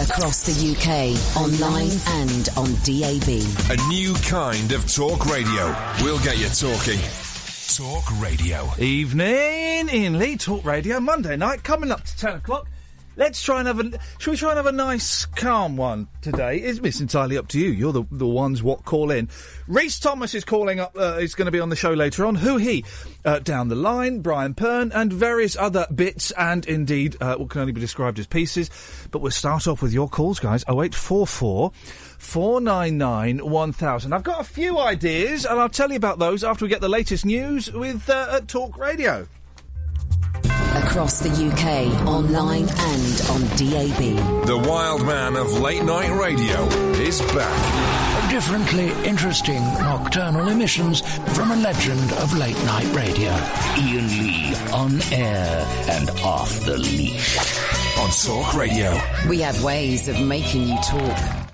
Across the UK, online and on DAB. A new kind of talk radio. We'll get you talking. Talk radio. Evening Iain Lee Talk Radio, Monday night, coming up to 10 o'clock. Let's try and have a. Shall we try and have a nice, calm one today? It's, it's entirely up to you. You're the the ones what call in. Rhys Thomas is calling up. Uh, is going to be on the show later on. Who he? Uh, down the line, Brian Pern and various other bits and indeed uh, what can only be described as pieces. But we'll start off with your calls, guys. 0844 499 1000. I've got a few ideas, and I'll tell you about those after we get the latest news with uh, Talk Radio. Across the UK, online and on DAB. The wild man of late night radio is back. Differently interesting nocturnal emissions from a legend of late night radio. Iain Lee on air and off the leash. On Talk Radio. We have ways of making you talk.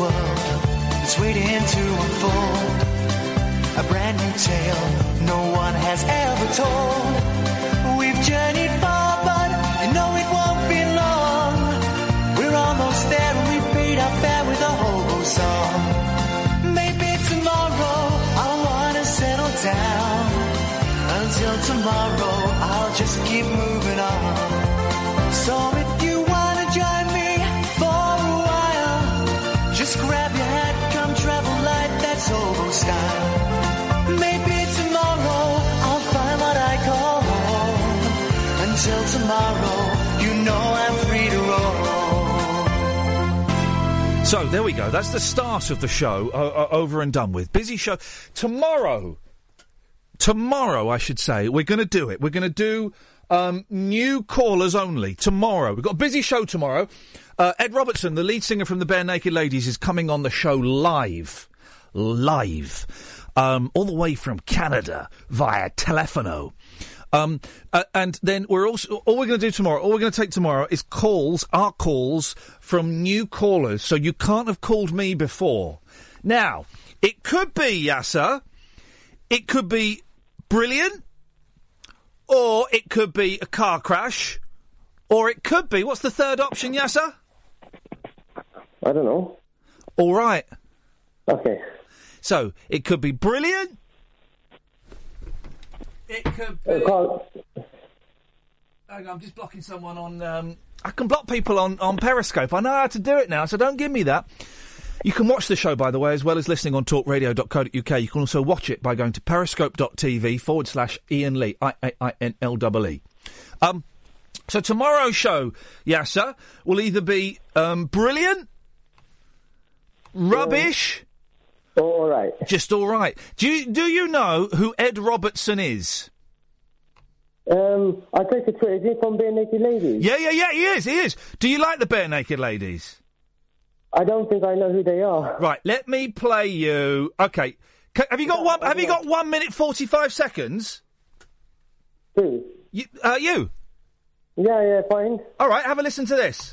World that's waiting to unfold. A brand new tale no one has ever told. We've journeyed far, but you know it won't be long. We're almost there and we paid our fare with a hobo song. Maybe tomorrow I'll wanna settle down. Until tomorrow, I'll just keep moving on. So So there we go. That's the start of the show, uh, uh, over and done with. Busy show. Tomorrow, tomorrow, I should say, we're going to do it. We're going to do um, new callers only tomorrow. We've got a busy show tomorrow. Uh, Ed Robertson, the lead singer from the Barenaked Ladies, is coming on the show live. Live. Um, all the way from Canada via Telefono. Um, uh, and then we're also all we're going to do tomorrow. All we're going to take tomorrow is calls, our calls from new callers. So you can't have called me before. Now it could be Yasser, it could be brilliant, or it could be a car crash, or it could be what's the third option, Yasser? I don't know. All right. Okay. So it could be brilliant. It could be. Hang on, I'm just blocking someone on. Um, I can block people on, on Periscope. I know how to do it now, so don't give me that. You can watch the show, by the way, as well as listening on talkradio.co.uk. You can also watch it by going to periscope.tv forward slash Iain Lee, I A I N L E E. Um, so tomorrow's show, Yasser, will either be um, brilliant, rubbish, all right, just all right. Do you do you know who Ed Robertson is? Um, I take a Twitter. Is he from Barenaked Ladies? Yeah, yeah, yeah. He is. He is. Do you like the barenaked ladies? I don't think I know who they are. Right. Let me play you. Okay. C- have you got one? Have you got one minute forty five seconds? Who? You. Uh, you. Yeah, yeah, fine. All right. Have a listen to this.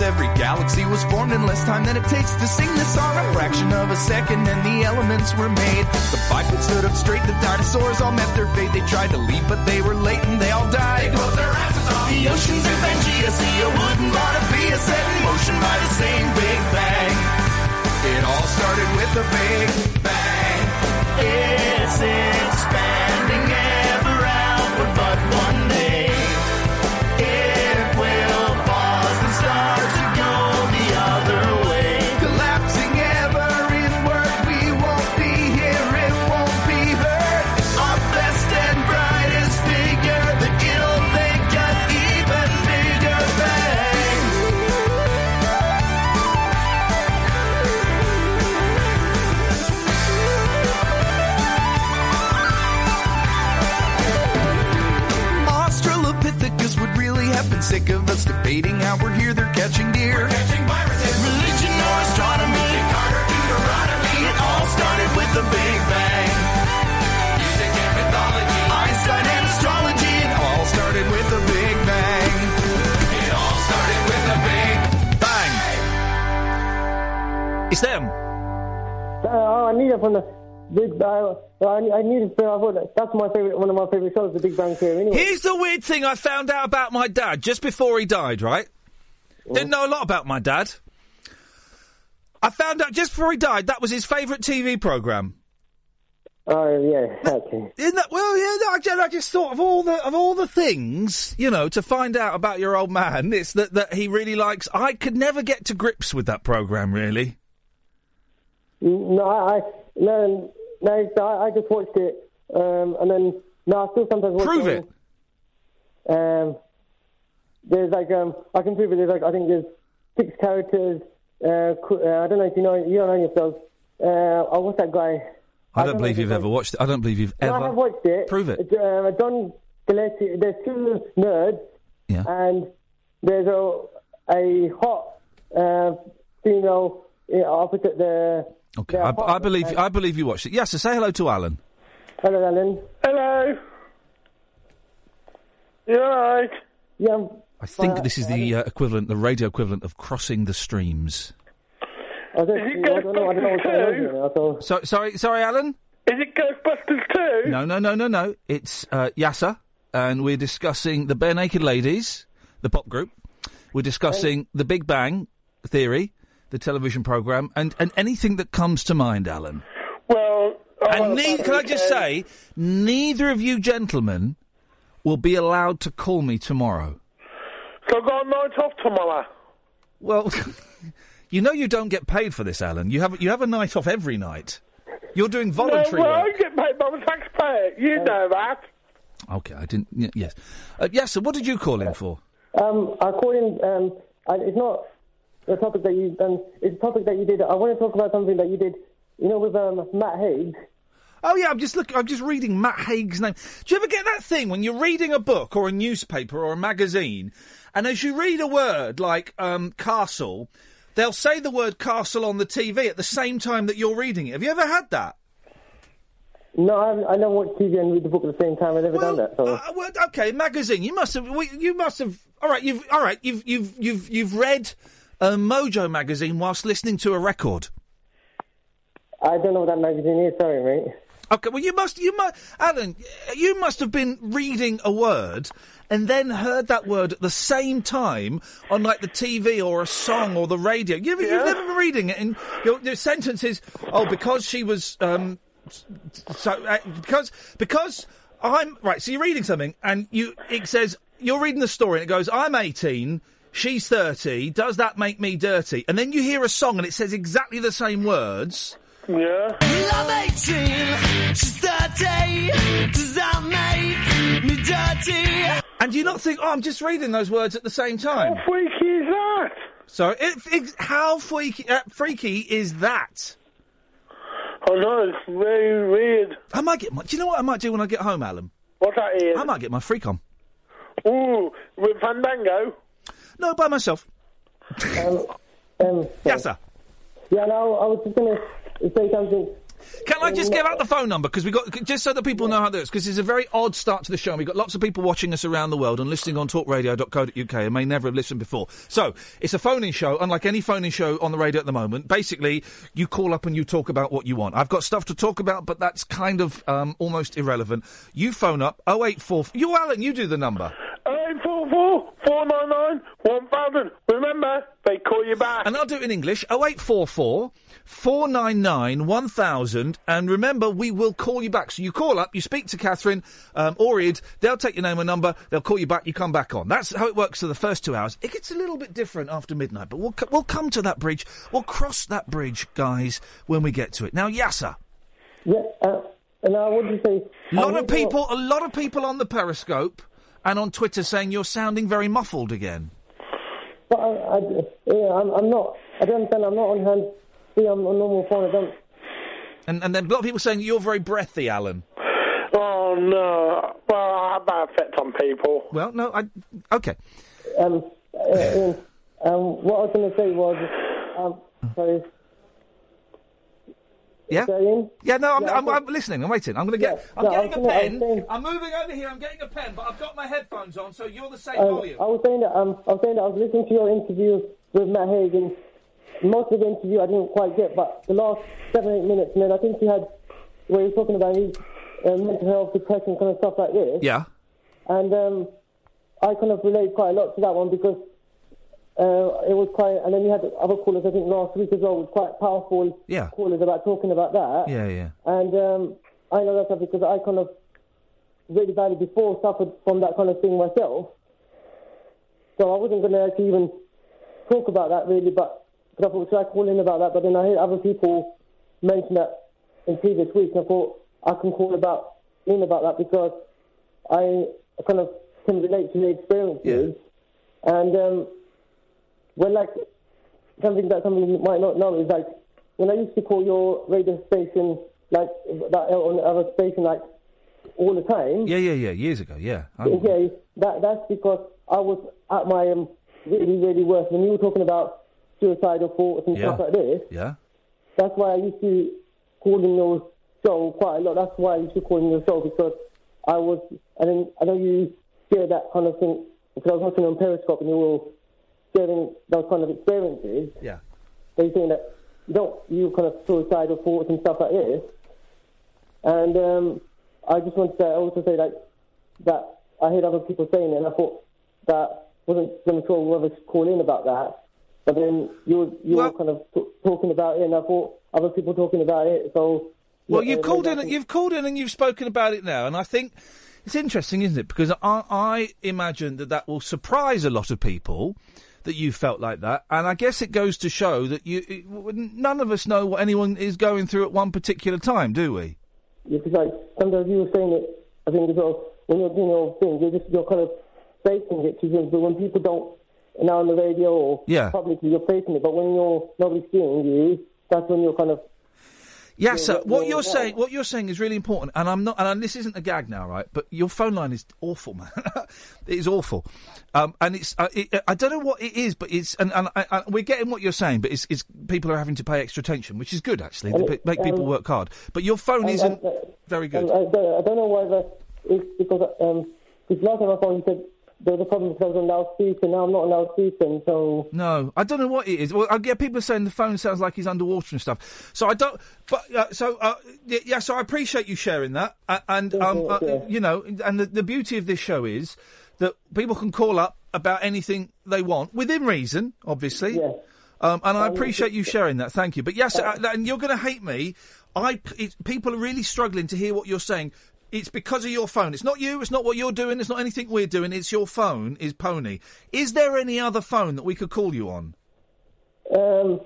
every galaxy was formed in less time than it takes to sing this song. A fraction of a second and the elements were made. The bipeds stood up straight, the dinosaurs all met their fate. They tried to leave, but they were late and they all died. They closed their asses off. The oceans and Pangea sea, a wooden monopia set in motion by the same Big Bang. It all started with a Big Bang. It's expanding sick of us debating how we're here, they're catching deer. Catching viruses, religion or astronomy, Carter, Deuteronomy, it all started with the Big Bang. Music and mythology, Einstein and astrology, it all started with the Big Bang. It all started with the Big Bang. It's them. Uh, I need it from the Big Bang. I, I need it. I thought that- that's my favorite. One of my favorite shows, The Big Bang Theory. Anyway. Here's the weird thing I found out about my dad just before he died, right? Didn't know a lot about my dad. I found out just before he died that was his favourite TV programme. Oh yeah, okay. Isn't that, well, yeah, I, ju- I just thought of all the of all the things, you know, to find out about your old man. It's that that he really likes. I could never get to grips with that program, really. No, I, I no, no. it's- I, I just watched it, um, and then no, I still sometimes watch Prove it. Um, there's like um, I can prove it. There's like I think there's six characters. Uh, uh, I don't know if you know you don't know yourself. Uh, oh, what's that guy? I, I don't don't believe you've ever watched it. I don't believe you've No, ever. I have watched it. Prove it. Uh, Don Gillespie. There's two nerds, Yeah. and there's a a hot uh, female opposite the. Okay, the I, I believe I believe you watched it. Yes, so say hello to Alan. Hello, Alan. Hello. You alright? Yeah. I'm I think fine. this is the uh, equivalent, the radio equivalent of crossing the streams. I don't, I don't know. I don't know what's going on here. now, so- So, sorry, sorry, Alan. Is it Ghostbusters 2? No, no, no, no, no. It's uh, Yasser, and we're discussing the Barenaked Ladies, the pop group. We're discussing the Big Bang Theory, the television program, and, and anything that comes to mind, Alan. Well, I And want ne- to can I just say, neither of you gentlemen will be allowed to call me tomorrow. So I've got a night off tomorrow. Well, you know you don't get paid for this, Alan. You have you have a night off every night. You're doing voluntary no, well, work. I get paid by the taxpayer. You know that. Okay, I didn't. y- Yes, uh, yes. So, what did you call in for? Um, I called in. Um, I, it's not the topic that you. Um, it's a topic that you did. I want to talk about something that you did. You know, with um, Matt Haig. Oh yeah, I'm just looking. I'm just reading Matt Haig's name. Do you ever get that thing when you're reading a book or a newspaper or a magazine, and as you read a word like um, castle, they'll say the word castle on the TV at the same time that you're reading it. Have you ever had that? No, I, I never watch TV and read the book at the same time. I've never done that. So Uh, well, okay, magazine. You must have. You must have. All right, you've. All right, you've. You've. You've. You've read a Mojo magazine whilst listening to a record. I don't know what that magazine is. Sorry, mate. Okay, well, you must, you must, Alan, you must have been reading a word and then heard that word at the same time on like the TV or a song or the radio. You've, you've never been reading it, and your, your sentence is, "Oh, because she was, um, so uh, because because I'm right." So you're reading something, and you it says you're reading the story, and it goes, "I'm 18." She's 30. Does that make me dirty? And then you hear a song and it says exactly the same words. Yeah. I'm 18, she's 30. Does that make me dirty? And do you not think, oh, I'm just reading those words at the same time? How freaky is that? So, it, it, how freaky, uh, freaky is that? I know, it's very weird. I might get my, do you know what I might do when I get home, Alan? What that is? I might get my freak on. Ooh, with Fandango? No, by myself. Um, um, Yes, sir. yeah, no, I was just going to say something. Can I just give out the phone number because we got just so that people know how this because it's a very odd start to the show. and We've got lots of people watching us around the world and listening on talkradio.co.uk and may never have listened before. So it's a phone-in show, unlike any phone-in show on the radio at the moment. Basically, you call up and you talk about what you want. I've got stuff to talk about, but that's kind of um, almost irrelevant. You phone up 084. You Alan, you do the number. 0844 499 1000. Remember, they call you back. And I'll do it in English 0844 499 1000. And remember, we will call you back. So you call up, you speak to Katherine um, or Id, they'll take your name and number, they'll call you back, you come back on. That's how it works for the first two hours. It gets a little bit different after midnight, but we'll, co- we'll come to that bridge. We'll cross that bridge, guys, when we get to it. Now, Yasser. Yeah, uh, and I would just say. A lot of people, a lot of people on the Periscope and on Twitter saying you're sounding very muffled again. But I, I, yeah, I'm, I'm not. I don't understand. I'm not on hand. See, I'm on normal phone. I don't. And, and then a lot of people saying you're very breathy, Alan. Oh, no. Well, I have that effect on people. Well, no, I. Okay. Um, uh, um, what I was going to say was, um, sorry. Yeah. Yeah, no, I'm, Yeah, I'm, I'm listening. I'm waiting. I'm going to get. I'm no, getting a was gonna- I was pen. saying- I'm moving over here. I'm getting a pen, but I've got my headphones on, so you're the same Um, volume. I was saying that um, I was saying that I was listening to your interview with Matt Hagen. Most of the interview I didn't quite get, but the last seven eight minutes, and then I think you had where you were talking about his uh, mental health, depression, kind of stuff like this. Yeah. And um, I kind of relate quite a lot to that one because uh, it was quite. And then you had other callers, I think last week as well, was quite powerful Yeah. callers about talking about that. Yeah, yeah. And um, I know that because I kind of really badly before suffered from that kind of thing myself. So I wasn't going to actually even talk about that really, but I thought, should I call in about that? But then I heard other people mention that in previous weeks. And I thought I can call about in about that because I kind of can relate to the experiences. And um, when like something that somebody might not know is like when I used to call your radio station like that on the other station like all the time. Yeah, yeah, yeah. Years ago, yeah. I- Okay, that that's because I was at my um, really really worst. When you were talking about suicidal thoughts and Yeah. stuff like this, Yeah. that's why I used to call in your show quite a lot. That's why I used to call in your show because I was. I then I know you share that kind of thing because I was watching on Periscope and you were sharing those kind of experiences. Yeah. You're saying that you don't you kind of suicidal thoughts and stuff like this. And um, I just wanted to also say like that I heard other people saying it, and I thought that wasn't going to sure whether to call in about that. But then you were, you were kind of t- talking about it, and I thought other people talking about it. So Well, yeah, you've called in. think- You've called in and you've spoken about it now, and I think it's interesting, isn't it? Because I, I imagine that that will surprise a lot of people that you felt like that, and I guess it goes to show that you. It, none of us know what anyone is going through at one particular time, do we? Yeah, because like sometimes you were saying it, I think as well, when you're doing your thing, you're just you're kind of facing it to things. But when people don't, now on the radio or Yeah. publicly, you're facing it. But when you're nobody's seeing you, that's when you're kind of Yes, sir. Yeah, What you're yeah. saying, what you're saying is really important, and I'm not. And this isn't a gag now, right? But your phone line is awful, man. it is awful, um, and it's. Uh, it, I don't know what it is, but it's. And, and I, I, we're getting what you're saying, but it's, it's. People are having to pay extra attention, which is good actually. They make people um, work hard. But your phone isn't um, very good. I, don't, I don't know whether it's because um, because last time I phoned, you said was a problem because I was on loudspeaker. Now I'm not on loudspeaker, and so No, I don't know what it is. Well, I get people saying the phone sounds like he's underwater and stuff. So I don't. But uh, so uh, yeah, so I appreciate you sharing that. Uh, and um, uh, you know, and the, the beauty of this show is that people can call up about anything they want within reason, obviously. Um, and I appreciate you sharing that. Thank you. But yes, uh, and you're going to hate me. I it, people are really struggling to hear what you're saying. It's because of your phone. It's not you. It's not what you're doing. It's not anything we're doing. It's your phone. Is Pony? Is there any other phone that we could call you on? Um,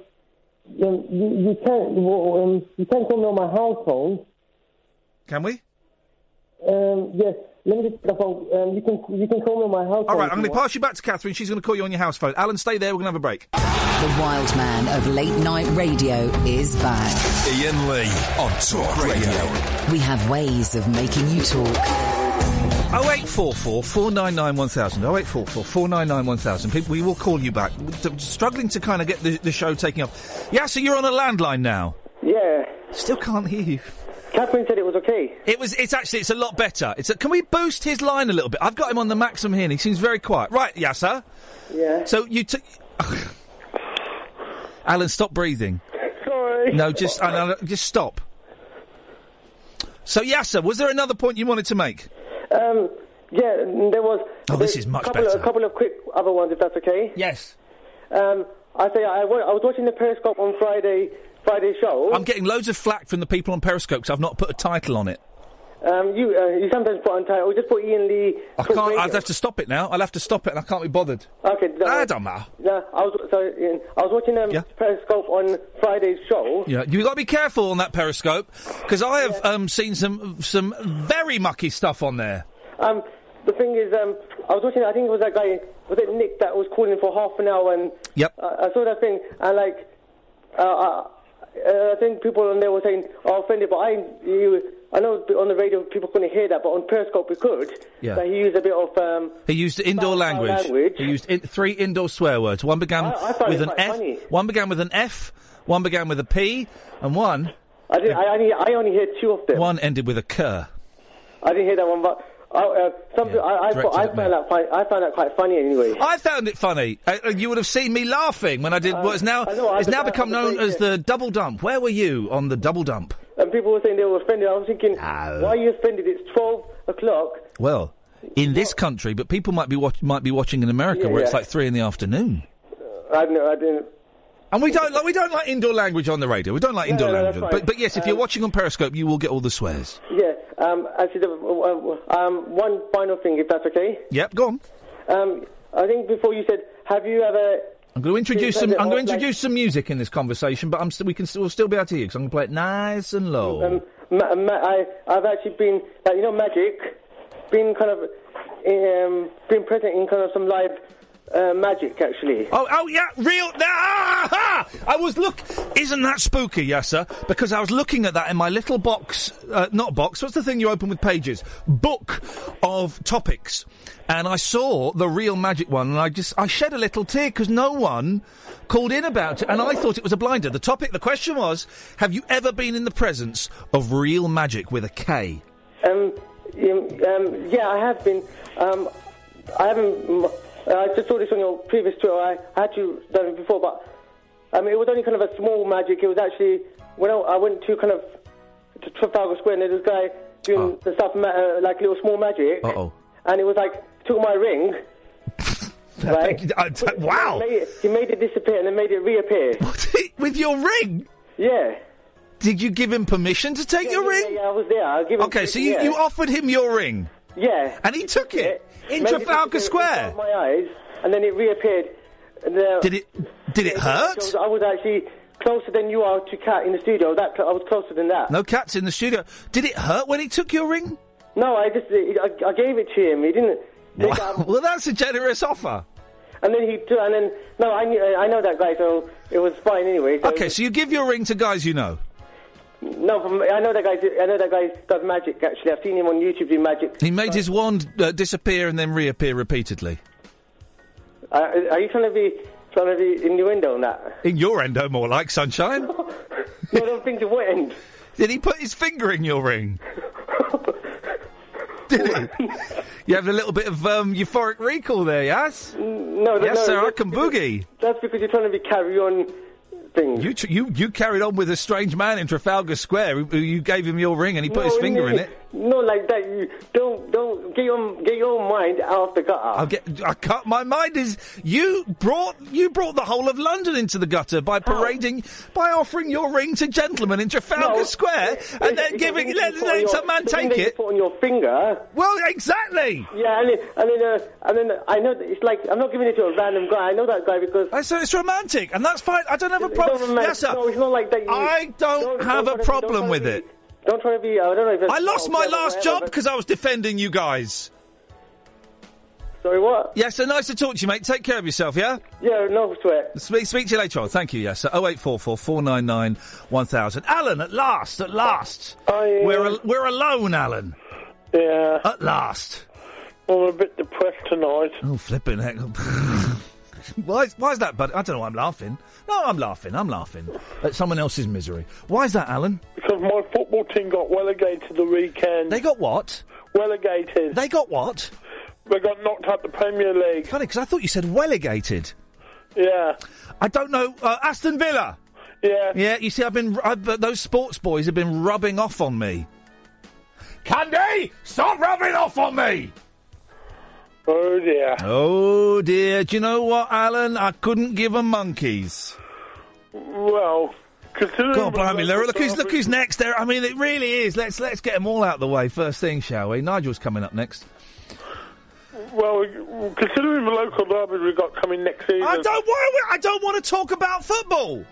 you, you, can't. Well, um, you can't call me on my house phone. Can we? Um, yes. Let me just. Um, you can you can call me on my house All phone. right, I'm going to pass you back to Katherine. She's going to call you on your house phone. Alan, stay there. We're going to have a break. The wild man of late night radio is back. Iain Lee on Talk Radio. We have ways of making you talk. 0844 499 1000. 0844 499 1000. People, we will call you back. We're struggling to kind of get the, the show taking off. Yeah, so you're on a landline now. Yeah. Still can't hear you. Katherine said it was okay. It was. It's actually. It's a lot better. It's. A, can we boost his line a little bit? I've got him on the maximum here, and he seems very quiet. Right, Yasser. Yeah. So you took. Alan, stop breathing. Sorry. No, just. I know, just stop. So Yasser, was there another point you wanted to make? Um, yeah, there was. Oh, this is much couple better. Of, a couple of quick other ones, if that's okay. Yes. Um, I say I, wa- I was watching the Periscope on Friday. Friday show. I'm getting loads of flack from the people on Periscope because I've not put a title on it. Um, you uh, you sometimes put on title. Just put Iain Lee. I can't. I'll have to stop it now. I'll have to stop it, and I can't be bothered. Okay. No, I don't matter. No, I was sorry. Iain, I was watching um, Periscope on Friday's show. Yeah, you got to be careful on that Periscope because I have um, seen some some very mucky stuff on there. Um, the thing is, um, I was watching. I think it was that guy. Was it Nick that was calling for half an hour? And Yep. I, I saw that thing, and like, uh, I, uh, I think people on there were saying, "Oh, offended," but I, you, I know on the radio people couldn't hear that, but on Periscope we could. Yeah. He used a bit of. Um, He used indoor language. language. He used in, three indoor swear words. One began I- I with it an F. funny. One began with an F. One began with a P, and one I didn't. I only. I only heard two of them. one ended with a cur. I didn't hear that one, but. I, uh, I, I, thought, I directed at found that fine, I found that quite funny anyway. I found it funny. Uh, uh, you would have seen me laughing when I did what is now know, I is was- now become known as the double dump. Where were you on the double dump? And people were saying they were offended. I was thinking, why are you offended? It's twelve o'clock. Well, in this country, but people might be watch- might be watching in America Yeah, where it's yeah. like three in the afternoon. I don't know. I didn't. And we don't like we don't like indoor language on the radio. We don't like No, indoor no, no, language. that's But fine. but yes, if you're watching on Periscope, you will get all the swears. Yeah. Um. Actually, the, uh, um. One final thing, if that's okay. Yep, go on. Um. I think before you said, have you ever? I'm going to introduce some. I'm going to introduce some music in this conversation, but I'm st- we can still, we'll still be able to hear because I'm going to play it nice and low. Um. Ma- ma- I I've actually been like you know magic, been kind of um been present in kind of some live uh, magic actually. Oh, oh yeah, real. Ah, ha! I was look. Isn't that spooky, Yasser? Because I was looking at that in my little box, uh, not box. What's the thing you open with pages? Book of topics, and I saw the real magic one, and I just I shed a little tear because no one called in about it, and I thought it was a blinder. The topic, the question was, have you ever been in the presence of real magic with a K? Um, um, um, yeah, I have been. Um, I haven't. Mm, I just saw this on your previous tour. I had you done it before, but um, it was only kind of a small magic. It was actually when I, I went to kind of to Trafalgar Square, and there was this guy doing the stuff uh, like little small magic, Uh oh. and it was like took my ring. right? Uh, t- wow. He made, it, he made it disappear and then made it reappear. With your ring? Yeah. Did you give him permission to take your ring? Yeah, I was there. I Okay, so you, yeah. you offered him your ring. Yeah. And he took it in Trafalgar Square. My eyes, and then it reappeared. And, uh, Did it? Did it hurt? I was, I was actually closer than you are to Cat in the studio. That I was closer than that. No cats in the studio. Did it hurt when he took your ring? No, I just I, I gave it to him. He didn't. Wow. Well, that's a generous offer. And then he took, and then no, I knew, I know that guy, so it was fine anyway. So Okay, so you give your ring to guys you know. No, from, I know that guy. I know that guy does magic. Actually, I've seen him on YouTube do magic. He made his wand uh, disappear and then reappear repeatedly. Uh, are you trying to be trying to be innuendo on that? In your endo, more like sunshine. no, I don't think to what end. Did he put his finger in your ring? Did he? You have a little bit of um, euphoric recall there, yes? No, yes, no, sir. I that's can boogie. That's because you're trying to be carry on You, tr- you you carried on with a strange man in Trafalgar Square. You gave him your ring and he put his finger in it. No, like that. You don't get your get your mind out of the gutter. I'll get. I can't. My mind is. You brought. You brought the whole of London into the gutter by parading, by offering your ring to gentlemen in Trafalgar No, Square, and then It's the giving, thing that letting you put on letting your- some man the thing take that you it. Put on your finger. Well, exactly. Yeah, and then, and then, uh, and then I know that it's like I'm not giving it to a random guy. I know that guy because. I said it's romantic, and that's fine. I don't have a problem. Yes, sir. No, it's not like that. You, I don't have a problem with it. Don't try to be. I don't know if I lost my last job because I was defending you guys. Sorry, what? Yes, so nice to talk to you, mate. Take care of yourself, yeah? Yeah, no sweat. Speak, speak to you later on. Thank you, yes. sir. 0844 499 1000. Alan, at last, at last. I We're, uh, al- we're alone, Alan. Yeah. At last. I'm a bit depressed tonight. Oh, flipping heck. why, is, why is that, bud? I don't know why I'm laughing. No, I'm laughing. I'm laughing at someone else's misery. Why is that, Alan? Because my football team got relegated the weekend. They got what? Relegated. They got what? They got knocked out the Premier League. Funny, because I thought you said relegated. Yeah. I don't know. Uh, Aston Villa. Yeah. Yeah, you see, I've been. I've, uh, those sports boys have been rubbing off on me. Candy, stop rubbing off on me! Oh dear. Oh dear. Do you know what, Alan? I couldn't give a monkeys. Well, considering. God, blimey, Laura, look who's look who's next there. I mean, it really is. Let's let's get them all out of the way first thing, shall we? Nigel's coming up next. Well, considering the local derby we've got coming next season. I don't want. I don't want to talk about football.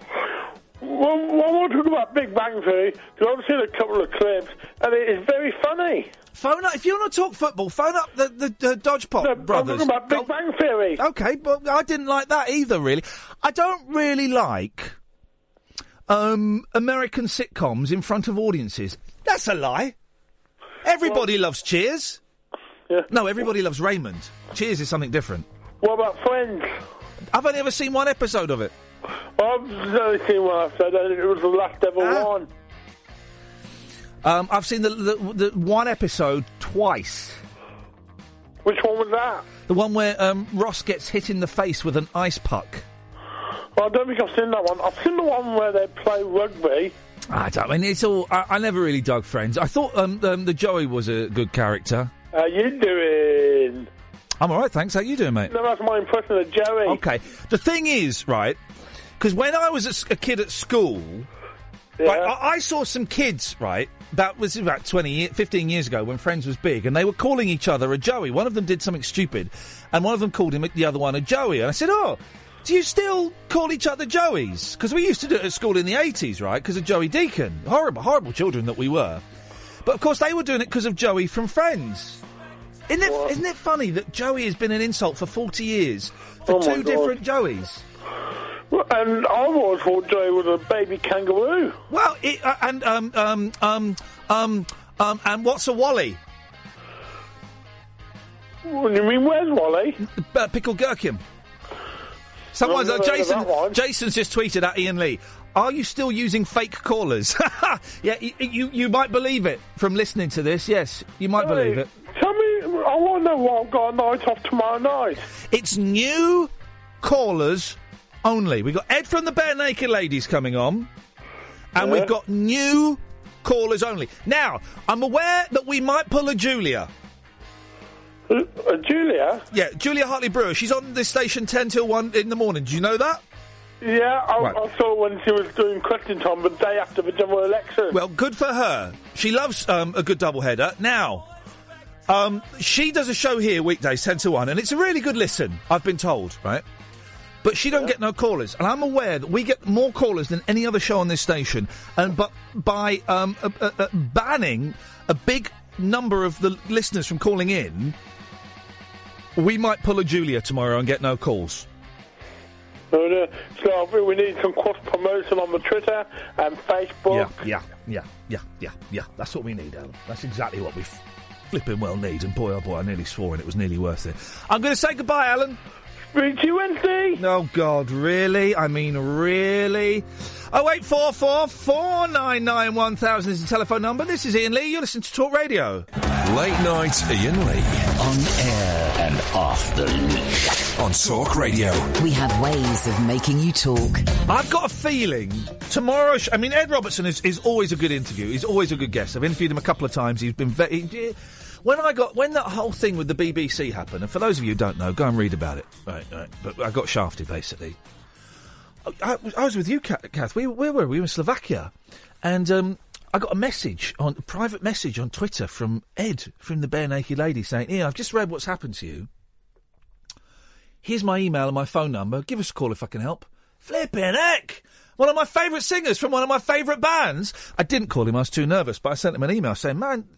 Well, well, I want to talk about Big Bang Theory because I've seen a couple of clips and it is very funny. Phone up if you want to talk football. Phone up the the, the Dodgepot I'm talking about Big Bang Theory. Okay, but I didn't like that either. Really, I don't really like um, American sitcoms in front of audiences. That's a lie. Everybody loves Cheers. Yeah. No, everybody loves Raymond. Cheers is something different. What about Friends? I've only ever seen one episode of it. I've only seen one episode and it was the last ever Ah. one. Um, I've seen the, the the one episode twice. Which one was that? The one where um, Ross gets hit in the face with an ice puck. Well, I don't think I've seen that one. I've seen the one where they play rugby. I don't. I mean, it's all. I, I never really dug Friends. I thought um, um, the Joey was a good character. How you doing? I'm all right, thanks. How you doing, mate? No, that's my impression of Joey. Okay. The thing is, right? Because when I was a, s- a kid at school, right, I, I saw some kids, right? That was about 20, ye- 15 years ago when Friends was big, and they were calling each other a Joey. One of them did something stupid, and one of them called him the other one a Joey. And I said, "Oh, do you still call each other Joeys? Because we used to do it at school in the 80s, right? Because of Joey Deacon. Horrible, horrible children that we were. But of course, they were doing it because of Joey from Friends. Isn't it, isn't it funny that Joey has been an insult for 40 years for Oh my two God. different Joeys? And I always thought Joey was a baby kangaroo. Well, it, uh, and um um um um um and what's a Wally? What do you mean, where's Wally? Uh, pickle gherkin. Someone's uh, Jason. Jason's just tweeted at Iain Lee. Are you still using fake callers? yeah, y- y- you you might believe it from listening to this. Yes, you might believe it. Tell me, I want to know what I've got a night off tomorrow night. It's new callers only. We've got Ed from the Barenaked Ladies coming on, and Yeah. we've got new callers only. Now, I'm aware that we might pull a Julia. Uh, Julia? Yeah, Julia Hartley Brewer. She's on this station 10 till 1 in the morning. Do you know that? Yeah, I, Right. I saw when she was doing question time the day after the general election. Well, good for her. She loves um, a good doubleheader. Now, um, she does a show here weekdays 10 to 1, and it's a really good listen, I've been told, right? But she don't get no callers, and I'm aware that we get more callers than any other show on this station. And but by um, uh, uh, uh, banning a big number of the listeners from calling in, we might pull a Julia tomorrow and get no calls. So, uh, so I think we need some cross promotion on the Twitter and Facebook. Yeah, yeah, yeah, yeah, yeah, yeah. That's what we need, Alan. That's exactly what we flipping well need. And boy, oh boy, I nearly swore and it was nearly worth it. I'm going to say goodbye, Alan. Speak to you Wednesday. Oh God, really? I mean, really? Oh eight four four four nine nine one thousand is the telephone number. This is Iain Lee. You listen to Talk Radio. Late night Iain Lee. On air and off the leash. On Talk Radio. We have ways of making you talk. I've got a feeling tomorrow. Sh- I mean, Ed Robertson is, is always a good interview. He's always a good guest. I've interviewed him a couple of times. He's been very. When I got when that whole thing with the BBC happened, and for those of you who don't know, go and read about it. Right, right. But I got shafted basically. I, I was with you, Kath. We, where were we? We were in Slovakia, and um, I got a message on a private message on Twitter from Ed from the Barenaked Lady saying, "Iain, I've just read what's happened to you. Here's my email and my phone number. Give us a call if I can help." Flipping heck! One of my favourite singers from one of my favourite bands. I didn't call him; I was too nervous. But I sent him an email saying, "Man,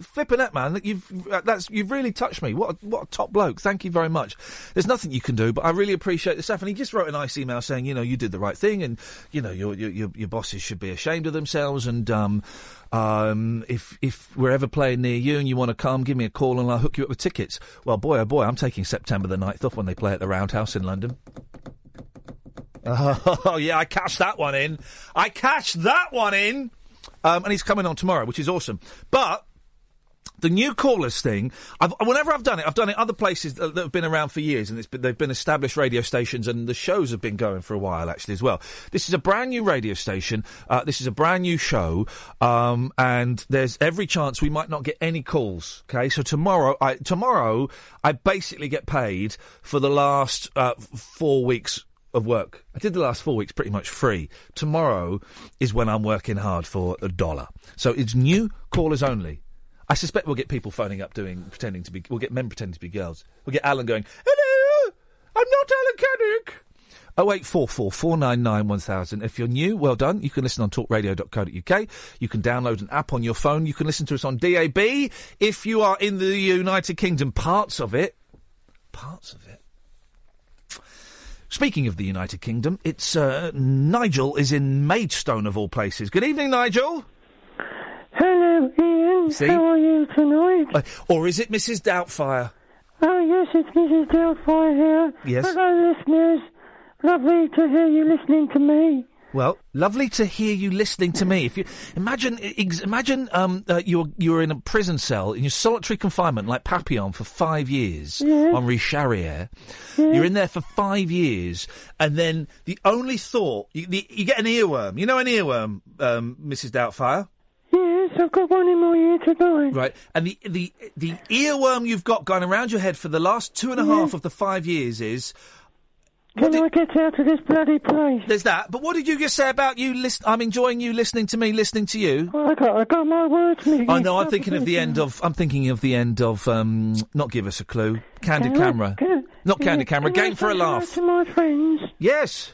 flipping heck, man, you've uh, that's you've really touched me. What a, what a top bloke! Thank you very much. There's nothing you can do, but I really appreciate the stuff." And he just wrote a nice email saying, "You know, you did the right thing, and you know, your your your, your bosses should be ashamed of themselves, and um." Um, if if we're ever playing near you and you want to come, give me a call and I'll hook you up with tickets. Well, boy, oh boy, I'm taking September the 9th off when they play at the Roundhouse in London. Oh, yeah, I cashed that one in. I cashed that one in. Um, and he's coming on tomorrow, which is awesome. But the new callers thing, I've, whenever I've done it, I've done it other places that, that have been around for years, and been, they've been established radio stations, and the shows have been going for a while actually as well. This is a brand new radio station. Uh, this is a brand new show, um, and there's every chance we might not get any calls. Okay, so tomorrow, I, tomorrow, I basically get paid for the last uh, four weeks of work. I did the last four weeks pretty much free. Tomorrow is when I'm working hard for a dollar. So it's new callers only. I suspect we'll get people phoning up doing pretending to be. We'll get men pretending to be girls. We'll get Alan going, "Hello, I'm not Alan Caddick." Oh eight four four four nine nine one thousand. If you're new, well done. You can listen on talkradio.co.uk. You can download an app on your phone. You can listen to us on DAB. If you are in the United Kingdom, parts of it, parts of it. Speaking of the United Kingdom, it's uh, Nigel is in Maidstone of all places. Good evening, Nigel. Hello, Iain. See? How are you tonight? Uh, or is it Mrs. Doubtfire? Oh, yes, it's Mrs. Doubtfire here. Yes. Hello, listeners. Lovely to hear you listening to me. Well, lovely to hear you listening to me. If you imagine, ex- imagine um, uh, you're you're in a prison cell in your solitary confinement, like Papillon, for five years Yes. on Rue Charrière. You're in there for five years, and then the only thought you, the, you get an earworm. You know an earworm, um, Mrs. Doubtfire, Yes, I've got one in my ear tonight. right? And the the the earworm you've got going around your head for the last two and a half of the five years is. Can I get out of this bloody place? There's that. But what did you just say about you? Listen, I'm enjoying you listening to me, listening to you. I got, I got my words mixed I know. I'm up thinking of the end of. I'm thinking of the end of. Um, not give us a clue. Candid Can I- camera. can not can candid camera. can I Game for a say hello laugh. to my friends. Yes.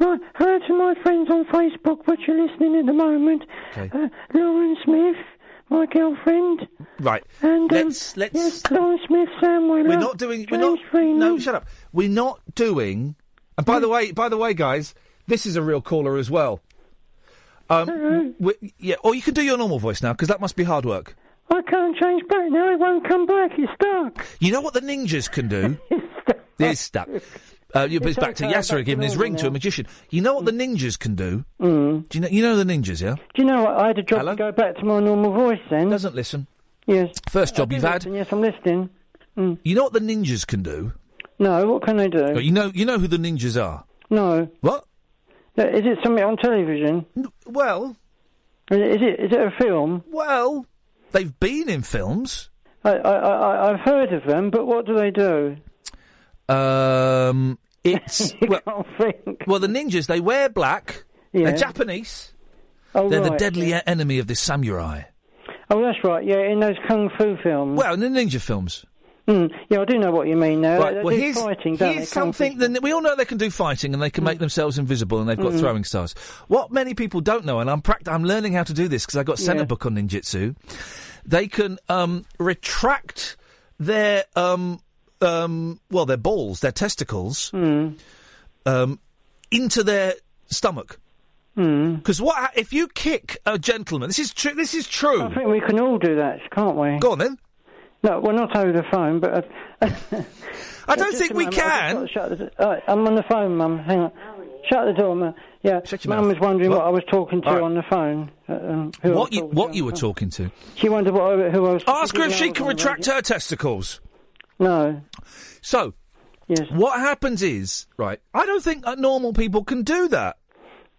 Right, hello to my friends on Facebook, which are listening at the moment. Okay. Uh, Lauren Smith, my girlfriend. Right. And, um, let's let's. Yes, Lauren Smith, Sam Wheeler. We're not doing. We're not. Freeman. No, shut up. We're not doing. And by the way, by the way, guys, this is a real caller as well. Um, we- yeah, or you can do your normal voice now because that must be hard work. I can't change back now. It won't come back. It's stuck. You know what the ninjas can do? it's stuck. Uh, you, but it's It's back to Yasser giving his ring to a magician. You know what the ninjas can do? Mm. Do you know? You know the ninjas, yeah? Do you know what? I had a job to go back to my normal voice then. Doesn't listen. Yes. First job you've had. Yes, I'm listening. Mm. You know what the ninjas can do? No, what can they do? You know, you know who the ninjas are. No. What? Uh, it something on television? Well. Is it, is it, is it a film? Well, they've been in films. I, I, I, I've heard of them, but what do they do? Um, it's well, think. well, the ninjas they wear black. Yeah. They're Japanese. Oh, They're the deadly e- enemy of the samurai. Oh, that's right. Yeah, in those kung fu films. Well, in the ninja films. Mm, yeah, I do know what you mean now. Right, They well, here's, fighting, here's they? Kung fu something that we all know they can do fighting and they can make themselves invisible and they've got Mm. throwing stars. What many people don't know, and I'm pract- I'm learning how to do this because I got sent Yeah. a book on ninjutsu. They can um, retract their um, um, well, their balls, their testicles, Mm. um, into their stomach. Mm. Because what ha- if you kick a gentleman? This is true. This is true. I think we can all do that, can't we? Go on then. No, well, not over the phone, but. Uh, I don't think we moment, can. just got to shut the, uh, I'm on the phone, Mum. Hang on. Shut the door, Mum. Yeah, Mum was wondering what? What? I was talking to right. on the phone. Uh, um, who What you what you were phone. talking to? She wondered what I, who I was. Ask her if she can I was on the retract her testicles. No. So, yes. what happens is, right, I don't think that normal people can do that.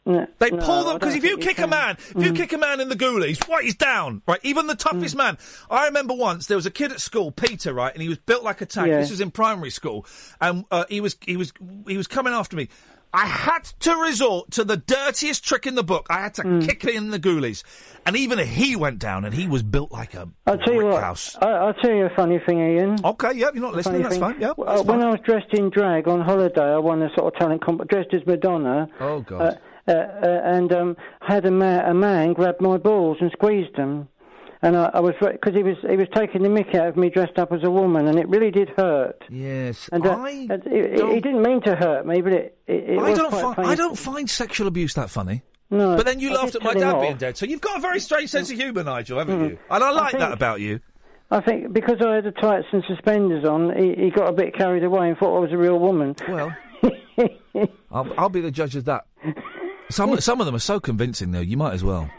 No, They no, pull them because if you think you kick a man, if you kick a man in the ghoulies, right, he's down. Right, even the toughest man. I remember once there was a kid at school, Peter, right, and he was built like a tank. Yeah. This was in primary school, and uh, he was he was he was coming after me. I had to resort to the dirtiest trick in the book. I had to Mm. kick in the ghoulies, and even he went down, and he was built like a I'll tell you what. house. I, I'll tell you a funny thing, Iain. Okay, yep, you're not listening. That's thing. fine. Yep, Uh, that's when. I was dressed in drag on holiday, I won a sort of talent comp dressed as Madonna. Oh God. Uh, uh, uh, and um, had a, ma- a man grab my balls and squeezed them. And I, I was because he was he was taking the mick out of me dressed up as a woman, and it really did hurt. Yes, And uh, I it, it, he didn't mean to hurt me, but it, it, it I don't find I don't find sexual abuse that funny. No, But then you I laughed at my dad being dead, so you've got a very strange sense of humour, Nigel, haven't Mm. you? And I like that think- about you. I think because I had the tights and suspenders on, he, he got a bit carried away and thought I was a real woman. Well, I'll, I'll be the judge of that. Some some of them are so convincing, though. You might as well.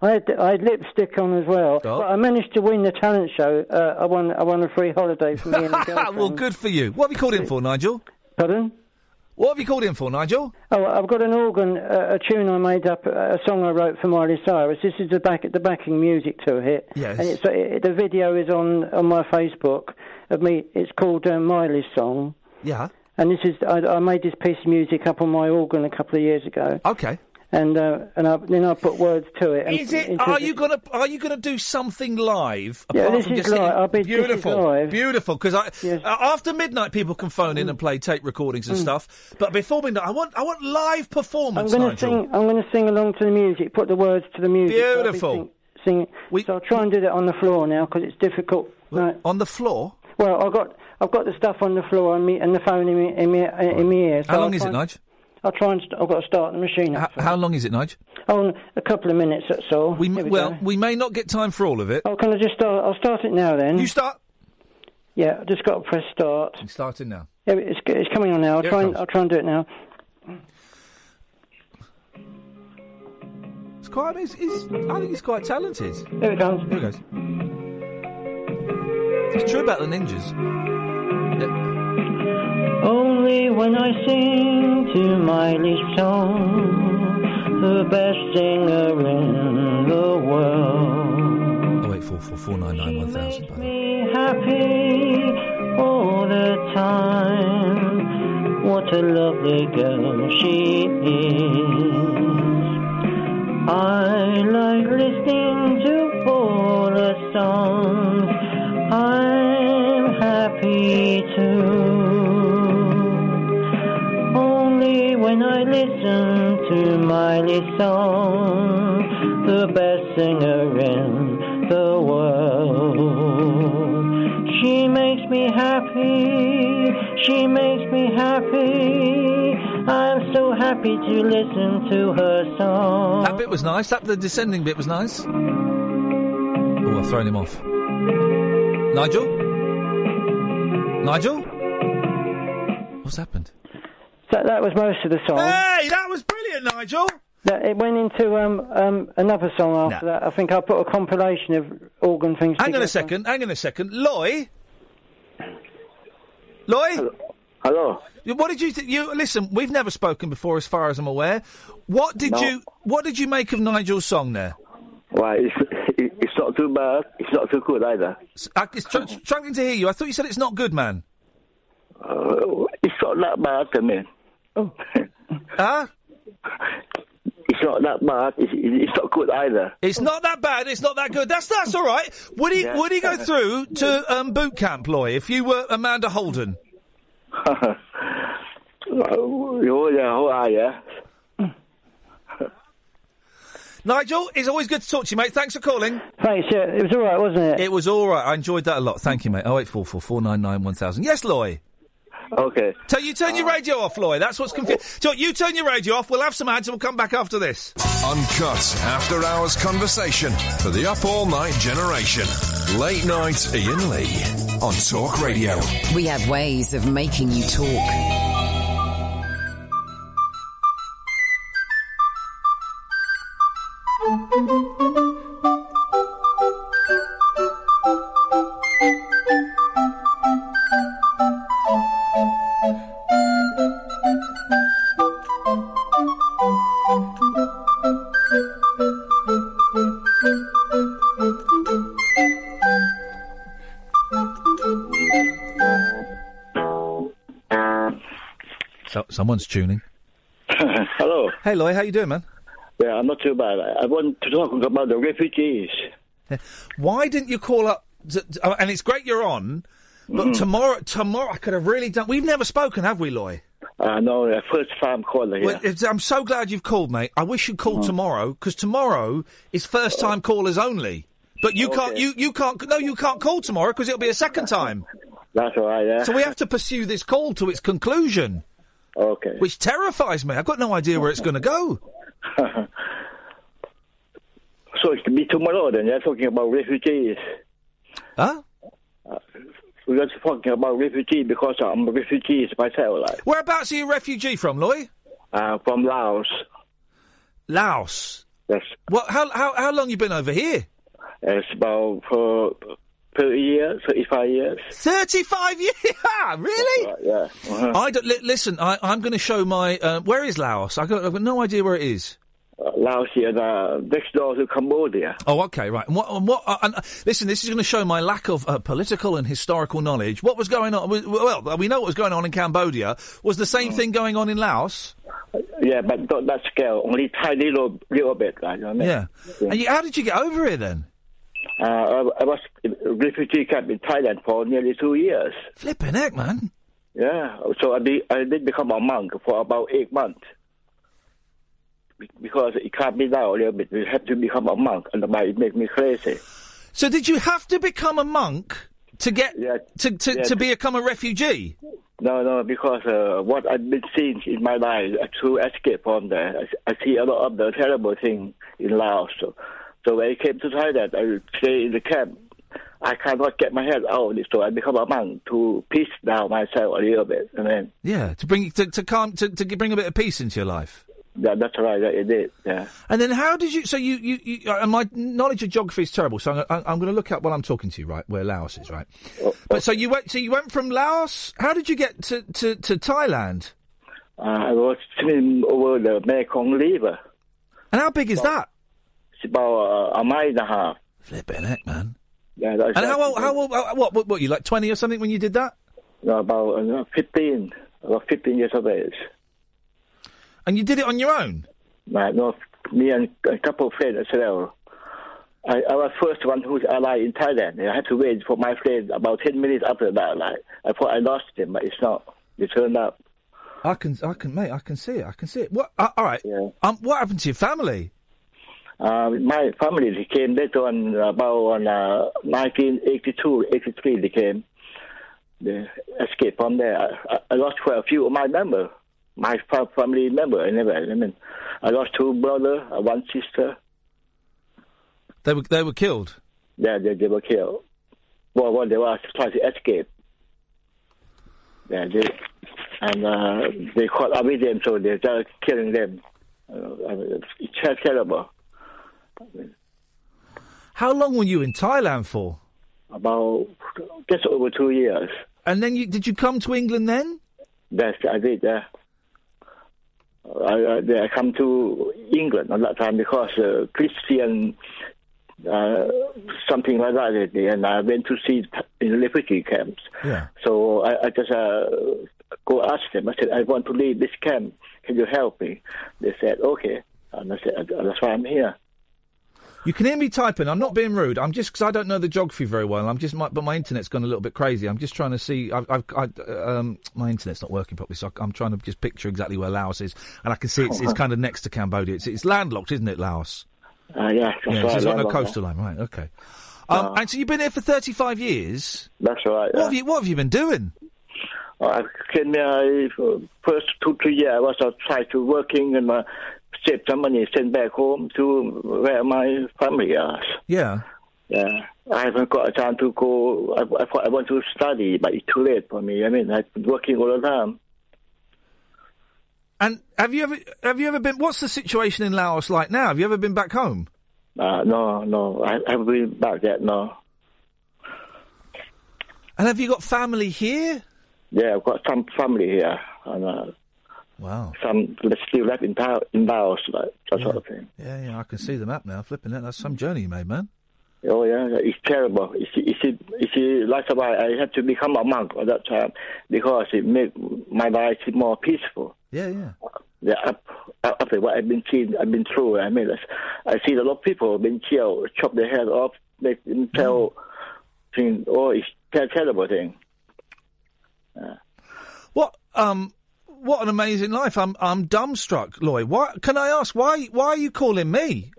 I had I had lipstick on as well, Oh. but I managed to win the talent show. Uh, I won I won a free holiday for me and the girlfriend. well, good for you. What have you called in for, Nigel? Pardon? What have you called in for, Nigel? Oh, I've got an organ, uh, a tune I made up, a song I wrote for Miley Cyrus. This is the back, the backing music to it. Yes. And it's, uh, it, the video is on on my Facebook of me. It's called uh, Miley's song. Yeah. And this is I, I made this piece of music up on my organ a couple of years ago. Okay. And uh, and I, then I put words to it. Is it? Are you gonna Are you gonna do something live? Yeah, this from is just live. I'll be- this is beautiful, live. beautiful. Because I uh, after midnight, people can phone in and play tape recordings and Mm. stuff. But before midnight, I want I want live performance. I'm to Nigel. sing. I'm going to sing along to the music. Put the words to the music. so I'll Beautiful. Sing, sing. so I'll try and do that on the floor now because it's difficult. Right. On the floor? Well, I've got I've got the stuff on the floor and me and the phone in me in me in my ear. So How long I'll is try it, and- Nige? I'll try and. St- I've got to start the machine up. How, long is it, Nige? Oh, a couple of minutes. That's all. We, we well, go. we may not get time for all of it. Oh, can I just start? I'll start it now then. You start. Yeah, I've just got to press start. It's starting now. Yeah, it's it's coming on now. I'll Here try and. I'll try and do it now. It's quite. It's, it's, I think he's quite talented. Here it comes. Here it goes. It's true about the ninjas. When I sing to Miley's song, the best singer in the world. Oh wait, four four four nine nine one thousand. Me happy all the time. What a lovely girl she is. I like listening to all her songs. When I listen to Miley's song, the best singer in the world. She makes me happy, she makes me happy. I'm so happy to listen to her song. That bit was nice. That the descending bit was nice. Oh, I've thrown him off. Nigel. Nigel. What's happened? That, that was most of the song. Hey, that was brilliant, Nigel. That, it went into um, um, another song after that. I think I put a compilation of organ things Hang on together. a second. Hang on a second. Loi. Loi. Hello. What did you think? You listen. We've never spoken before, as far as I'm aware. What did No. you What did you make of Nigel's song there? Why, it's, it- it's not too bad. It's not too good either. S- I, it's tr- struggling to hear you. I thought you said it's not good, man. Uh, it's not that bad to me. Huh? It's not that bad. It's, it's not good either. It's not that bad. It's not that good. That's that's all right. Would he Yeah. Would he go through to um, boot camp, Loi, if you were Amanda Holden? oh, yeah, how are you? Nigel, it's always good to talk to you, mate. Thanks for calling. Thanks, yeah, it was all right, wasn't it? It was all right. I enjoyed that a lot. Thank you, mate. Oh eight four four four nine nine one thousand. Yes, Loi. Okay. So you turn your uh, radio off, Loi. That's what's confusing. Oh. So you turn your radio off. We'll have some ads and we'll come back after this. Uncut after hours conversation for the up all night generation. Late night Iain Lee on Talk Radio. We have ways of making you talk. Someone's tuning. Hello. Hey, Loi, how you doing, man? Yeah, I'm not too bad. I I want to talk about the refugees. Why didn't you call up? t- t- uh, and it's great you're on, but Mm-hmm. tomorrow, tomorrow I could have really done. We've never spoken, have we, Loi? Uh, no, the first time caller here. Well, I'm so glad you've called, mate. I wish you'd Mm-hmm. call tomorrow because tomorrow is first time callers only. But you can't. You you can't. No, you can't call tomorrow because it'll be a second time. That's all right, yeah. So we have to pursue this call to its conclusion. Okay. Which terrifies me. I've got no idea where it's going to go. so it could be tomorrow then, you're talking about refugees. Huh? Uh, we're just talking about refugees because I'm a refugee myself, like, Whereabouts are you a refugee from, Loi? uh, from Laos. Laos. Yes. What? How how how long you been over here? It's about for 30 years, 35 years. Thirty-five years. really? Yeah. Uh-huh. I don't, li- listen. I, I'm going to show my. Uh, where is Laos? I got, I've got no idea where it is. Uh, Laos is uh, next door to Cambodia. Oh, okay, right. And what? And what? Uh, and, uh, listen, this is going to show my lack of uh, political and historical knowledge. What was going on? Well, we know what was going on in Cambodia. Was the same thing going on in Laos? Yeah, but not that scale, only tiny little, little bit, like, you know I mean? Yeah. And you, how did you get over here then? Uh, I, I was refugee camp in Thailand for nearly two years. Flipping heck, man. Yeah, so I, be, I did become a monk for about eight months. Be- Because it calmed me down a little bit. You have to become a monk, and it made me crazy. So did you have to become a monk to get to to, yeah. to become a refugee? No, no, because uh, what I've been seeing in my life uh, to escape from there, I, I see a lot of the terrible thing in Laos. So, so when I came to Thailand, I stay in the camp. I cannot get my head out of it, so I become a monk to peace down myself a little bit. And then, Yeah, to bring to to calm to, to bring a bit of peace into your life. yeah, that's right, I did, yeah. And then how did you? So you you, you uh, my knowledge of geography is terrible. So I'm, I'm going to look up while I'm talking to you, right? Where Laos is, right? But so you went. So you went from Laos. How did you get to to, to Thailand? Uh, I was swimming over the Mekong River. And how big is that? It's about uh, a mile and a half. Flipping heck, man. Yeah, that's And how old? How old? uh, What? What? What? You like twenty or something when you did that? No, about uh, 15, about 15 years of age. And you did it on your own? Right, no, me and a couple of friends as well. I, I was first one who's alive in Thailand. I had to wait for my friend about 10 minutes after that. Like, I thought I lost him, but it's not. It turned up. I can, I can, mate. I can see it. I can see it. What? Uh, all right. Um, what happened to your family? Uh, my family they came later on about on uh, 1982, 83 they came. They escaped from there. I, I- lost quite a few of my members, my family member. I never, I mean, I lost two brothers, uh, one sister. They were they were killed. Yeah, they, they were killed. Well, when they were trying to escape. Yeah, they, and uh, they caught up with them, so they're just killing them. Uh, it's terrible. How long were you in Thailand for? About just over two years. And then you did you come to England then? Yes, I did. Yeah. I, I, I come to England at that time because uh, Christian, uh, something like that, and I went to see in refugee camps. Yeah. So I, I just uh, go ask them. I said, I want to leave this camp. Can you help me? They said, okay. And I said, that's why I'm here. You can hear me typing. I'm not being rude. I'm just because I don't know the geography very well. I'm just, my, but my internet's gone a little bit crazy. I'm just trying to see. I've, I've I, um, my internet's not working properly, so I, am trying to just picture exactly where Laos is, and I can see it's, it's kind of next to Cambodia. It's, it's landlocked, isn't it, Laos? Uh, yeah, yeah, right. it's got no coastal line, right? Okay. Um, and so you've been here for 35 years. That's right. What have you What have you been doing? I came here uh, first two three years. I was uh, trying to working and uh, save some money, send back home to where my family is. Yeah. Yeah, I haven't got a chance to go. I, I I want to study, but it's too late for me. I mean, I've been working all the time. And have you ever have you ever been? What's the situation in Laos like now? Have you ever been back home? Uh, no, no, I I haven't been back yet. No. And have you got family here? Yeah, I've got some family here, and uh, wow, some that still left in Laos, like that sort of thing. Yeah, yeah, I can see the map now. Flipping it, that's some journey you made, man. Oh yeah, it's terrible. You see, you see, you see, that's why I had to become a monk at that time because it made my life more peaceful. Yeah, yeah. Yeah, up- after what I've been seen, I've been through. I mean, I see a lot of people being killed, chop their head off, make them tell, thing. Oh, it's a terrible thing. What um what an amazing life. I'm I'm dumbstruck, Lloyd. Why can I ask why why are you calling me?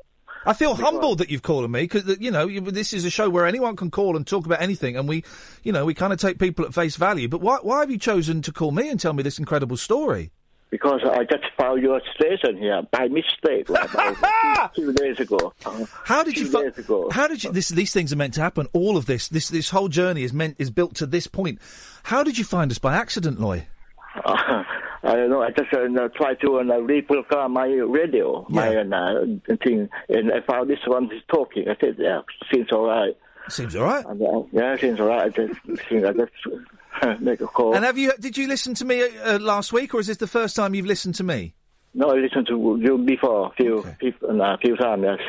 I feel humbled that you've called me because you know you- this is a show where anyone can call and talk about anything, and we, you know, we kind of take people at face value. But why why have you chosen to call me and tell me this incredible story? Because I just found your station here by mistake like, two days ago. How did you? two Fi- days ago. how did you? This, these things are meant to happen. All of this, this, this whole journey is meant is built to this point. How did you find us by accident, Loi? Uh, I don't know. I just uh, uh, try to uh, reprogram my radio, my uh, thing, and I found this one is talking. I said, "Yeah, seems all right." Seems all right. And, uh, yeah, seems all right. I just think I just uh, make a call. And have you? Did you listen to me uh, uh, last week, or is this the first time you've listened to me? no, I listened to you before, few, few, uh, few times. Yes.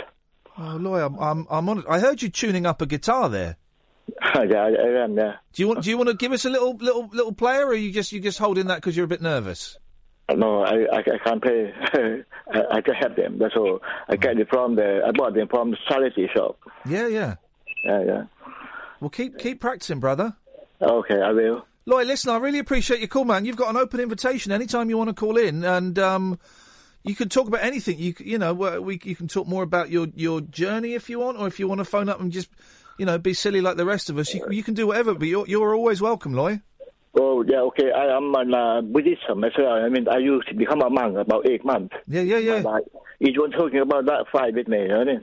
Oh, Loi, I'm, I'm, I'm on it. I heard you tuning up a guitar there. Yeah, I, I am. Yeah. Do you want? Do you want to give us a little, little, little player, or are you just, you just holding that because you're a bit nervous? No, I, I, I can't play. I, I just have them. That's all. I get it from the. I bought them from the charity shop. Yeah, yeah. Yeah, yeah. Well, keep, keep practicing, brother. Okay, I will. Lloyd, listen, I really appreciate your call, man. You've got an open invitation anytime you want to call in, and um, you can talk about anything. You, you know, we, you can talk more about your, your journey if you want, or if you want to phone up and just, you know, be silly like the rest of us. You, you can do whatever, but you're, you're always welcome, Loi. Oh, yeah, okay. I am an uh, Buddhism as well. I mean, I used to become a monk about eight months. Yeah, yeah, yeah. Like, if you want talking about that, fine with me, you know?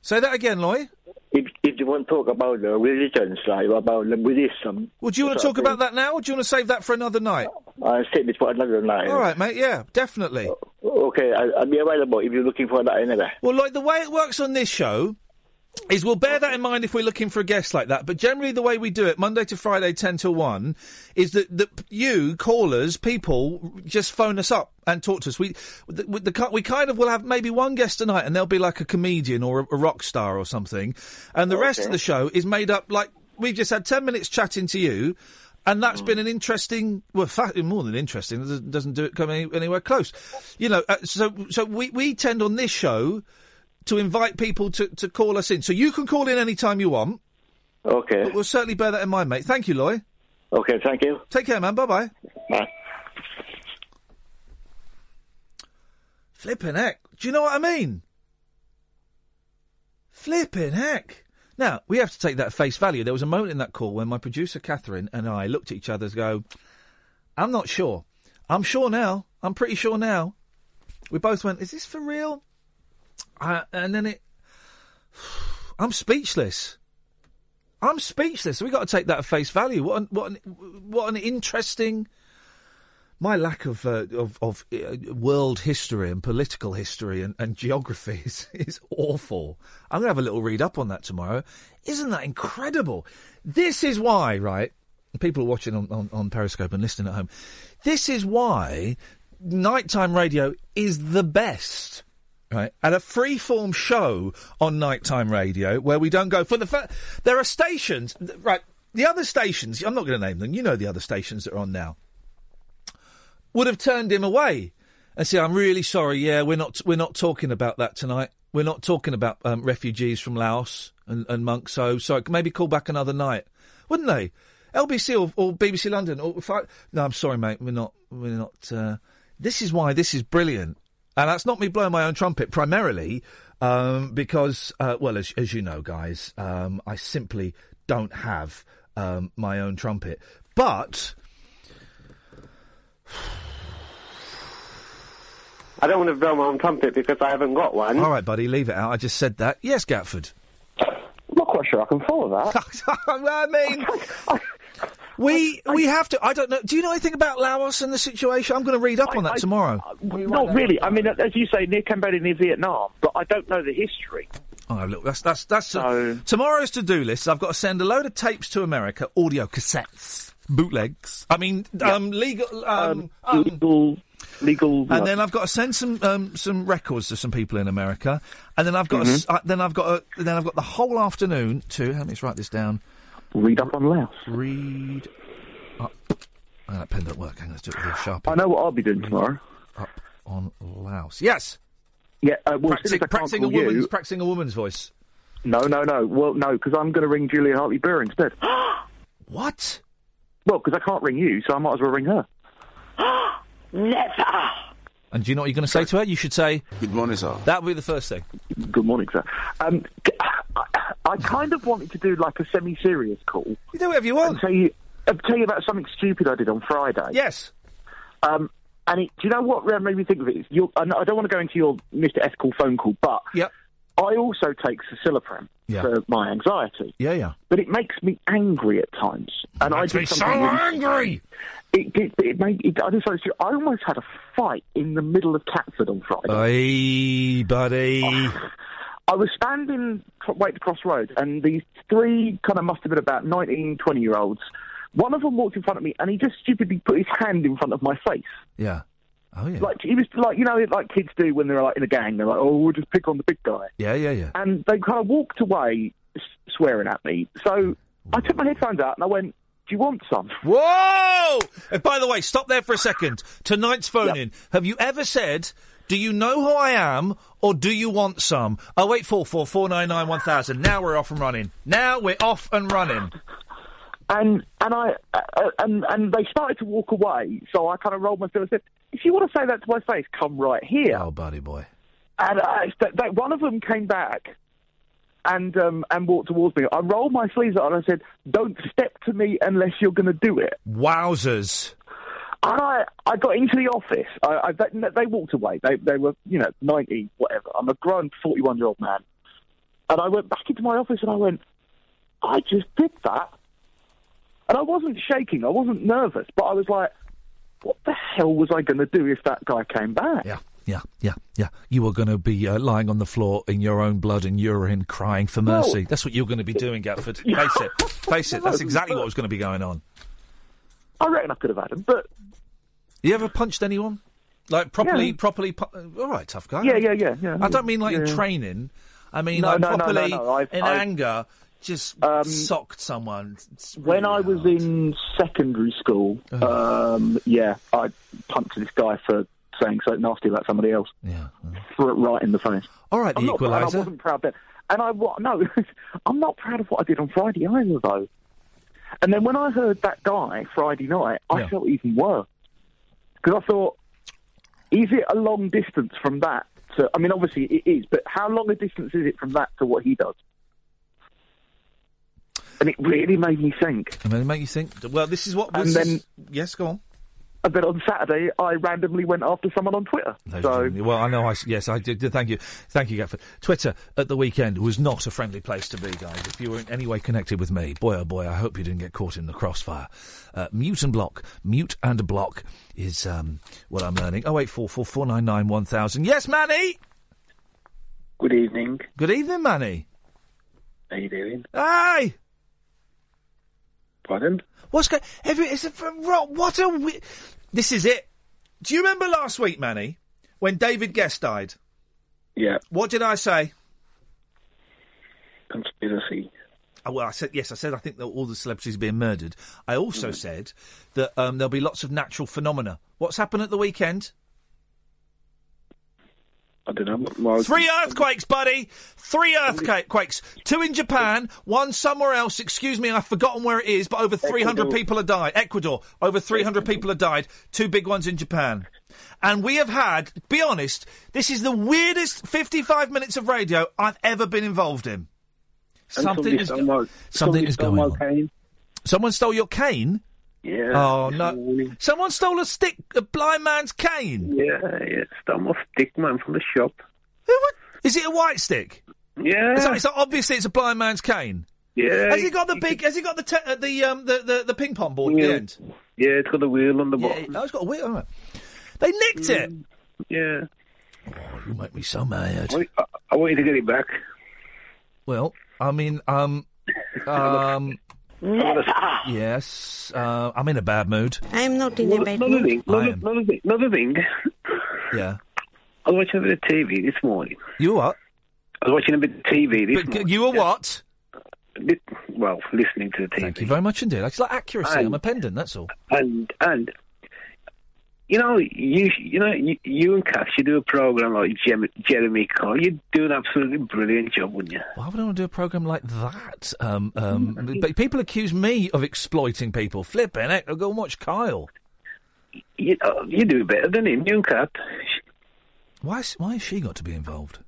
Say that again, Loi. If, if you want to talk about the religions, like about the Buddhism. Well, do you want to talk about that now, or do you want to save that for another night? I save it for another night. All right, mate. Yeah, definitely. Okay, I, I'll be available if you're looking for that anyway. Well, like the way it works on this show is we'll bear that in mind if we're looking for a guest like that. But generally, the way we do it, Monday to Friday, ten to one, is that that you callers, people, just phone us up and talk to us. We the, the, we kind of will have maybe one guest tonight, and they'll be like a comedian or a, a rock star or something, and the rest of the show is made up like we've just had ten minutes chatting to you. And that's been an interesting, well, fa- more than interesting. It doesn't, doesn't do it come any, anywhere close. You know, uh, so so we, we tend on this show to invite people to, to call us in. So you can call in any time you want. Okay. But we'll certainly bear that in mind, mate. Thank you, Loi. Okay, thank you. Take care, man. Bye bye. Bye. Flipping heck. Do you know what I mean? Flipping heck. Now, we have to take that face value. There was a moment in that call when my producer, Katherine, and I looked at each other and go, I'm not sure. I'm sure now. I'm pretty sure now. We both went, is this for real? And then it. I'm speechless. I'm speechless. We got to take that at face value. What an, what an, what an interesting. My lack of uh, of, of uh, world history and political history and, and geography is, is awful. I'm going to have a little read up on that tomorrow. Isn't that incredible? This is why, right? People are watching on, on, on Periscope and listening at home. This is why nighttime radio is the best. Right, and a free-form show on nighttime radio where we don't go for the fa- there are stations, right? The other stations, I'm not going to name them. You know the other stations that are on now would have turned him away and said, "I'm really sorry. Yeah, we're not we're not talking about that tonight. We're not talking about um, refugees from Laos and, and monks. So sorry, maybe call back another night, wouldn't they? LBC or, or BBC London or I, no, I'm sorry, mate. We're not we're not. Uh, this is why this is brilliant, and that's not me blowing my own trumpet primarily. Um, because, uh, well, as, as you know, guys, um, I simply don't have um, my own trumpet. But I don't want to blow my own trumpet because I haven't got one. All right, buddy, leave it out. I just said that. Yes, Gatford. I'm not quite sure I can follow that. I mean, we we have to. I don't know. Do you know anything about Laos and the situation? I'm going to read up on that tomorrow. Not really. I mean, as you say, near Cambodia, near Vietnam, but I don't know the history. Oh, look, that's that's that's tomorrow's to do list. I've got to send a load of tapes to America, audio cassettes, bootlegs. I mean, um, legal, um, Um, legal, legal. and then I've got to send some um, some records to some people in America, and then I've got to s Mhm. uh, then I've got a, then I've got the whole afternoon to. Let me just write this down. Read up on Laos. Read up. Oh, that pen don't work. Hang on, let's do it with a sharp. I know what I'll be doing tomorrow. Up on Laos. Yes. Yeah, uh, well, Practicing, as I can't practicing a call you- woman's practicing a woman's voice. No, no, no. Well, no, because I'm going to ring Julia Hartley Brewer instead. what? Well, because I can't ring you, so I might as well ring her. Never. And do you know what you're going to say to her? You should say, "Good morning, sir." That would be the first thing. Good morning, sir. Um, c- I, I kind of wanted to do like a semi-serious call. You do whatever you want. And tell you, tell you about something stupid I did on Friday. Yes. Um, and it, do you know what made me think of it? you're, I, don't want to go into your Mr. Ethical phone call, but yep. I also take Citalopram Yeah. for my anxiety. Yeah, yeah. But it makes me angry at times. And I Makes did me so really- angry. It did. It made. It, I just I almost had a fight in the middle of Catford on Friday. Hey, buddy. I was standing cr- Wait Cross Road, and these three kind of must have been about 19, 20 year olds. One of them walked in front of me, and he just stupidly put his hand in front of my face. Yeah. Oh yeah. Like he was like you know like kids do when they're like in a gang. They're like, oh, we'll just pick on the big guy. Yeah, yeah, yeah. And they kind of walked away swearing at me. So I took my headphones out and I went, "Do you want some?" Whoa! And by the way, stop there for a second. Tonight's phone in. Have you ever said, "Do you know who I am?" or "Do you want some?" Oh wait, four four four nine nine one thousand. Now we're off and running. Now we're off and running. And and I uh, and and they started to walk away. So I kind of rolled my finger and said, "If you want to say that to my face, come right here." Oh, buddy boy. And uh, th- th- one of them came back and um, and walked towards me. I rolled my sleeves up and I said, "Don't step to me unless you're going to do it." Wowzers! And I, I got into the office. I, I, they, they walked away. They, they were, you know, 90, whatever. I'm a grown 41 year old man. And I went back into my office and I went, I just did that. And I wasn't shaking. I wasn't nervous. But I was like, what the hell was I going to do if that guy came back? Yeah. Yeah, yeah, yeah. You were going to be uh, lying on the floor in your own blood and urine, crying for mercy. That's what you're going to be doing, Gatford. Face it. Face it. That's exactly what was going to be going on. I reckon I could have had him. But You ever punched anyone? Like properly, Yeah. properly. Pu- all right, tough guy. Yeah, yeah, yeah, yeah, I don't mean like in training. I mean No, like no, no, no, properly no, I've- in I've- anger, just socked someone. It's when I was in secondary school, um, yeah, I punched this guy for saying something nasty about somebody else. Yeah. For it right in the face. All right, the I'm not proud, I equaliser. wasn't proud then. And I, wa- no, I'm not proud of what I did on Friday either, though. And then when I heard that guy Friday night, I Yeah. felt even worse. Because I thought, is it a long distance from that to, I mean, obviously it is, but how long a distance is it from that to what he does? And it really made me think. And then make you think. Well, this is what. And this then- is- yes, go on. And then on Saturday, I randomly went after someone on Twitter. So, Well, I know. I s- yes, I did. did- Thank you, thank you, Gatford. Twitter at the weekend was not a friendly place to be, guys. If you were in any way connected with me, boy oh boy, I hope you didn't get caught in the crossfire. Uh, mute and block, mute and block is um, what I'm learning. Oh eight four four four nine nine one thousand. Yes, Manny. Good evening. Good evening, Manny. How you doing? Hey. Pardon? What's going? Every it's a, what a. We- this is it. Do you remember last week, Manny, when David Gest died? Yeah. What did I say? Conspiracy. Oh, well, I said yes. I said I think that all the celebrities are being murdered. I also said that um, there'll be lots of natural phenomena. What's happened at the weekend? I don't know. Well, Three earthquakes, buddy. Three earthquakes. Two in Japan, one somewhere else. Excuse me, I've forgotten where it is, but over 300 Ecuador. people have died. Ecuador, over 300 people have died. Two big ones in Japan. And we have had, be honest, this is the weirdest 55 minutes of radio I've ever been involved in. Something is, my- something is going on. cane. Someone stole your cane? Yeah. Oh, no. Someone stole a stick, a blind man's cane? Yeah, yeah. Stole my stick, man, from the shop. Who would? Is it a white stick? Yeah. So, so obviously it's a blind man's cane. Yeah. Has he got the big? Has he got the te- uh, the um the, the the ping pong board at Yeah. the end? Yeah, it's got a wheel on the Yeah, bottom. oh, it's got a wheel. All right. They nicked it. Yeah. Oh, you make me so mad. I, I, I want you to get it back. Well, I mean, um, um, Yes, uh, I'm in a bad mood. I'm not in a bad Another mood. thing, I another, am. another thing, another thing. Yeah. I was watching a bit of TV this morning. You what? I was watching a bit of TV this But morning. you were what? Li- Well, listening to the TV. Thank you very much indeed. It's like accuracy. I'm a pendant. That's all. And and you know, you you know, you, you and Kath, you do a program like Jem- Jeremy Kyle. You do an absolutely brilliant job, wouldn't you? Why would I want to do a program like that? Um, um, but people accuse me of exploiting people. Flipping it. Go and watch Kyle. You, uh, you do better than him, you and Kath. Why? is- Why has she got to be involved?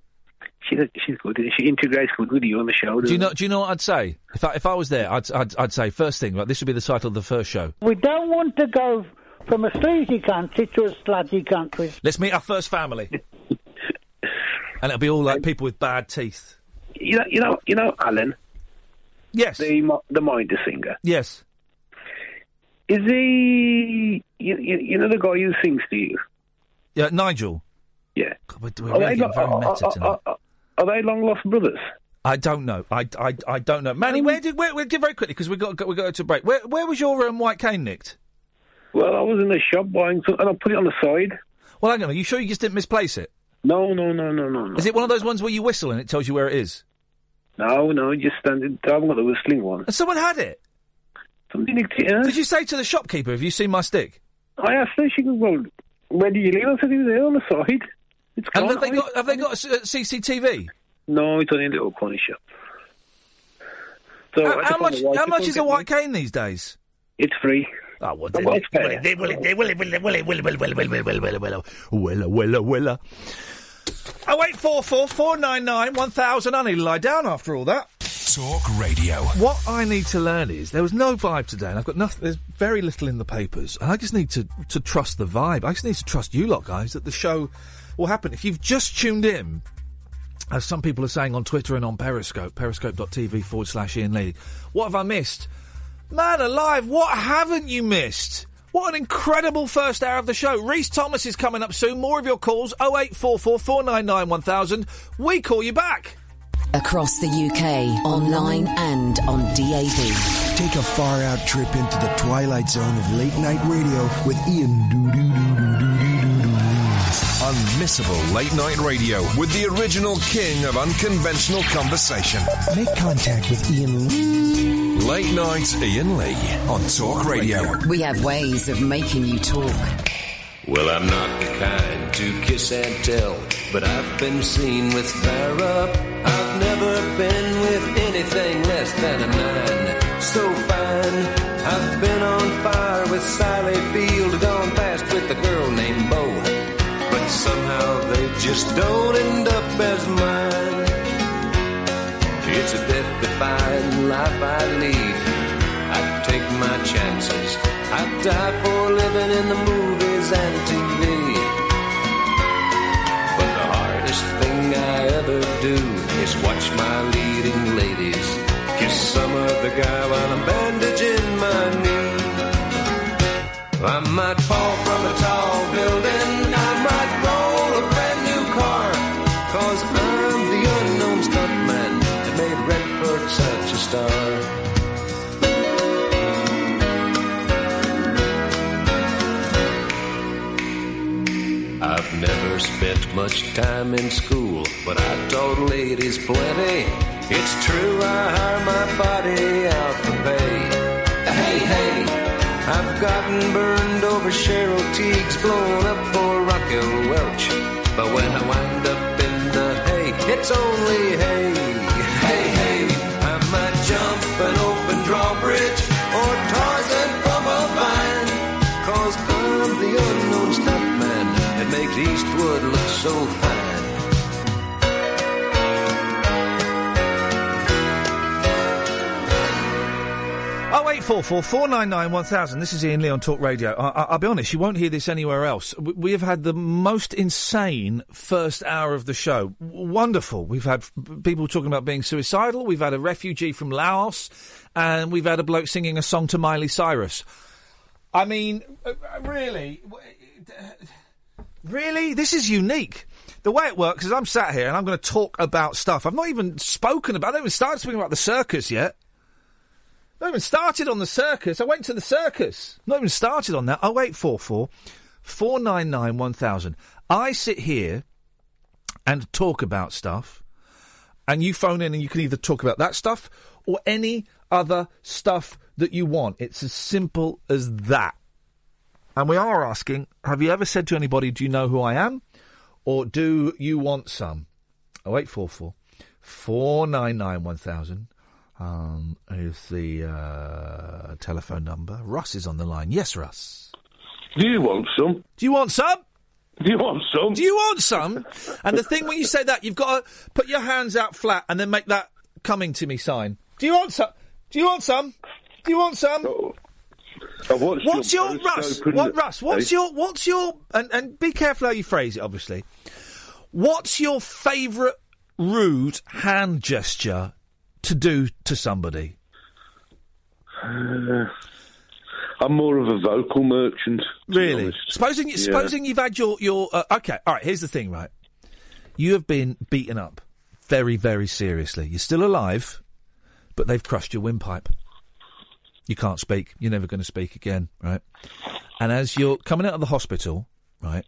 She's she's good. She She integrates good with you on the show. Do you know? Do you know what I'd say? If I, if I was there, I'd, I'd I'd say first thing. Right, this would be the title of the first show. We don't want to go from a sleazy country to a slutty country. Let's meet our first family, and it'll be all like people with bad teeth. You know, you know, you know, Alan. Yes. The mo- the Minder singer. Yes. Is he? You, you, you know the guy who sings to you. Yeah, Nigel. Yeah. God, we're, we're Are really they, getting very meta are- tonight. are- are- are they long lost brothers? I don't know. I, I, I don't know. Manny, where did where, where give very quickly because we got we got to break. Where where was your um, white cane nicked? Well, I was in the shop buying some, and I put it on the side. Well, hang on. Are you sure you just didn't misplace it? No, no, no, no, no, no. Is it one of those ones where you whistle and it tells you where it is? No, no, just standing. I haven't got the whistling one. And someone had it. Somebody nicked it. Yeah? Did you say to the shopkeeper, "Have you seen my stick?" I asked her. She goes, "Well, where do you live?" I said, "He was there on the side." It's And gone. have they got have they got a uh, a CCTV? No, it's only a little corner shop. So how, how much how much is a white cane these days? It's free. Ah, oh, well, Well, it's fair. Willa, willa, willa. Oh wait, four four four nine nine one thousand. I need to lie down after all that. Talk Radio. What I need to learn is there was no vibe today, and I've got nothing. There's very little in the papers, and I just need to to trust the vibe. I just need to trust you lot, guys, that the show will happen. If you've just tuned in, as some people are saying on Twitter and on Periscope, periscope.tv forward slash Iain Lee, what have I missed? Man alive, what haven't you missed? What an incredible first hour of the show. Rhys Thomas is coming up soon. More of your calls 08444991000. We call you back. Across the UK, online and on DAB. Take a far out trip into the twilight zone of late night radio with Iain Doo Doo Doo Doo Doo. Unmissable late night radio with the original king of unconventional conversation. Make contact with Iain Lee. Late night Iain Lee on Talk Radio. We have ways of making you talk. Well, I'm not the kind to kiss and tell, but I've been seen with Farrah. I've never been with anything less than a nine. So fine. I've been on fire with Sally Field, just don't end up as mine. It's a death defying life I lead. I take my chances. I die for living in the movies and TV. But the hardest thing I ever do is watch my leading ladies kiss some other guy while I'm bandaging my knee. I might fall from a tall star. I've never spent much time in school, but I taught ladies plenty. It's true, I hire my body out for pay. Hey, hey, I've gotten burned over Cheryl Tiegs, blown up for Raquel Welch. But when I wind up in the hay, it's only hay. Makes Eastwood look so fine. Oh eight four four four nine nine one thousand. This is Iain Lee on Talk Radio. I, I, I'll be honest, you won't hear this anywhere else. We, we have had the most insane first hour of the show. W- wonderful. We've had f- people talking about being suicidal. We've had a refugee from Laos, and we've had a bloke singing a song to Miley Cyrus. I mean, uh, uh, really, w- really, this is unique. The way it works is I'm sat here and I'm going to talk about stuff. I've not even spoken about. I haven't even started speaking about the circus yet. I have not even started on the circus. I went to the circus. Not even started on that. Oh eight four four four nine nine one thousand. I sit here and talk about stuff, and you phone in and you can either talk about that stuff or any other stuff that you want. It's as simple as that. And we are asking, have you ever said to anybody, do you know who I am? Or do you want some? 0844 499 1000 um, is the uh, telephone number. Russ is on the line. Yes, Russ. Do you want some? Do you want some? Do you want some? Do you want some? and the thing when you say that, you've got to put your hands out flat and then make that coming to me sign. Do you want some? Do you want some? Do you want some? Watched What's your your Russ? What Russ? What's your what's your and, and be careful how you phrase it. Obviously, what's your favourite rude hand gesture to do to somebody? Uh, I'm more of a vocal merchant. Really? Supposing Yeah. supposing you've had your your uh, okay. All right. Here's the thing. Right, you have been beaten up very very seriously. You're still alive, but they've crushed your windpipe. You can't speak. You're never going to speak again. Right. And as you're coming out of the hospital, right,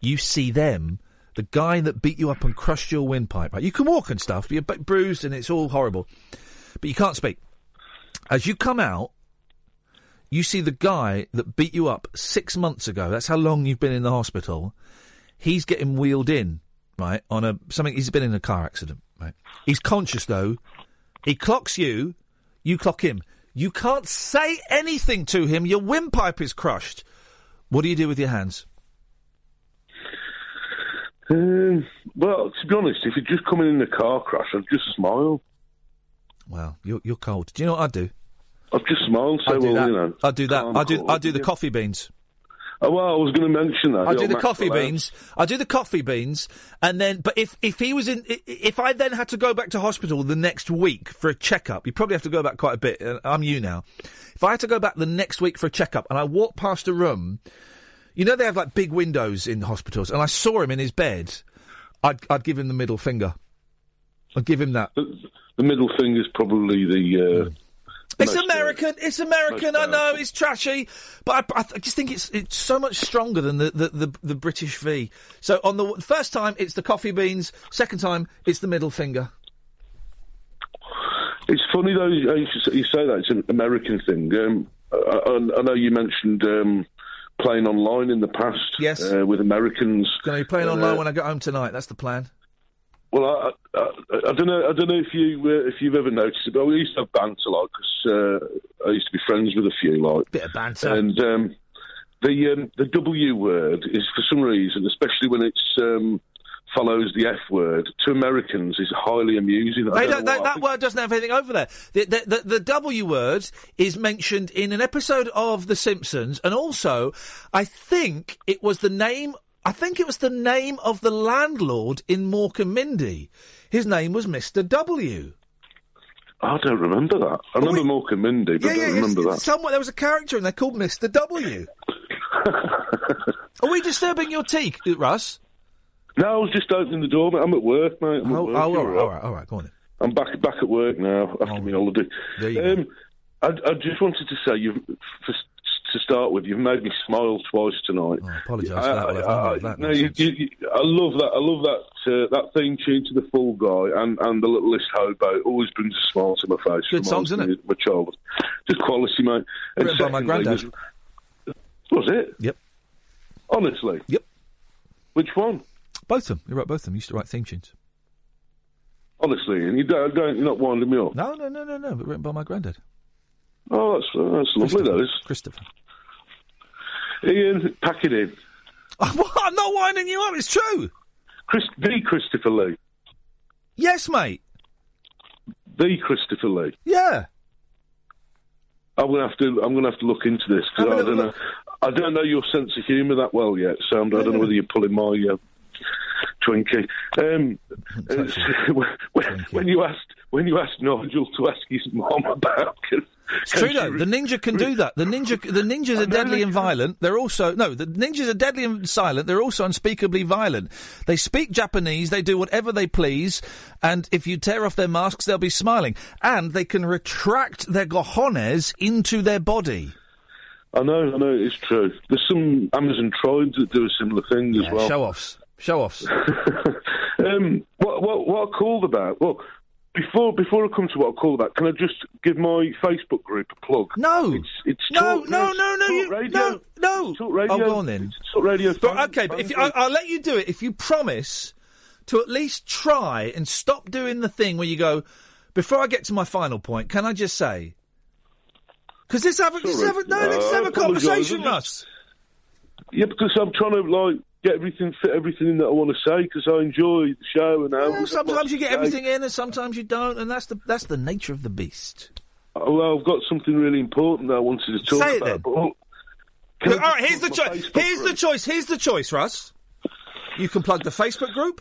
you see them. The guy that beat you up and crushed your windpipe, right? You can walk and stuff, but you're bruised and it's all horrible. But you can't speak. As you come out, you see the guy that beat you up six months ago. That's how long you've been in the hospital. He's getting wheeled in, right, on a something. He's been in a car accident, right. He's conscious though. He clocks you. You clock him. You can't say anything to him. Your windpipe is crushed. What do you do with your hands? Um, well, to be honest, if you're just coming in a car crash, I'd just smile. Well, you're, you're cold. Do you know what I'd do? I'd just smile and say, I'd do well, that. you know. I'd do that. I'd do. I'd do the coffee beans. Oh, well, I was going to mention that. I do the coffee beans. I do the coffee beans, and then. But if if he was in, if I then had to go back to hospital the next week for a checkup, you probably have to go back quite a bit. uh, I'm you now. If I had to go back the next week for a checkup, and I walked past a room, you know they have like big windows in hospitals, and I saw him in his bed, I'd I'd give him the middle finger. I'd give him that. The, the middle is probably the. Uh, It's most, uh, American. It's American. I know it's trashy, but I, I just think it's it's so much stronger than the, the, the, the British V. So on the first time, it's the coffee beans. Second time, it's the middle finger. It's funny though. You, you s- you say that it's an American thing. Um, I, I, know you mentioned um, playing online in the past. Yes. Uh, with Americans. Going to be playing Uh, online when I get home tonight. That's the plan. Well, I, I, I don't know. I don't know if you uh, if you've ever noticed it, but we used to have banter like because uh, I used to be friends with a few like bit of banter. and um, the um, the W word is for some reason, especially when it's um, follows the F word, to Americans is highly amusing. They don't that word doesn't have anything over there. The, the, the, the W word is mentioned in an episode of The Simpsons, and also, I think it was the name. I think it was the name of the landlord in Mork and Mindy. His name was Mister W. I don't remember that. I remember Mork and Mindy, but I don't remember that. Somewhere there was a character in there called Mister W. Are we disturbing your tea, Russ? No, I was just opening the door. Mate. I'm at work, mate. I'm Oh, at work. oh, You're all right, all right, all right, go on then. I'm back back at work now after my holiday. There you um, I, I just wanted to say, you've, for, to start with, you've made me smile twice tonight. I Oh, apologise for that. I- I- that no, you, you, I love that. I love that. Uh, that theme tune to the Fall Guy and, and the Littlest Hobo It always brings a smile to my face. Good songs, me of My childhood, just quality, mate. And Written by my granddad. Was, was it? Yep. Honestly. Yep. Which one? Both of them. You wrote both of them. You used to write theme tunes. Honestly, and you don't, don't you're not winding me up. No, no, no, no, no. But written by my granddad. Oh, that's uh, that's lovely. That is. Christopher. Iain, pack it in. I'm not winding you up. It's true. Chris, the Christopher Lee. Yes, mate. The Christopher Lee. Yeah. I'm gonna have to. I'm gonna have to look into this because I don't little know. I don't know your sense of humour that well yet, so I'm- I don't know whether you're pulling my uh, Twinkie. Um, when, when you asked when you asked Nigel to ask his mom about, It's true though. The ninja can do that. The ninja, the ninjas are deadly and violent. They're also no. The ninjas are deadly and silent. They're also unspeakably violent. They speak Japanese. They do whatever they please. And if you tear off their masks, they'll be smiling. And they can retract their cojones into their body. I know, I know, it's true. There's some Amazon tribes that do a similar thing as well. Show offs. Show offs. um, what, what, what I called about? Well, before before I come to what I called about, can I just give my Facebook group a plug? No, it's it's No, Talk- no, no, no, Talk you- radio. no, no. Talk radio. Oh, go on then. It's Talk radio. But, okay, but if you, I, I'll let you do it if you promise to at least try and stop doing the thing where you go. Before I get to my final point, can I just say? Because this have a, this have a, no, let's I have a conversation, Russ. Yeah, because I'm trying to like get everything fit everything in that I want to say because I enjoy the show and Well, sometimes you get everything in, and sometimes you don't, and that's the that's the nature of the beast. Oh, well, I've got something really important that I wanted to talk Say it about. then. But, well, can All right, here's the choice. Here's the choice. Here's the choice, Russ. You can plug the Facebook group,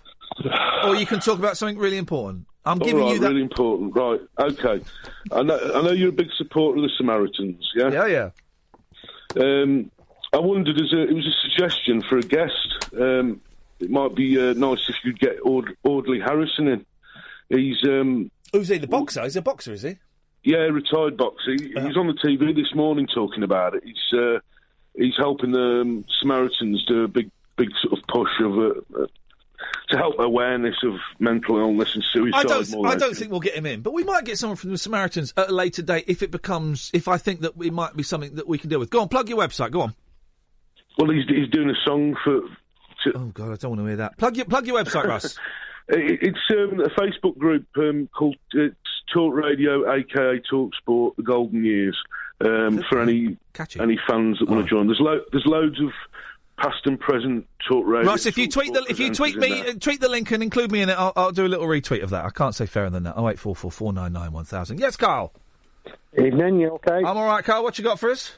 or you can talk about something really important. I'm All giving right, you that. really important. Right, okay. I know, I know you're a big supporter of the Samaritans, yeah? Yeah, yeah. Um, I wondered, as a, it was a suggestion for a guest. Um, it might be uh, nice if you'd get Aud- Audley Harrison in. He's um, Who's he? The boxer? He's a boxer, is he? yeah, retired boxer. He, He was on the TV this morning talking about it. He's uh, he's helping the um, Samaritans do a big big sort of push of uh, uh, to help awareness of mental illness and suicide. I don't. I don't think we'll get him in, but we might get someone from the Samaritans at a later date if it becomes. If I think that it might be something that we can deal with. Go on, plug your website. Go on. Well, he's he's doing a song for. oh God, I don't want to hear that. Plug your plug your website, Russ. It- It's um, a Facebook group um, called it's Talk Radio, aka Talk Sport, the Golden Years. Um, for any any fans that Oh. want to join, there's lo- there's loads of past and present Talk Radio. Russ, if you tweet the if you tweet me uh, tweet the link and include me in it, I'll, I'll do a little retweet of that. I can't say fairer than that. Oh eight four four four nine nine one thousand. Yes, Carl. Evening, you okay? I'm all right, Carl. What you got for us?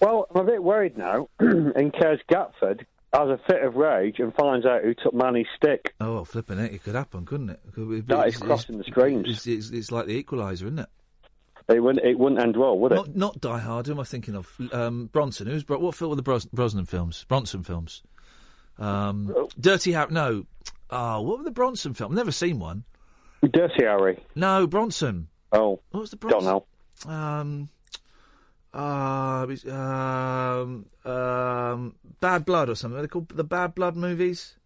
Well, I'm a bit worried now in case Gatford has a fit of rage and finds out who took Manny's stick. Oh, flipping it! It could happen, couldn't it? It That is it's- crossing the streams. It's, it's, it's like the Equalizer, isn't it? It wouldn't, it wouldn't end well, would it? Not, not Die Hard. Who am I thinking of? Um, Bronson. Who's what film were the Bros- Brosnan films? Bronson films. Um, Dirty Harry. No. Oh, what were the Bronson films? I've never seen one. Dirty Harry. No, Bronson. Oh, what was the don't Bronson? know. Um, uh, was, um, um, Bad Blood or something. Are they called the Bad Blood movies?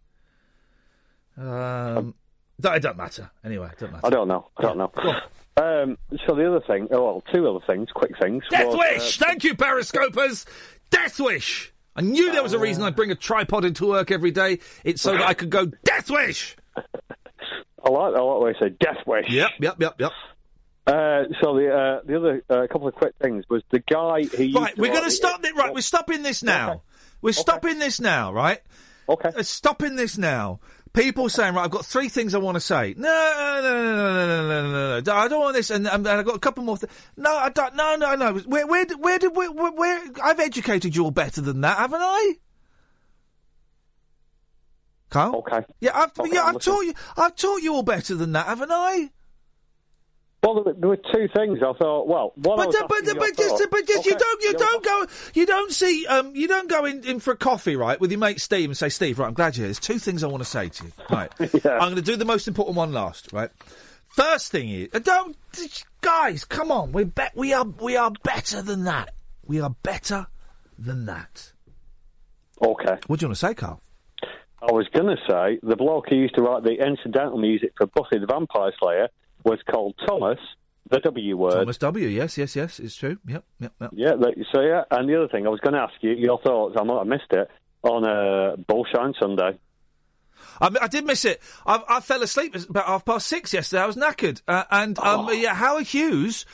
Um, that it don't matter. Anyway, it don't matter. I don't know. I don't know. Um, so the other thing, oh, well, two other things, quick things. Death was, Wish! uh, Thank you, Periscopers! Death Wish! I knew there was a reason I'd bring a tripod into work every day. It's so that I could go, Death Wish! I like, I like the way you say Death Wish. Yep, yep, yep, yep. Uh, so the uh, the other uh, couple of quick things was the guy. He right, we're going to stop it. Right, we're stopping this now. Okay. We're okay. stopping this now. Right. Okay. We're stopping this now. People saying, right, I've got three things I want to say. No, no, no, no, no, no, no, no. I don't want this, and, and I've got a couple more. Th- no, I don't. No, no, no. Where, where, where did where, where, where? I've educated you all better than that, haven't I? Kyle. Okay. Yeah, I've okay, yeah, I've taught you. I've taught you all better than that, haven't I? Well, there were, two things. I thought, well, one But, uh, but, but I just, thought, but just, you don't, you yeah, don't go, you don't see, um, you don't go in, in for a coffee, right, with your mate Steve and say, Steve, right, I'm glad you're here. There's two things I want to say to you. Right, I'm going to do the most important one last, right. First thing is, uh, don't, guys, come on, we bet we are, we are better than that. We are better than that. Okay. What do you want to say, Carl? I was going to say the bloke who used to write the incidental music for Buffy the Vampire Slayer was called Thomas, the W word. Thomas W. Yes, yes, yes, it's true. Yep, yep, yep. Yeah, so yeah, and the other thing I was going to ask you your thoughts. I might have missed it on uh, Bullshine Sunday. I, I did miss it. I, I fell asleep at about half past six yesterday. I was knackered. Uh, and um, yeah, Howard Hughes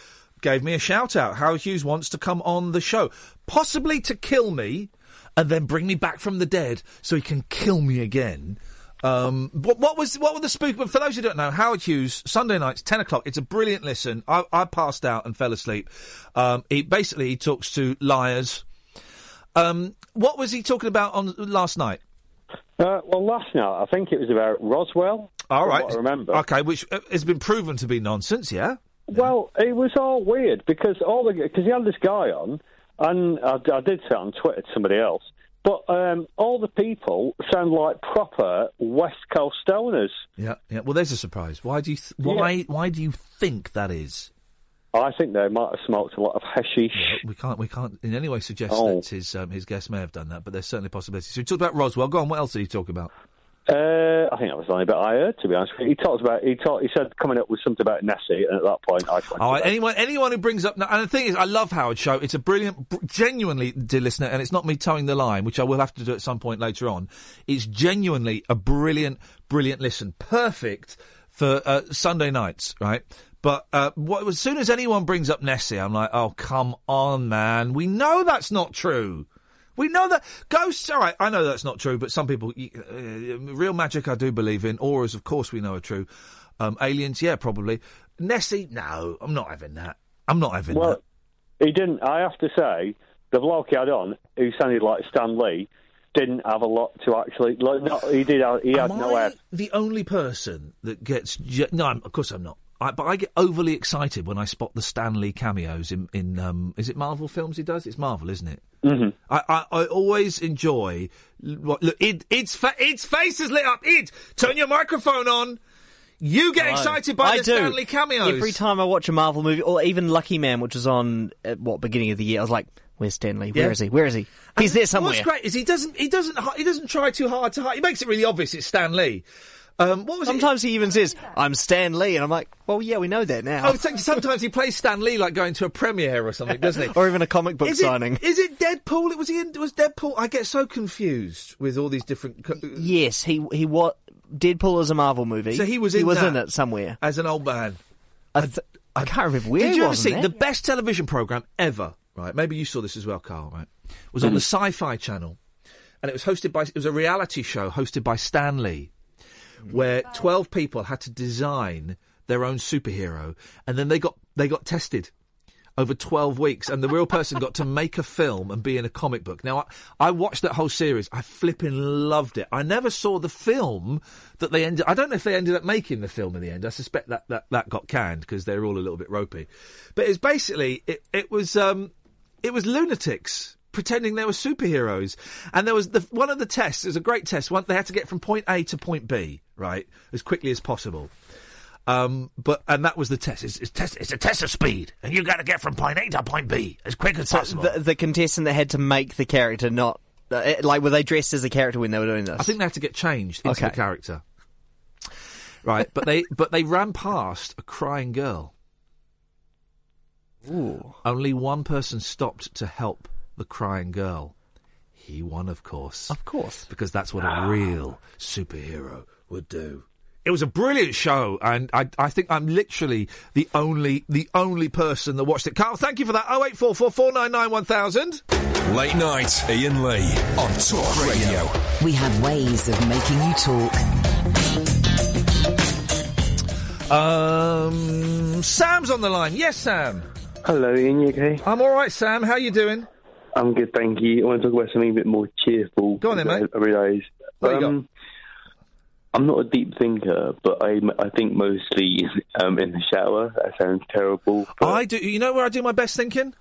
gave me a shout out. Howard Hughes wants to come on the show, possibly to kill me and then bring me back from the dead so he can kill me again. Um, what, what was what were the spook? But for those who don't know, Howard Hughes Sunday nights ten o'clock. It's a brilliant listen. I, I passed out and fell asleep. Um, he basically he talks to liars. Um, what was he talking about on last night? Uh, well, last night I think it was about Roswell. All right, I remember. Okay, which uh, has been proven to be nonsense. Yeah. Well, it was all weird because all the because he had this guy on, and I, I did say on Twitter to somebody else, but um, all the people sound like proper West Coast stoners. Yeah. Yeah. Well, there's a surprise. Why do you th- why why do you think that is? I think they might have smoked a lot of hashish. We can't we can't in any way suggest Oh. that his um, his guest may have done that, but there's certainly possibilities. possibility. So he talked about Roswell. Go on. What else did he talk about? Uh, I think that was the only bit I heard. To be honest, he talked about he talked he said coming up with something about Nessie, and at that point I. All right, anyone anyone who brings up and the thing is, I love Howard Show. It's a brilliant, genuinely, dear listener, and it's not me towing the line, which I will have to do at some point later on. It's genuinely a brilliant, brilliant listen, perfect for uh, Sunday nights, right? But uh, what, as soon as anyone brings up Nessie, I'm like, oh come on, man, we know that's not true. We know that ghosts. All right, I know that's not true, but some people, uh, real magic, I do believe in. Auras, of course, we know are true. Um, aliens, yeah, probably. Nessie, no, I'm not having that. I'm not having well, that. he didn't. I have to say, the bloke he had on, who sounded like Stan Lee, didn't have a lot to actually. Like, no, he did. He had Am no I air. the only person that gets? Je- no, I'm, of course I'm not. I, but I get overly excited when I spot the Stan Lee cameos in in. Um, is it Marvel films he does? It's Marvel, isn't it? Mm-hmm. I, I, I always enjoy. What, look, Id, Id's, fa- Id's face is lit up. Id, turn your microphone on. You get Hello. excited by I the do. Stan Lee cameos. Every time I watch a Marvel movie, or even Lucky Man, which was on at what beginning of the year, I was like, "Where's Stan Lee? Where Yeah. is he? Where is he? He's there somewhere." What's great is he doesn't he doesn't he doesn't try too hard to hide. He makes it really obvious it's Stan Lee. Um, what was Sometimes he even says, "I'm Stan Lee," and I'm like, "Well, yeah, we know that now." Oh, sometimes he plays Stan Lee like going to a premiere or something, doesn't he? or even a comic book is signing. It, is it Deadpool? It was he in, was Deadpool? I get so confused with all these different. co- Yes, he he what Deadpool is a Marvel movie. So he was he in was that in it somewhere as an old man. I, th- I can't remember where. Did you ever see the best television program ever? Right, maybe you saw this as well, Carl. Right, was on the Sci-Fi Channel, and it was hosted by. It was a reality show hosted by Stan Lee, where twelve people had to design their own superhero, and then they got they got tested over 12 weeks and the real person got to make a film and be in a comic book. Now, I, I watched that whole series. I flipping loved it. I never saw the film that they ended... I don't know if they ended up making the film in the end. I suspect that that, that got canned because they're all a little bit ropey. But it's basically... It, it was... Um, it was lunatics pretending they were superheroes. And there was the, one of the tests, it was a great test. One, they had to get from point A to point B, right, as quickly as possible. Um, but and that was the test. It's, it's, test, it's a test of speed, and you got to get from point A to point B as quick as So possible. the, the contestant that had to make the character not uh, like were they dressed as a character when they were doing this? I think they had to get changed into Okay. the character, right? But they but they ran past a crying girl. Ooh. Only one person stopped to help the crying girl. He won, of course. Of course. Because that's what a real superhero would do. It was a brilliant show, and I, I think I'm literally the only the only person that watched it. Carl, thank you for that. Oh eight four four four nine nine one thousand. Late night, Iain Lee on Talk Radio. We have ways of making you talk. Um, Sam's on the line. Yes, Sam. Hello, Iain. You okay? I'm all right, Sam. How you doing? I'm good, thank you. I want to talk about something a bit more cheerful. Go on then, mate. I, I realise. What you got? Um, I'm not a deep thinker, but I, I think mostly um, in the shower. That sounds terrible. But I do. You know where I do my best thinking?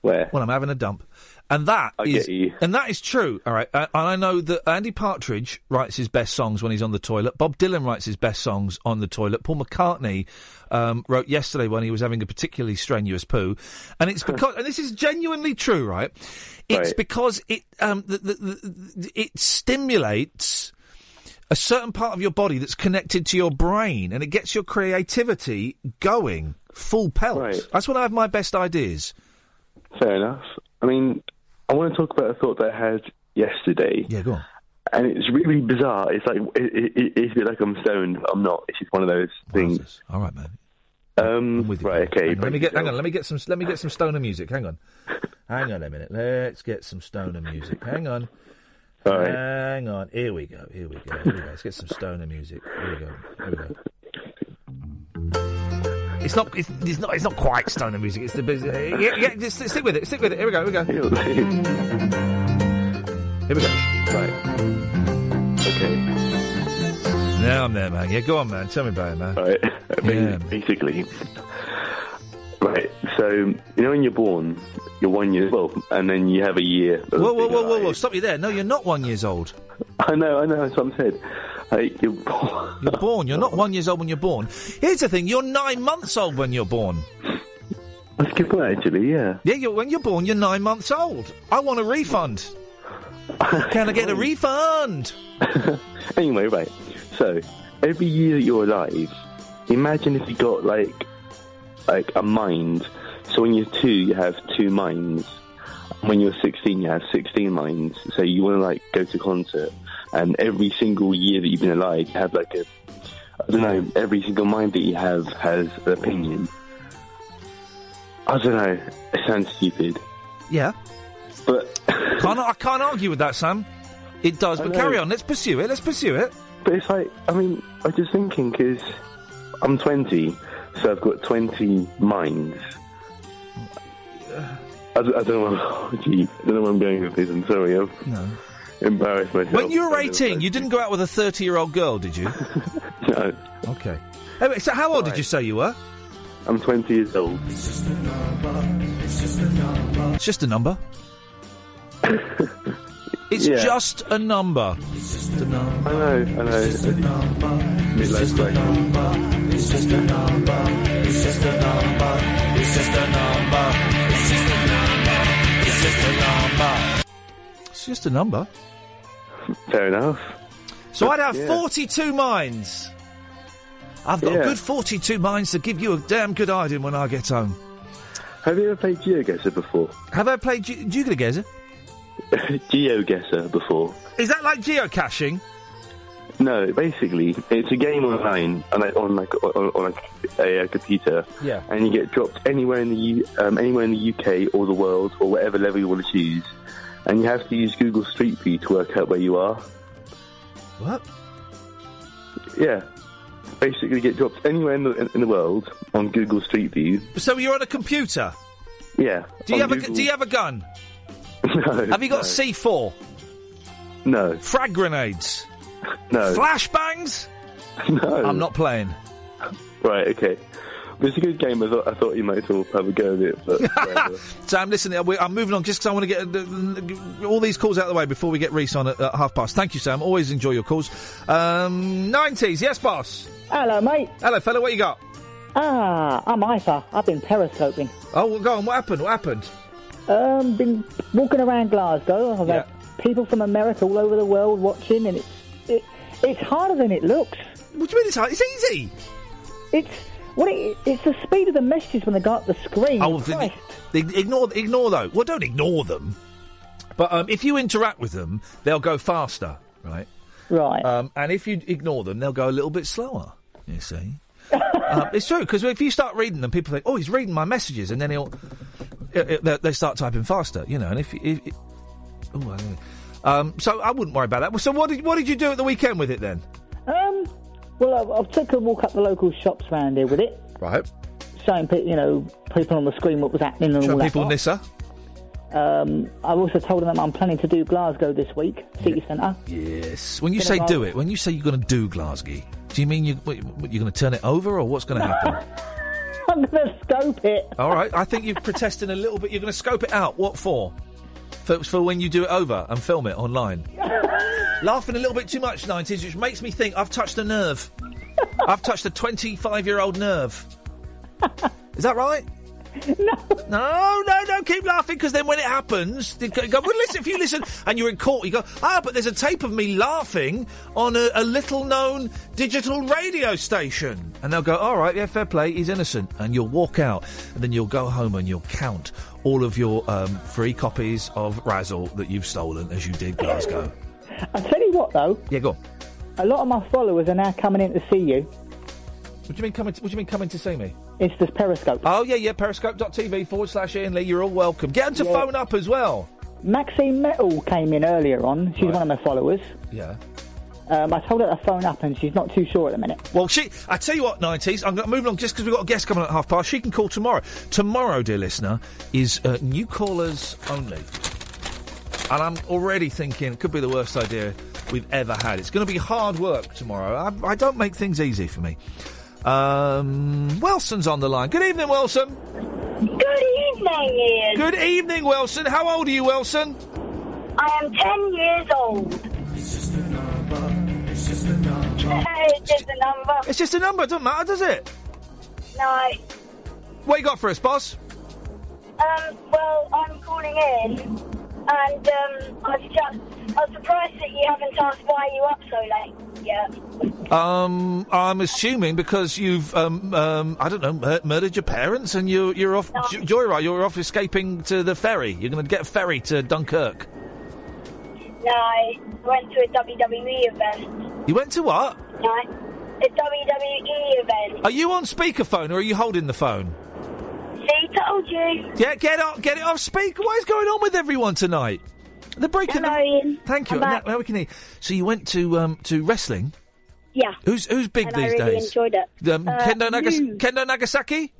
Where? When I'm having a dump. And that is, and that is true. All right, uh, and I know that Andy Partridge writes his best songs when he's on the toilet. Bob Dylan writes his best songs on the toilet. Paul McCartney um, wrote yesterday when he was having a particularly strenuous poo, and it's because, and this is genuinely true, right? It's Right. because it um, the, the, the, it stimulates a certain part of your body that's connected to your brain, and it gets your creativity going full pelt. That's when I have my best ideas. Fair enough. I mean, I want to talk about a thought that I had yesterday. Yeah, go on. And it's really bizarre. It's like it, it, it's a bit like I'm stoned, but I'm not. It's just one of those things. All right, man. Um, right. Okay. Hang on, let me get. Hang on. Let me get some. Let me get some stoner music. Hang on. Hang on a minute. Let's get some stoner music. Hang on. All right. Hang on. Here we go. Here we go. Here we go. Let's get some stoner music. Here we go. Here we go. It's not. It's, it's not. It's not quite stoner music. It's the. Uh, yeah, yeah. Just stick with it. Stick with it. Here we go. Here we go. Here we go. Right. Okay. Now I'm there, man. Yeah, go on, man. Tell me about it, man. Right. Yeah. Basically. Right. So you know when you're born, you're one year old, and then you have a year. Whoa, whoa, whoa, whoa, whoa! Stop you there. No, you're not one years old. I know, I know. That's what I'm saying. Like, you're born. You're born. You're not one years old when you're born. Here's the thing: you're nine months old when you're born. That's good point, actually. Yeah. Yeah, you're, when you're born, you're nine months old. I want a refund. Can I get a refund? Anyway, right. So every year that you're alive, imagine if you got like like a mind. So when you're two, you have two minds. When you're 16, you have 16 minds. So you want to like go to concert, and every single year that you've been alive, you have like a I don't know. Every single mind that you have has an opinion. I don't know. It sounds stupid, Yeah. but Can't, I can't argue with that, Sam. It does, I but know. carry on. Let's pursue it. Let's pursue it. But it's like, I mean, I was just thinking because I'm 20, so I've got 20 minds. I, don't- I don't know. Gee, I don't know where I'm going with this. I'm sorry. I've No. Embarrassed myself. When you were 18, you didn't go out with a 30 year old girl, did you? no, Okay. Anyway, so how old did you say you were? I'm 20 years old. It's just a number. It's Yeah. just a number. I know, I know. Midlife crisis. It's just a number. It's just a number. It's just a number. It's just a number. It's just a number. It's just a number. Fair enough. So I'd have Yeah. 42 minds. I've got a good 42 minds to give you a damn good idea when I get home. Have you ever played GeoGuessr before? Have I played Ge- GeoGuessr? GeoGuessr before? Is that like geocaching? No, basically, it's a game online on like on like on, on a, a computer. Yeah. And you get dropped anywhere in the U, um, anywhere in the UK or the world or whatever level you want to choose, and you have to use Google Street View to work out where you are. What? Yeah. Basically, get dropped anywhere in the in, the world on Google Street View. So you're on a computer. Yeah. Do you have a Do you have a gun? no. Have you got no. C4? No. Frag grenades? No. Flashbangs? No. I'm not playing. Right. Okay. But it's a good game. I thought I thought you might as well have a go at it. But whatever. Sam, listen, uh, I'm moving on just because I want to get all these calls out of the way before we get Rhys on at, at half past. Thank you, Sam. Always enjoy your calls. Um, 90s, yes, boss. Hello, mate. Hello, fella. What you got? Ah, I'm Ifa. I've been periscoping. Oh, well, go on. What happened? What happened? Um, been walking around Glasgow. I've Yeah. had people from America all over the world watching, and it's it, it's harder than it looks. What do you mean it's hard? It's easy. It's what it, it's the speed of the messages when they go up the screen. Oh, the, Christ. the- ignore, ignore though. Well, don't ignore them. But um, if you interact with them, they'll go faster, right? Right. Um, and if you ignore them, they'll go a little bit slower. You see. um, it's true because if you start reading them, people think, "Oh, he's reading my messages," and then he'll it, it- they- start typing faster, you know. And if, if, if ooh, I don't know. um, so I wouldn't worry about that. So what did what did you do at the weekend with it then? Well, I've, I've taken a walk up the local shops round here with it, Right. showing pe- you know people on the screen what was happening and Show all that. people lot. Nissa. Um, I've also told them that I'm planning to do Glasgow this week, city centre. Yes. When you say do it, when you say you're going to do Glasgow, do you mean you what, you're going to turn it over, or what's going to happen? I'm going to scope it. All right. I think you're protesting a little bit. You're going to scope it out. What for? For, for when you do it over and film it online. Laughing a little bit too much, 90s, which makes me think I've touched a nerve. I've touched a 25 year old nerve. Is that right? No. No, no, don't keep laughing because then when it happens, they go, go, well, listen, if you listen and you're in court, you go, ah, but there's a tape of me laughing on a, a little known digital radio station. And they'll go, all right, yeah, fair play, he's innocent. And you'll walk out and then you'll go home and you'll count all of your um, free copies of Razzle that you've stolen as you did Glasgow. I'll tell you what, though, yeah, go on. a lot of my followers are now coming in to see you. What do you mean coming? To, what do you mean coming to see me? It's this Periscope. Oh yeah, yeah. Periscope.tv forward slash Iain Lee. You're all welcome. Get them to Yeah. phone up as well. Maxine Metal came in earlier on. She's Right. one of my followers. Yeah. Um, I told her to phone up, and she's not too sure at the minute. Well, she. I tell you what, nineties. I'm going to move along just because we've got a guest coming at half past. She can call tomorrow. Tomorrow, dear listener, is uh, new callers only. And I'm already thinking it could be the worst idea we've ever had. It's going to be hard work tomorrow. I, I don't make things easy for me. Um, Wilson's on the line. Good evening, Wilson. Good evening, Iain. Good evening, Wilson. How old are you, Wilson? I am 10 years old. It's just a number. It's just a number. It doesn't matter, does it? No. What you got for us, boss? Um, well, I'm calling in, and um, I was just, I was surprised that you haven't asked why you up so late yet. Um, I'm assuming because you've, um, um, I don't know, mur- murdered your parents and you, you're off j- joyride. You're off escaping to the ferry. You're going to get a ferry to Dunkirk. No, I went to a WWE event. You went to what? No, a WWE event. Are you on speakerphone or are you holding the phone? See, told you. Yeah, get up, get it off speaker. What is going on with everyone tonight? They're breaking. Hello, the... Iain. Thank you. Now, now we can hear. So you went to um to wrestling. Yeah. Who's who's big and these I really days? enjoyed it. Um, Uh, Kendo, Nagas- Kendo Nagasaki?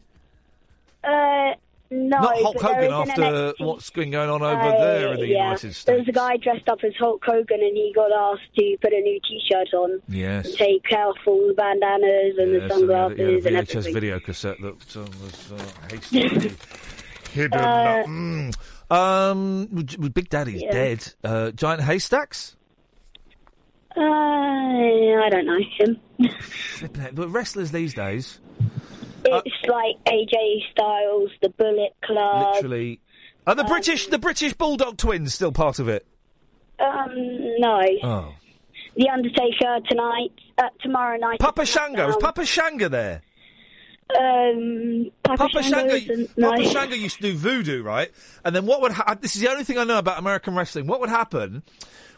Uh, no. Not Hulk Hogan after what's been going on over Uh, there in the yeah. United States. There was a guy dressed up as Hulk Hogan, and he got asked to put a new T-shirt on, Yes. take off all the bandanas and Yeah, the sunglasses we had a, and yeah, a VHS everything. video cassette that uh, was uh, hastily hidden. Uh, Mm. Um, Big Daddy's Yeah. dead. Uh, Giant Haystacks? Uh, I don't know him. But wrestlers these days, It's like AJ Styles, the Bullet Club. literally. Are the British the British Bulldog twins still part of it? Um, no. Oh. The Undertaker tonight, uh, tomorrow night. Papa Shango. Is Papa Shanga there? Um, Papa, Papa Shango Shanga, no. Papa Shanga used to do voodoo, right? And then what would ha- this is the only thing I know about American wrestling. What would happen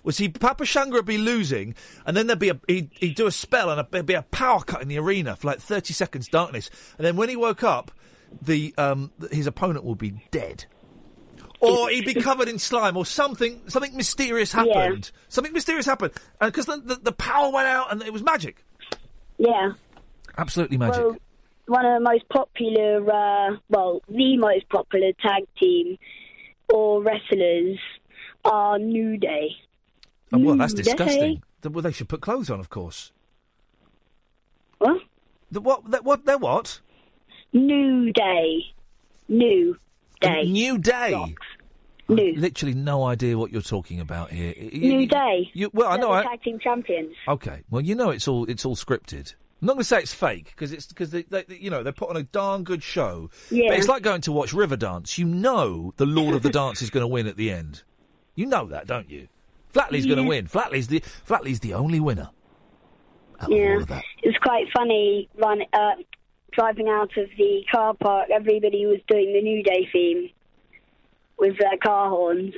was he Papa Shanga would be losing, and then there'd be a he'd, he'd do a spell and a, there'd be a power cut in the arena for like thirty seconds darkness, and then when he woke up, the um his opponent would be dead. Or he'd be covered in slime, or something. Something mysterious happened. Something mysterious happened, and because the, the the power went out, and it was magic. Yeah. Absolutely magic. Well, one of the most popular, uh, well, the most popular tag team or wrestlers are New Day. Oh, well, that's mm, disgusting. Day. Well, they should put clothes on, of course. What? The what? The, what? They're what? New Day. New Day. A new day. New. Literally no idea what you're talking about here. Y- y- New Day. You, well, I know. I, tag team champions. okay. Well, you know it's all it's all scripted. I'm not going to say it's fake because it's because they, they, you know, they're putting on a darn good show. Yeah. But it's like going to watch Riverdance. You know the Lord of the Dance is going to win at the end. You know that, don't you? Flatley's going to win. Flatley's the Flatley's the only winner. yeah. It was quite funny run, uh, driving out of the car park. Everybody was doing the New Day theme with their car horns.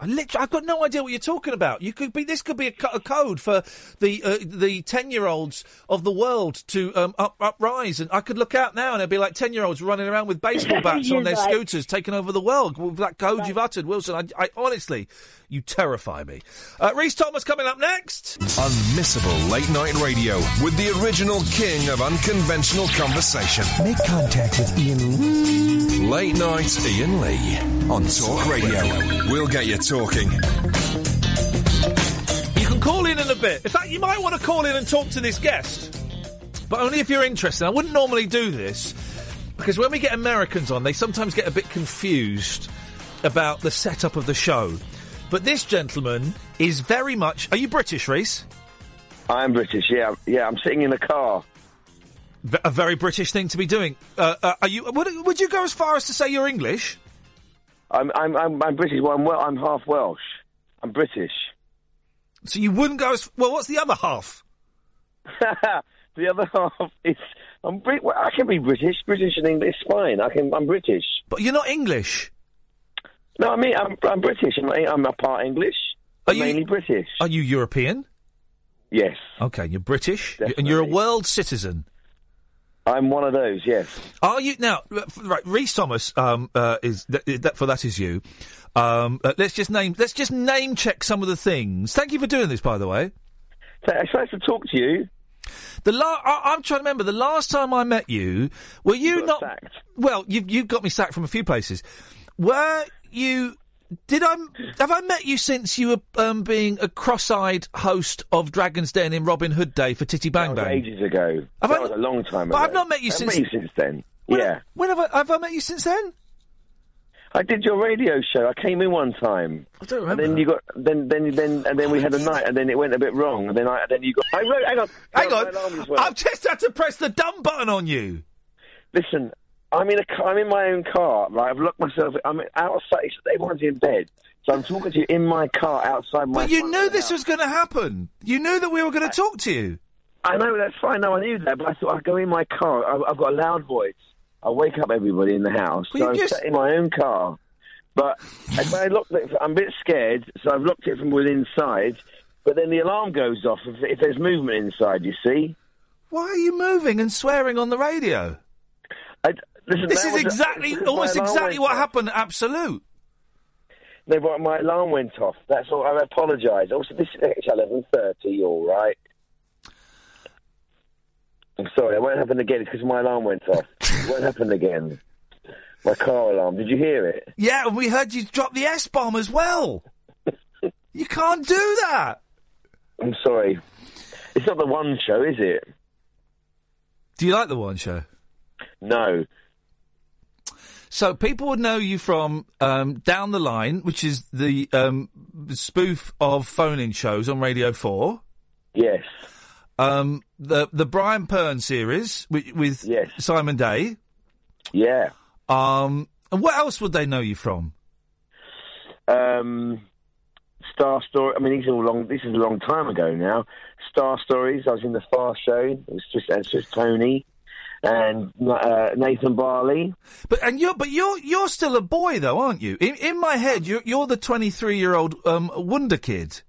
I literally, I've got no idea what you're talking about. You could be. This could be a, co- a code for the uh, the ten year olds of the world to um, up, uprise, and I could look out now and it'd be like ten year olds running around with baseball bats on their Right. scooters, taking over the world with that code you've uttered, Wilson. I, I honestly, you terrify me. Uh, Rhys Thomas coming up next. Unmissable late night radio with the original king of unconventional conversation. Make contact with Iain. Late night Iain Lee on Talk Radio. We'll get you talking. You can call in in a bit. In fact, you might want to call in and talk to this guest, but only if you're interested. I wouldn't normally do this because when we get Americans on, they sometimes get a bit confused about the setup of the show. But this gentleman is very much. Are you British, Rhys? I'm British. Yeah, yeah. I'm sitting in a car. A very British thing to be doing. Uh, uh, are you? Would, would you go as far as to say you're English? I'm I'm I'm, I'm British. Well, I'm well, I'm half Welsh. I'm British. So you wouldn't go as well. What's the other half? the other half is I'm Brit. Well, I can be British. British and English is fine. I can. I'm British. But you're not English. No, I mean I'm I'm British. I'm, I'm a part English. Are I'm you- mainly British. Are you European? Yes. Okay, you're British, and you're a world citizen. I'm one of those. Yes. Are you now? Right, Rhys Thomas um, uh, is th- that for that is you. Um, uh, let's just name. Let's just name check some of the things. Thank you for doing this, by the way. It's nice to talk to you. The la- I- I'm trying to remember the last time I met you. Were you, not? Well, you you got me sacked from a few places. Were you Did I have I met you since you were um, being a cross-eyed host of Dragon's Den in Robin Hood Day for Titty Bang Bang? ages ago. Have that I- was a long time But ago. I've not met you since- met you since then. When- yeah. When have I, have I met you since then? I did your radio show. I came in one time. I don't remember. And then you got then then then and then we had a night and then it went a bit wrong and then I then you got I wrote hang on Hang on, alarm just I've just had to press the dumb button on you. Listen, I'm in a I'm in my own car. Right, I've locked myself. I'm outside. Everyone's in bed, so I'm talking to you in my car outside my. But you knew this was going to happen. You knew that we were going to talk to you. I know that's fine. No, I knew that, but I thought I'd go in my car. I, I've got a loud voice. I wake up everybody in the house. Well, so I'm just- in my own car. But if I locked it, I'm a bit scared, so I've locked it from within inside. But then the alarm goes off if, if there's movement inside. You see. Why are you moving and swearing on the radio? I, listen, This is was a- exactly, almost exactly what happened at Absolute. No, but my alarm went off. That's all. I apologise. Also, this is eleven thirty. All right. I'm sorry. It won't happen again It's because my alarm went off. it won't happen again. My car alarm. Did you hear it? Yeah, and we heard you drop the S bomb as well. you can't do that. I'm sorry. It's not the one show, is it? Do you like the one show? No. So people would know you from um, Down the Line, which is the um, spoof of phone-in shows on Radio Four. Yes. Um, the the Brian Pern series with, with Simon Day. Yeah. Um, and what else would they know you from? Um, Star Story. I mean, these are all long. This is a long time ago now. Star Stories. I was in the Fast Show. It was just, it was just Tony and uh, Nathan Barley. But and you're but you're you're still a boy though, aren't you? In, in my head, you're you're the 23 year old um, wonder kid.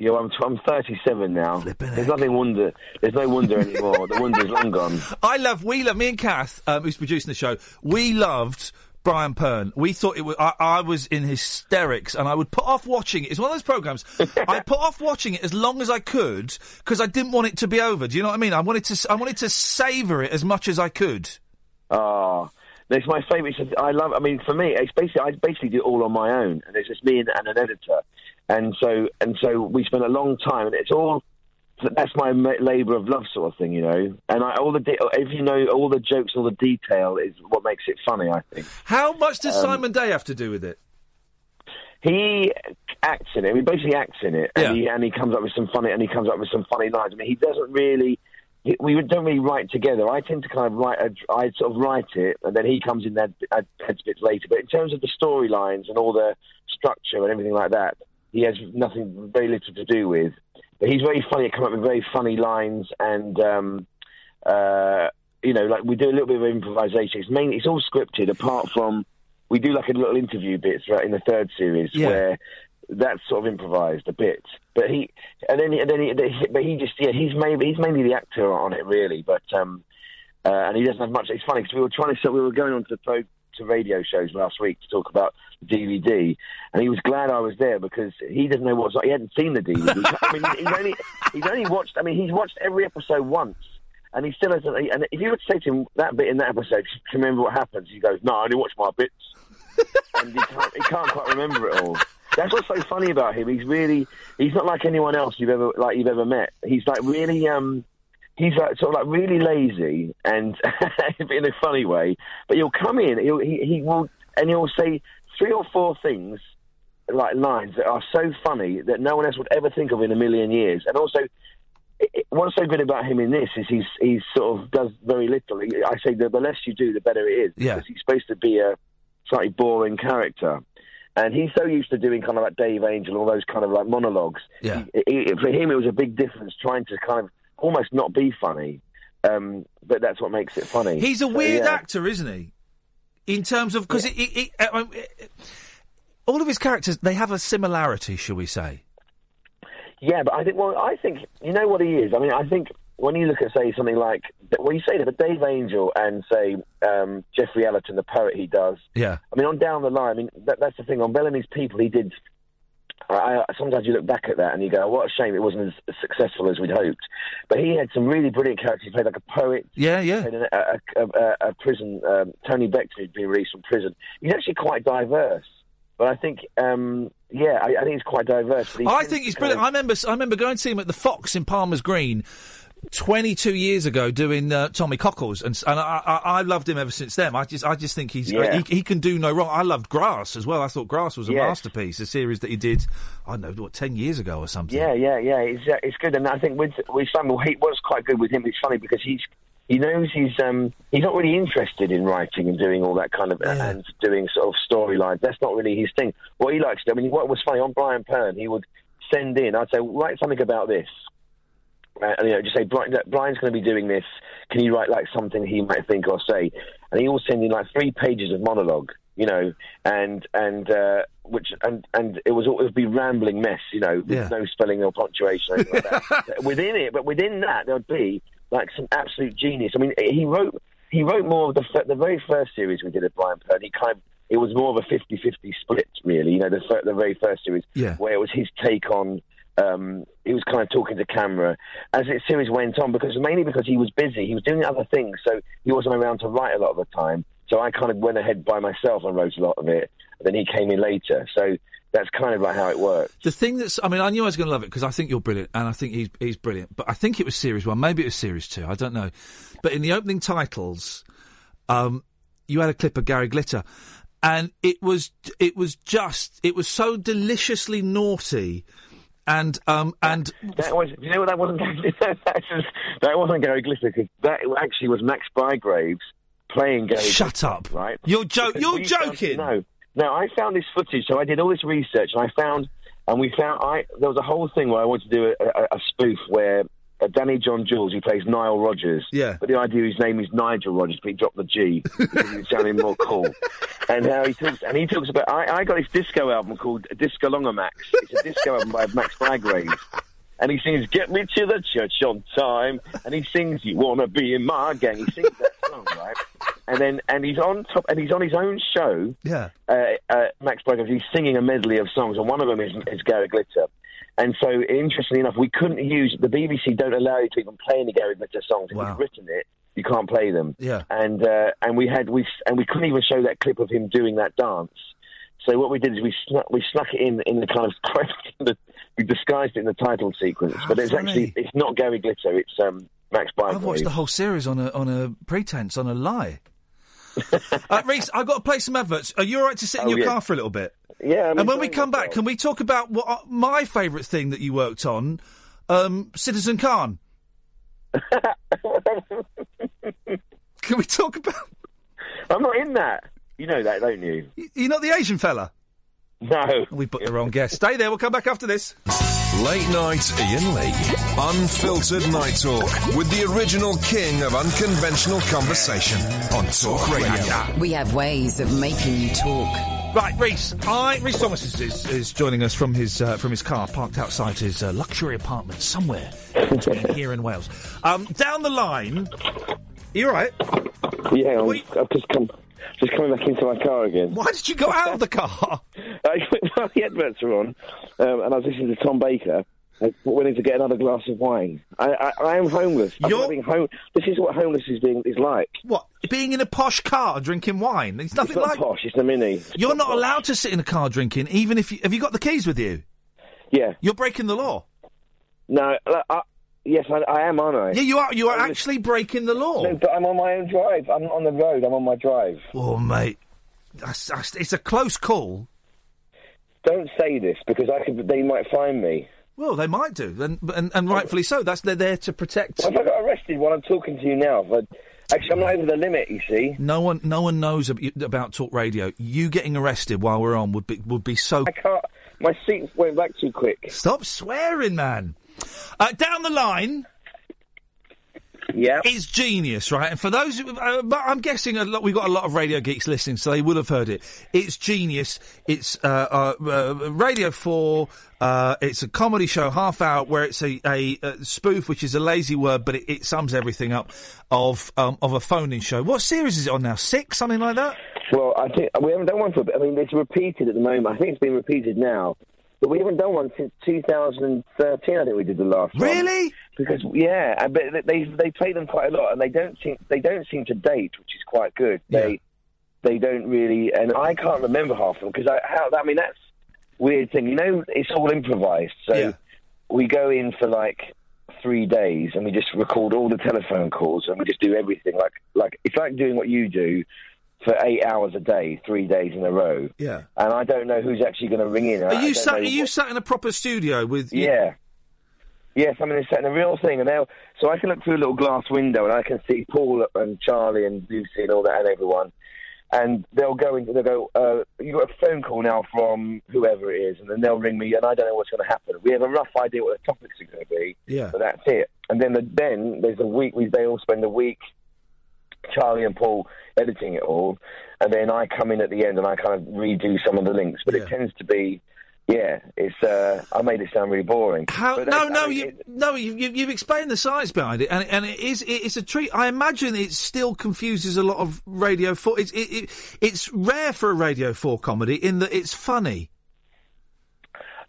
Yeah, well, I'm, I'm 37 now. There's nothing wonder. There's no wonder anymore. the wonder's long gone. I love we love me and Kath, um, who's producing the show. We loved Brian Pern. We thought it was. I, I was in hysterics, and I would put off watching it. It's one of those programs. I put off watching it as long as I could because I didn't want it to be over. Do you know what I mean? I wanted to. I wanted to savour it as much as I could. Ah, it's my favourite. I love. I mean, for me, it's basically I basically do it all on my own, and it's just me and, and an editor, and so and so we spend a long time, and it's all. That's my labour of love, sort of thing, you know. And I, all the de- if you know all the jokes, all the detail is what makes it funny. I think. How much does Um, Simon Day have to do with it? he acts in it. I mean, basically acts in it, and, he, and he comes up with some funny, and he comes up with some funny lines. I mean, he doesn't really. he- We don't really write together. I tend to kind of write. A, I sort of write it, and then he comes in there adds bits later. But in terms of the storylines and all the structure and everything like that, he has nothing, very little to do with. But he's very funny. He comes up with very funny lines, and um, uh, you know, like we do a little bit of improvisation. It's mainly it's all scripted, apart from we do like a little interview bits right in the third series Yeah. where that's sort of improvised a bit. But he and then he, and then he, but he just yeah he's maybe he's mainly the actor on it really, but um uh, and he doesn't have much. It's funny because we were trying to so we were going on to pro to radio shows last week to talk about the DVD, and he was glad I was there because he doesn't know what's he hadn't seen the DVD. I mean, he's only he's only watched. I mean, he's watched every episode once. And he still hasn't. And if you were to say to him that bit in that episode, "Do you remember what happens? He goes, "No, I only watch my bits." and he can't, he can't quite remember it all. That's what's so funny about him. He's really, he's not like anyone else you've ever like you've ever met. He's like really, um, he's like sort of like really lazy and in a funny way. But he'll come in, he'll, he he will, and he'll say three or four things like lines that are so funny that no one else would ever think of in a million years. And also, it- what's so good about him in this is he's he's sort of does very little. I say the, the less you do, the better it is. Yeah. Because he's supposed to be a slightly boring character. And he's so used to doing kind of like Dave Angel, all those kind of like monologues. Yeah. He- he- for him, it was a big difference trying to kind of almost not be funny. Um, but that's what makes it funny. He's a So, weird yeah. actor, isn't he? In terms of because it, it, it, uh, um, all of his characters they have a similarity, shall we say? Yeah, but I think, well, I think, you know what he is? I mean, I think when you look at, say, something like, well, you say that, but Dave Angel and, say, um, Jeffrey Ellerton, the poet he does, Yeah. I mean, on down the line, I mean, that, that's the thing. On Bellamy's People, he did. I, I, sometimes you look back at that and you go, "What a shame it wasn't as successful as we'd hoped." But he had some really brilliant characters. He played like a poet. Yeah, yeah. Played a, a, a, a, a prison. Um, Tony Beck who'd been released from prison. He's actually quite diverse. But I think, um, yeah, I, I think it's quite diverse. He I think he's brilliant. of- I remember, I remember going to see him at the Fox in Palmer's Green. 22 years ago, doing uh, Tommy Cockles, and, and I, I, I loved him ever since then. I just, I just think he's Yeah. he, he can do no wrong. I loved Grass as well. I thought Grass was a Yes. masterpiece, a series that he did, I don't know, what, 10 years ago or something. Yeah, yeah, yeah. It's uh, it's good, and I think with with Samuel, he was quite good with him. It's funny because he's he knows he's um he's not really interested in writing and doing all that kind of and doing sort of storylines. That's not really his thing. What he likes, to, I mean, what was funny on Brian Pern, he would send in. I'd say write something about this. Uh, and, you know, just say Brian, Brian's going to be doing this. Can you write like something he might think or say? And he will send in like three pages of monologue, you know, and and uh, which and and it was it would be rambling mess, you know, with Yeah. no spelling or punctuation. Or anything like that. within it, but within that there would be like some absolute genius. I mean, he wrote he wrote more of the the very first series we did at Brian Pern. He kind of it was more of a 50-50 split, really. You know, the the very first series Yeah. where it was his take on. Um, he was kind of talking to camera as the series went on because mainly because he was busy, he was doing other things, so he wasn't around to write a lot of the time. So I kind of went ahead by myself and wrote a lot of it. Then he came in later, so that's kind of like how it worked. The thing that's, I mean, I knew I was going to love it because I think you're brilliant and I think he's, he's brilliant. But I think it was series one, maybe it was series two, I don't know. But in the opening titles, um, you had a clip of Gary Glitter, and it was it was just it was so deliciously naughty, and um and That was, you know what? That wasn't that, was, that wasn't Gary Glitter because that actually was Max Bygraves playing Gary. Shut Glitter, up. Right? You're jo- you're we found- joking. no, no. I found this footage, so I did all this research, and I found, and we found, I there was a whole thing where I wanted to do a, a, a spoof where. Uh, Danny John Jules, he plays Nile Rogers. Yeah. But the idea his name is Nigel Rogers, but he dropped the G because he sounded more cool. And how he talks, and he talks about. I, I got his disco album called Disco Longer Max. It's a disco album by Max Bygraves. And he sings "Get Me to the Church on Time," and he sings "You Wanna Be in My Gang." He sings that song, right? And then, and he's on top, and he's on his own show. Yeah. Uh, uh, Max Bygraves. He's singing a medley of songs, and one of them is, is Gary Glitter. And so, interestingly enough, we couldn't use the BBC. Don't allow you to even play any Gary Glitter songs. If Wow. you've written it, you can't play them. Yeah. And uh, and we had we and we couldn't even show that clip of him doing that dance. So what we did is we snuck we snuck it in in the kind of we disguised it in the title sequence, but it's funny. actually it's not Gary Glitter, it's um, Max Bygraves. I've watched the whole series on a on a pretense, on a lie. uh, Rhys, I've got to play some adverts. Are you all right to sit in Oh, your yeah. car for a little bit? Yeah, I'm and when we come back, can we talk about what uh, my favourite thing that you worked on, um, Citizen Khan? can we talk about? I'm not in that. You know that, don't you? You're not the Asian fella. No. We put the wrong guest. Stay there. We'll come back after this. Late night Iain Lee. Unfiltered night talk with the original king of unconventional conversation on Talk Radio. We have ways of making you talk. Right, Rhys. I Rhys Thomas is, is, is joining us from his uh, from his car parked outside his uh, luxury apartment somewhere between here and Wales. Um, down the line, you all right? Yeah, I'm, I've just come just coming back into my car again. Why did you go out of the car? well, the adverts were on, um, and I was listening to Tom Baker. I went in to get another glass of wine. I, I, I am homeless. I'm You're- living home. This is what homeless is being is like. What? Being in a posh car drinking wine? It's nothing It's not like. posh. It's a mini. You're not allowed to sit in a car drinking, even if you have you got the keys with you. Yeah. You're breaking the law. No. I, yes, I, I am, aren't I? Yeah, you are. You are actually breaking the law. No, but I'm on my own drive. I'm not on the road. I'm on my drive. Oh, mate, that's, that's, it's a close call. Don't say this because I could. They might find me. Well, they might do, and and, and rightfully so. That's they're there to protect. If I got arrested while I'm talking to you now, but actually I'm not over the limit. You see. No one, no one knows about talk radio. You getting arrested while we're on would be would be so. I can't. My seat went back too quick. Stop swearing, man. Uh, down the line. Yeah, it's genius, right? And for those, uh, but I'm guessing a lot, we've got a lot of radio geeks listening, so they will have heard it. It's genius. It's uh, uh, uh, Radio Four. Uh, it's a comedy show, half hour, where it's a, a, uh spoof, which is a lazy word, but it, it sums everything up of um, of a phone-in show. What series is it on now? Six, something like that. Well, I think we haven't done one for. a bit. I mean, it's repeated at the moment. I think it's been repeated now, but we haven't done one since 2013. I think we did the last. one. Really? Because yeah, but they they play them quite a lot, and they don't seem they don't seem to date, which is quite good. They they don't really, and I can't remember half of them because I, how, I mean, that's weird thing. You know, it's all improvised. So we go in for like three days and we just record all the telephone calls and we just do everything. Like, like it's like doing what you do for eight hours a day, three days in a row. Yeah. And I don't know who's actually going to ring in. Are I you sat? Are you sat in a proper studio with? yeah. Yes, I mean, it's set in a real thing, and they'll, so I can look through a little glass window and I can see Paul and Charlie and Lucy and all that and everyone, and they'll go into they'll go, uh, you got a phone call now from whoever it is, and then they'll ring me, and I don't know what's going to happen. We have a rough idea what the topics are going to be, Yeah. but that's it. And then the, then there's a week. We they all spend a week, Charlie and Paul editing it all, and then I come in at the end and I kind of redo some of the links, but it tends to be. Yeah, it's. Uh, I made it sound really boring. How? No, no, I mean, you, no. You, you, you've explained the science behind it, and and it is it, it's a treat. I imagine it still confuses a lot of Radio Four. It's it, it, it's rare for a Radio Four comedy in that it's funny.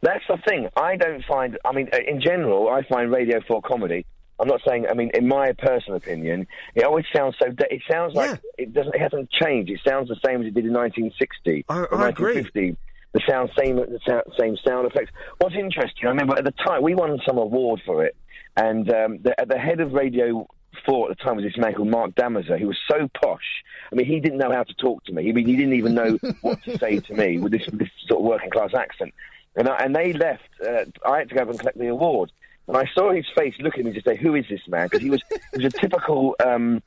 That's the thing. I don't find. I mean, uh, in general, I find Radio Four comedy. I'm not saying. I mean, in my personal opinion, it always sounds so. De- it sounds like it doesn't. It hasn't changed. It sounds the same as it did in 1960 or I agree. 1950. The sound, same, the sound, same sound effects. What's interesting, I remember at the time we won some award for it, and um, the, at the head of Radio Four at the time was this man called Mark Damazer, who was so posh. I mean, he didn't know how to talk to me. I mean, he didn't even know what to say to me with this, this sort of working class accent. And, I, and they left. Uh, I had to go up and collect the award. And I saw his face look at me to say, "Who is this man?" Because he was he was a typical. Um,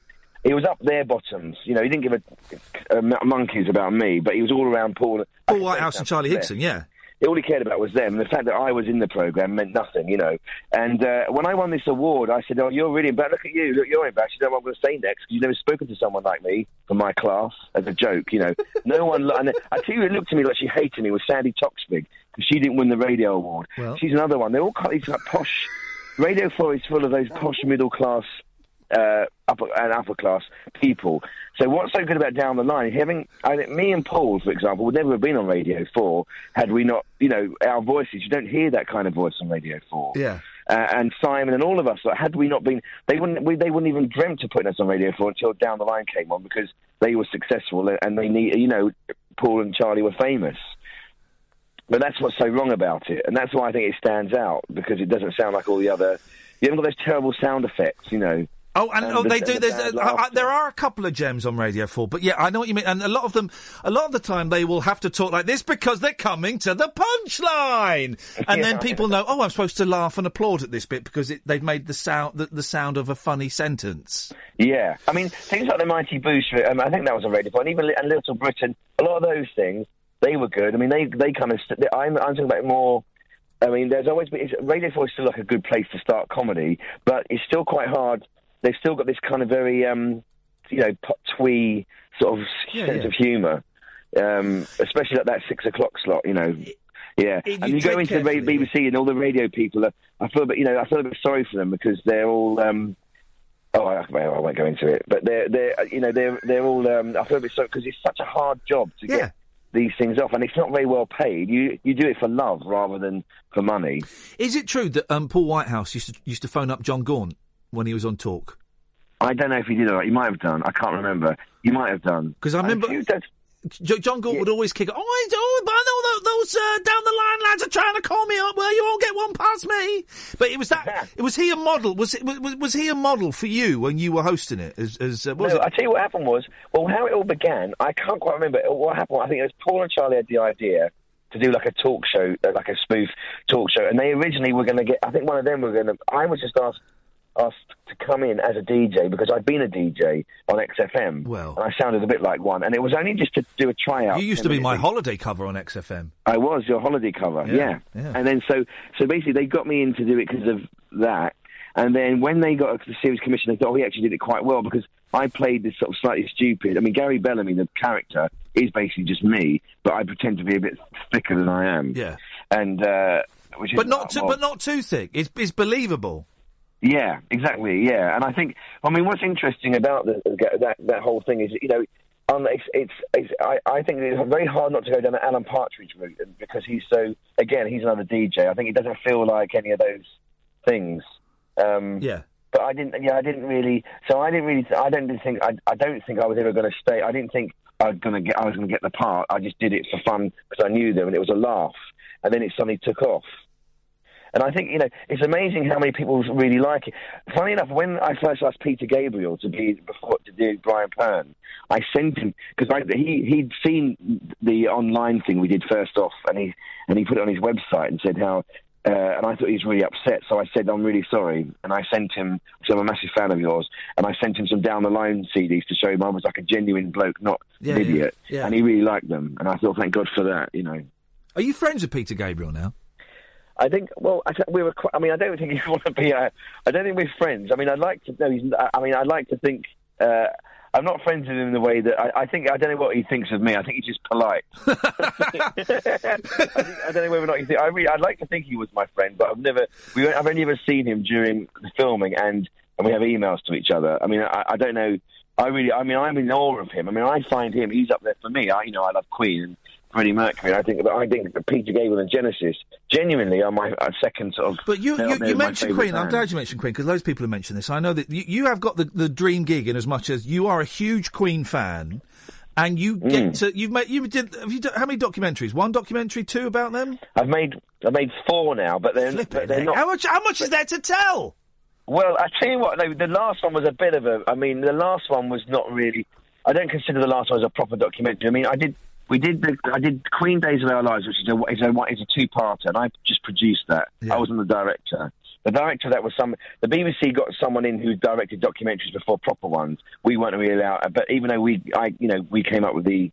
he was up their bottoms. You know, he didn't give a, a monkeys about me, but he was all around Paul. Paul Whitehouse and Charlie Higson, yeah. All he cared about was them. The fact that I was in the program meant nothing, you know. And uh, when I won this award, I said, "Oh, you're really bad. Look at you. Look, you're bad. You know what I'm going to say next? 'cause you've never spoken to someone like me from my class as a joke, you know. No one. lo- And I tell you, looked at me like she hated me. Was Sandi Toksvig because she didn't win the radio award. Well. She's another one. They're all kind of these like posh. Radio Four is full of those posh middle class uh, upper and upper class people. So what's so good about Down the Line? Having I think me and Paul, for example, would never have been on Radio Four had we not, you know, our voices. You don't hear that kind of voice on Radio Four. Yeah. Uh, and Simon and all of us, like, had we not been, they wouldn't, we, they wouldn't even dreamt of putting us on Radio Four until Down the Line came on because they were successful and they need, you know, Paul and Charlie were famous. But that's what's so wrong about it, and that's why I think it stands out because it doesn't sound like all the other. You haven't got those terrible sound effects, you know. Oh, and, And oh, the- they do. the There's, uh, there are a couple of gems on Radio Four, but yeah, I know what you mean. And a lot of them, a lot of the time, they will have to talk like this because they're coming to the punchline, and then people know, oh, I'm supposed to laugh and applaud at this bit because it, they've made the sound the, the sound of a funny sentence. Yeah, I mean things like the Mighty Boosh. Um, I think that was a radio point. Even Li- and Little Britain. A lot of those things they were good. I mean they they kind of. st- I'm I'm talking about more. I mean, there's always been Radio Four is still like a good place to start comedy, but it's still quite hard. They've still got this kind of very, um, you know, pot twee sort of Yeah, sense yeah. of humour, um, especially at that six o'clock slot. You know, yeah. It- and you you go into the BBC and all the radio people. Are, I feel, a bit, you know, I feel a bit sorry for them because they're all. Um, Oh, I, well, I won't go into it, but they're they're you know they're they're all. Um, I feel a bit sorry because it's such a hard job to Yeah. get these things off, and it's not very well paid. You you do it for love rather than for money. Is it true that um, Paul Whitehouse used to used to phone up Jon Gaunt when he was on talk? I don't know if he did or not. You might have done. I can't remember. You might have done Because I remember Jo- Jon Gaunt would always kick. Oh, I oh, know those uh, down the line lads are trying to call me up. Well, you won't get one past me. But it was that. it was he a model? Was it was, was he a model for you when you were hosting it? As, as uh, was no, it? I tell you what happened was, well, how it all began, I can't quite remember. What happened, I think it was Paul and Charlie had the idea to do like a talk show, uh, like a spoof talk show, and they originally were going to get, I think one of them were going to, I was just asked, asked to come in as a DJ because I'd been a DJ on XFM. Well. And I sounded a bit like one, and it was only just to do a tryout. You used to be my holiday cover on XFM. I was your holiday cover, Yeah, yeah. yeah. And then so so basically they got me in to do it because of that. And then when they got the series commission, they thought, oh, he actually did it quite well because I played this sort of slightly stupid. I mean, Gary Bellamy, the character, is basically just me, but I pretend to be a bit thicker than I am. Yeah. And uh, which is But not too, well, but not too thick. It's, it's believable. Yeah, exactly. Yeah, and I think I mean what's interesting about the, that that whole thing is you know. Um, it's, it's, it's, I, I think it's very hard not to go down the Alan Partridge route because he's so, again, he's another DJ. I think it doesn't feel like any of those things. Um, yeah. But I didn't, yeah, I didn't really, so I didn't really, I don't think, I, I don't think I was ever going to stay. I didn't think I was gonna get I was gonna get the part. I just did it for fun because I knew them and it was a laugh. And then it suddenly took off. And I think you know it's amazing how many people really like it. Funny enough, when I first asked Peter Gabriel to be before to do Brian Pern, I sent him because he he'd seen the online thing we did first off, and he and he put it on his website and said how. Uh, and I thought he was really upset, so I said, "I'm really sorry." And I sent him, because I'm a massive fan of yours, and I sent him some down the line CDs to show him I was like a genuine bloke, not Yeah, an yeah, idiot. yeah. And he really liked them, and I thought, thank God for that. You know. Are you friends with Peter Gabriel now? I think. Well, I we were. Quite, I mean, I don't think you want to be. Uh, I don't think we're friends. I mean, I'd like to know. He's, I mean, I'd like to think. Uh, I'm not friends with him in the way that I, I think. I don't know what he thinks of me. I think he's just polite. I, I don't know whether or not he think. I really, I'd like to think he was my friend, but I've never. We, I've only ever seen him during the filming, and and we have emails to each other. I mean, I, I don't know. I really. I mean, I'm in awe of him. I mean, I find him. He's up there for me. I, you know, I love Queen and Freddie Mercury. I think. I think Peter Gabriel and Genesis genuinely are my uh, second sort of. But you, you, you mentioned Queen. I'm glad you mentioned Queen because loads of people have mentioned this. I know that you, you have got the, the dream gig in as much as you are a huge Queen fan, and you get Mm. to you've made you did have you done, how many documentaries? One documentary, two about them. I've made I've made four now, but they're, but they're not. How much? How much is there to tell? Well, I tell you what, though, the last one was a bit of a. I mean, the last one was not really. I don't consider the last one as a proper documentary. I mean, I did. We did the. I did Queen Days of Our Lives, which is a is a, is a two parter, and I just produced that. I wasn't the director. The director that was some. The BBC got someone in who directed documentaries before proper ones. We weren't really allowed, but even though we, I, you know, we came up with the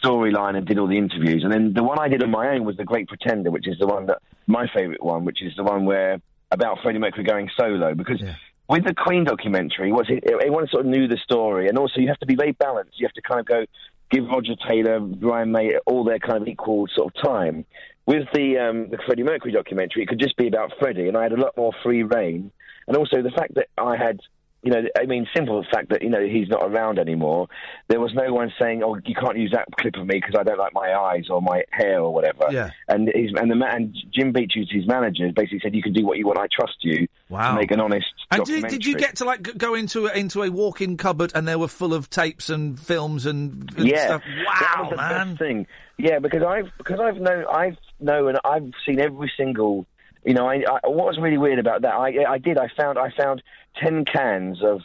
storyline and did all the interviews, and then the one I did on my own was The Great Pretender, which is the one that my favourite one, which is the one where about Freddie Mercury going solo because. With the Queen documentary, was it, everyone sort of knew the story, and also you have to be very balanced. You have to kind of go give Roger Taylor, Brian May all their kind of equal sort of time. With the um, the Freddie Mercury documentary, it could just be about Freddie, and I had a lot more free reign. And also the fact that I had, you know, I mean, simple fact that you know he's not around anymore. There was no one saying, "Oh, you can't use that clip of me because I don't like my eyes or my hair or whatever." Yeah. And he's and the man Jim Beach, who's his manager, basically said, "You can do what you want. I trust you Wow. make an honest And did, did you get to like go into a, into a walk-in cupboard and they were full of tapes and films and, and yeah. stuff? That was Wow, the man! best thing. Yeah, because I've because I've known I've known I've seen every single. You know, I, I what was really weird about that? I I did I found I found ten cans of.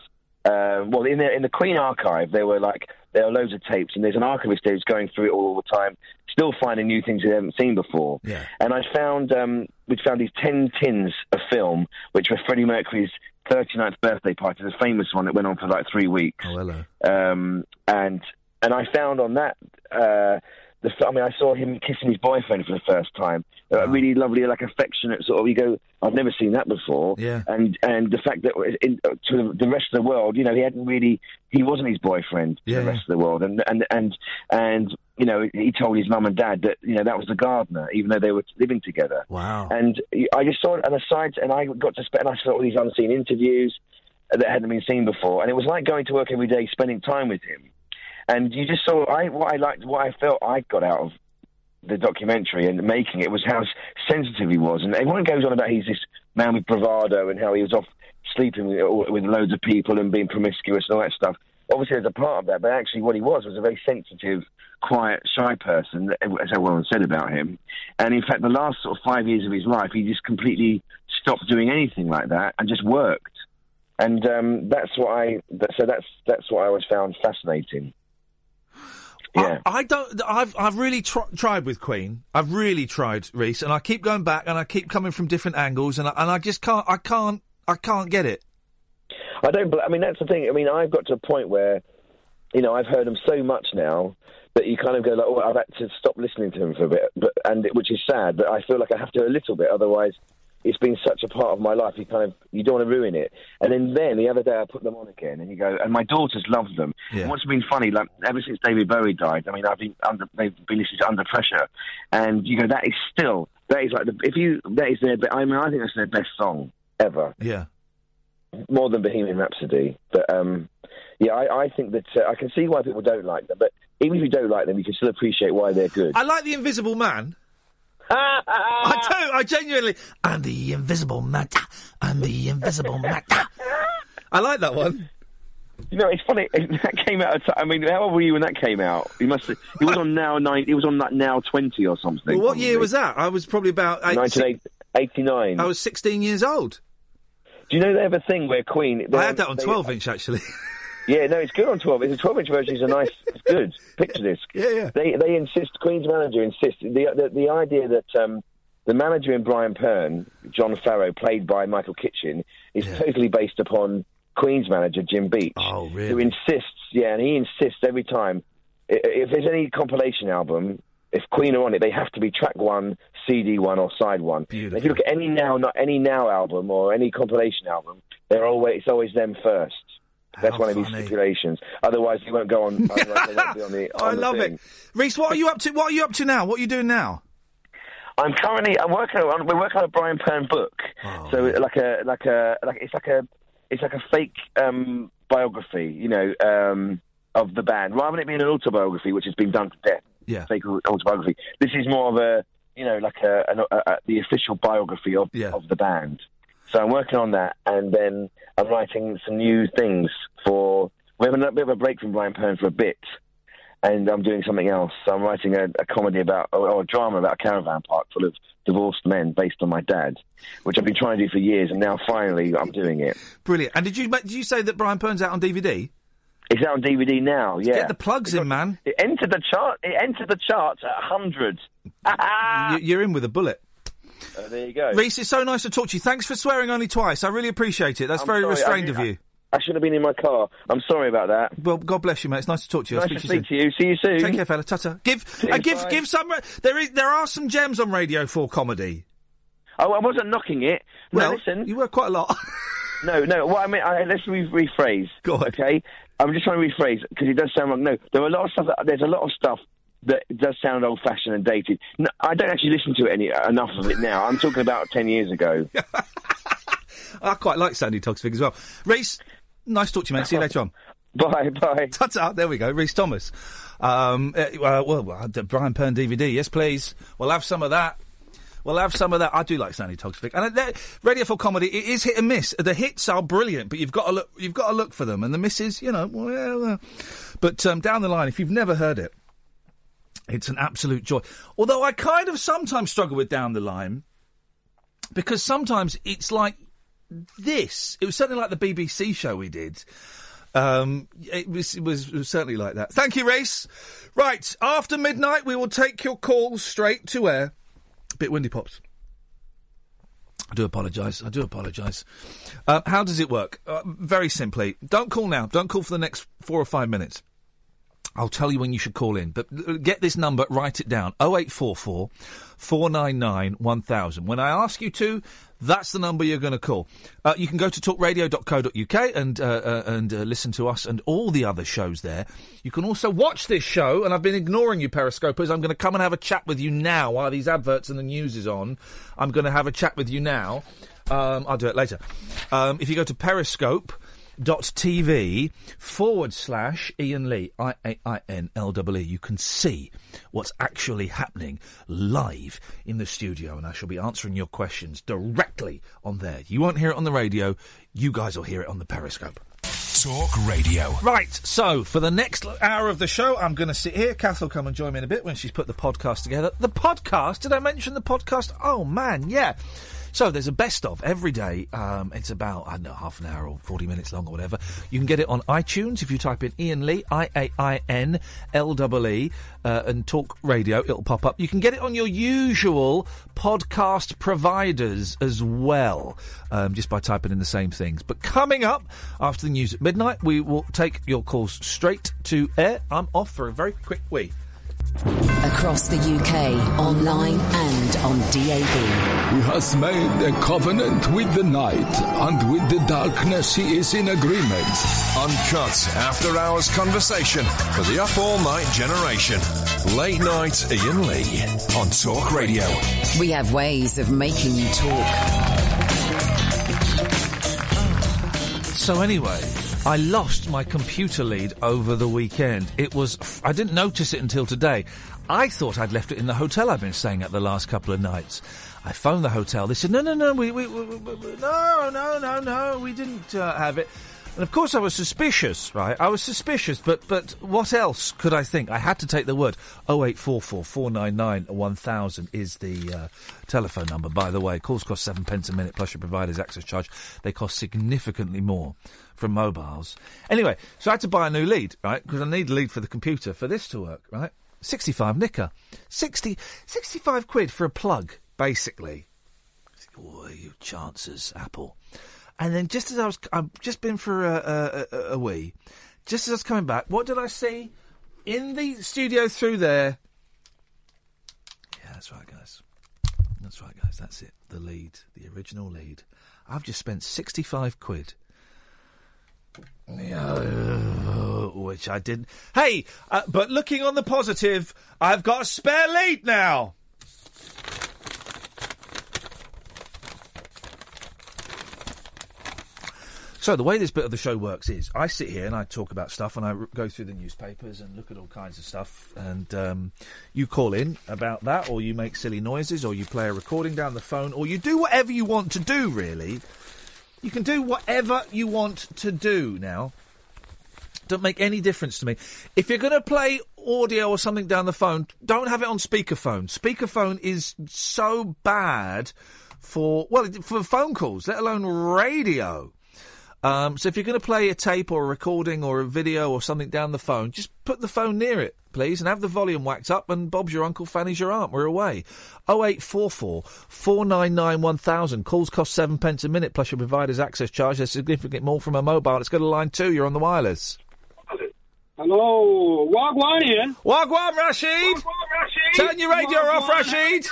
Uh, well, in the in the Queen archive, there were like there are loads of tapes, and there's an archivist there who's going through it all the time, still finding new things they haven't seen before. Yeah. And I found um, we found these ten tins of film, which were Freddie Mercury's 39th birthday party, the famous one that went on for like three weeks. Oh, hello. Um, and and I found on that, uh, the I mean, I saw him kissing his boyfriend for the first time. A really lovely, like affectionate sort of. You go, I've never seen that before. Yeah. And and the fact that in, uh, to the rest of the world, you know, he hadn't really, he wasn't his boyfriend to Yeah, the yeah. rest of the world, and and and and you know, he told his mum and dad that you know that was the gardener, even though they were living together. Wow. And I just saw it, and aside, and I got to spend, and I saw all these unseen interviews that hadn't been seen before, and it was like going to work every day, spending time with him. And you just saw, I what I liked, what I felt I got out of the documentary and making it was how sensitive he was, and everyone goes on about he's this man with bravado and how he was off sleeping with, with loads of people and being promiscuous and all that stuff. Obviously, there's a part of that, but actually, what he was was a very sensitive, quiet, shy person, as everyone said about him. And in fact, the last sort of five years of his life, he just completely stopped doing anything like that and just worked. And um, that's what I. So that's that's what I always found fascinating. Yeah. I don't. I've I've really tr- tried with Queen. I've really tried, Rhys, and I keep going back and I keep coming from different angles, and I, and I just can't. I can't. I can't get it. I don't. I mean, that's the thing. I mean, I've got to a point where, you know, I've heard them so much now that you kind of go like, "Oh, I've had to stop listening to them for a bit," but and which is sad. But I feel like I have to a little bit, otherwise, it's been such a part of my life. You kind of you don't want to ruin it. And then then the other day I put them on again, and you go, and my daughters love them. Yeah. And what's been funny, like ever since David Bowie died, I mean, I've been under they've been listening to Under Pressure, and you go, that is still that is like the, if you that is their. I mean, I think that's their best song ever Yeah. more than Bohemian Rhapsody. But um, yeah, I, I think that uh, I can see why people don't like them. But even if you don't like them, you can still appreciate why they're good. I like the Invisible Man. I do. I genuinely. I'm the Invisible Man. I'm the Invisible Man. I like that one. You know, it's funny. That came out. I mean, how old were you when that came out? You must. Have, it was on now nine. It was on that now twenty or something. Well, what year was that? I was probably about 1989. I was 16 years old. Do you know they have a thing where Queen? I had that on 12 inch actually. Yeah, no, it's good on twelve. It's a twelve inch version. Is a nice. It's good picture disc. Yeah, yeah. They they insist. Queen's manager insists the the, the idea that um, the manager in Brian Pern, John Farrow, played by Michael Kitchen, is totally based upon Queen's manager Jim Beach. Oh, really? Who insists? Yeah, and he insists every time. If there's any compilation album, if Queen are on it, they have to be track one, CD one, or side one. And If you look at any now, not any now album or any compilation album, they're always it's always them first. That's How one of these stipulations. Otherwise, you won't go on. won't be on the. I on the love thing. it. Rhys, what are you up to? What are you up to now? What are you doing now? I'm currently I'm working on we're working on a Brian Pern book. Oh, so like a like a like it's like a it's like a fake um, biography, you know, um, of the band, rather than it being an autobiography, which has been done to death. Yeah. Fake autobiography. This is more of a you know like a, an- a, a the official biography of of the band. So I'm working on that, and then I'm writing some new things for. We have a bit of a break from Brian Pern for a bit, and I'm doing something else. So I'm writing a, a comedy about, or, a drama about a caravan park full of divorced men based on my dad, which I've been trying to do for years, and now finally I'm doing it. Brilliant. And did you did you say that Brian Pern's out on DVD? It's out on DVD now. Yeah, Get the plugs in, man. It entered the chart. It entered the charts at hundred. You- You're in with a bullet. Uh, there you go. Rhys, it's so nice to talk to you. Thanks for swearing only twice. I really appreciate it. That's I'm very sorry, restrained I- of you. I should have been in my car. I'm sorry about that. Well, God bless you, mate. It's nice to talk to you. I'll Nice speak to speak to you. See you soon. Take care, fella. Ta-ta. Give, Cheers, uh, give, bye. give some. There is, there are some gems on Radio Four comedy. Oh, I wasn't knocking it. No, listen. You were quite a lot. no, no. What I mean, I, let's re- rephrase. Go on. Okay, I'm just trying to rephrase because it does sound wrong. No, there are a lot of stuff. That, there's a lot of stuff that does sound old-fashioned and dated. No, I don't actually listen to it any enough of it now. I'm talking about ten years ago. I quite like Sandi Toksvig as well. Rhys, nice talk to you, mate. See you later on. Bye, bye. Ta-ta. There we go. Rhys Thomas. Um, uh, well, well, Brian Pern DVD. Yes, please. We'll have some of that. We'll have some of that. I do like Sandi Toksvig, and uh, that- Radio Four Comedy it is hit and miss. The hits are brilliant, but you've got to look. You've got to look for them, and the misses, you know. Well, uh, but um, down the line, if you've never heard it, it's an absolute joy. Although I kind of sometimes struggle with down the line because sometimes it's like this. It was certainly like the BBC show we did. Um, it was, it was it was certainly like that. Thank you, Rhys. Right after midnight, we will take your calls straight to air. Bit windy pops. I do apologise. I do apologise. Uh, how does it work? Uh, very simply, don't call now. Don't call for the next four or five minutes. I'll tell you when you should call in, but get this number, write it down 0844 499 1000. When I ask you to, that's the number you're going to call. Uh, you can go to talkradio.co.uk and, uh, uh, and uh, listen to us and all the other shows there. You can also watch this show, and I've been ignoring you, Periscopers. I'm going to come and have a chat with you now while these adverts and the news is on. I'm going to have a chat with you now. Um, I'll do it later. Um, if you go to Periscope, dot TV forward slash Iain Lee, I A I N L E. You can see what's actually happening live in the studio, and I shall be answering your questions directly on there. You won't hear it on the radio, you guys will hear it on the Periscope. Talk Radio. Right, so for the next hour of the show, I'm going to sit here. Kath will come and join me in a bit when she's put the podcast together. The podcast? Did I mention the podcast? Oh, man, yeah. So there's a best of every day. Um, it's about, I don't know, half an hour or 40 minutes long or whatever. You can get it on iTunes if you type in Iain Lee, I A I N L E E, uh, and talk radio. It'll pop up. You can get it on your usual podcast providers as well, um, just by typing in the same things. But coming up after the news at midnight, we will take your calls straight to air. I'm off for a very quick wee. Across the UK, online and on DAB. He has made a covenant with the night, and with the darkness he is in agreement. Uncut after hours conversation for the up all night generation. Late night Iain Lee on Talk Radio. We have ways of making you talk. So anyway, I lost my computer lead over the weekend. It was I didn't notice it until today. I thought I'd left it in the hotel I've been staying at the last couple of nights. I phoned the hotel. They said, "No, no, no, we, we, we, we no, no, no, no, we didn't uh, have it." And of course, I was suspicious, right? I was suspicious, but but what else could I think? I had to take the word. 0844 499 1000 is the uh, telephone number, by the way. Calls cost seven pence a minute plus your provider's access charge. They cost significantly more from mobiles. Anyway, so I had to buy a new lead, right? Because I need a lead for the computer for this to work, right? 65 nicker. 60, 65 quid for a plug, basically. Oh, you chances, Apple. And then just as I was, I've just been for a, a, a, a wee. Just as I was coming back, what did I see in the studio through there? Yeah, that's right, guys. That's right, guys. That's it. The lead, the original lead. I've just spent sixty-five quid. Yeah, which I didn't. Hey, uh, but looking on the positive, I've got a spare lead now. So the way this bit of the show works is I sit here and I talk about stuff and I r- go through the newspapers and look at all kinds of stuff and um, you call in about that or you make silly noises or you play a recording down the phone or you do whatever you want to do really. You can do whatever you want to do now. Don't make any difference to me. If you're going to play audio or something down the phone, don't have it on speakerphone. Speakerphone is so bad for well for phone calls, let alone radio. Um, so if you're going to play a tape or a recording or a video or something down the phone, just put the phone near it, please, and have the volume whacked up. And Bob's your uncle, Fanny's your aunt. We're away. 0844 499 1000. Calls cost seven pence a minute plus your provider's access charge. There's significantly more from a mobile. Let's go to line two. You're on the wireless. Hello, Wagwan Iain. Wagwan Rashid. Turn your radio off, Rashid.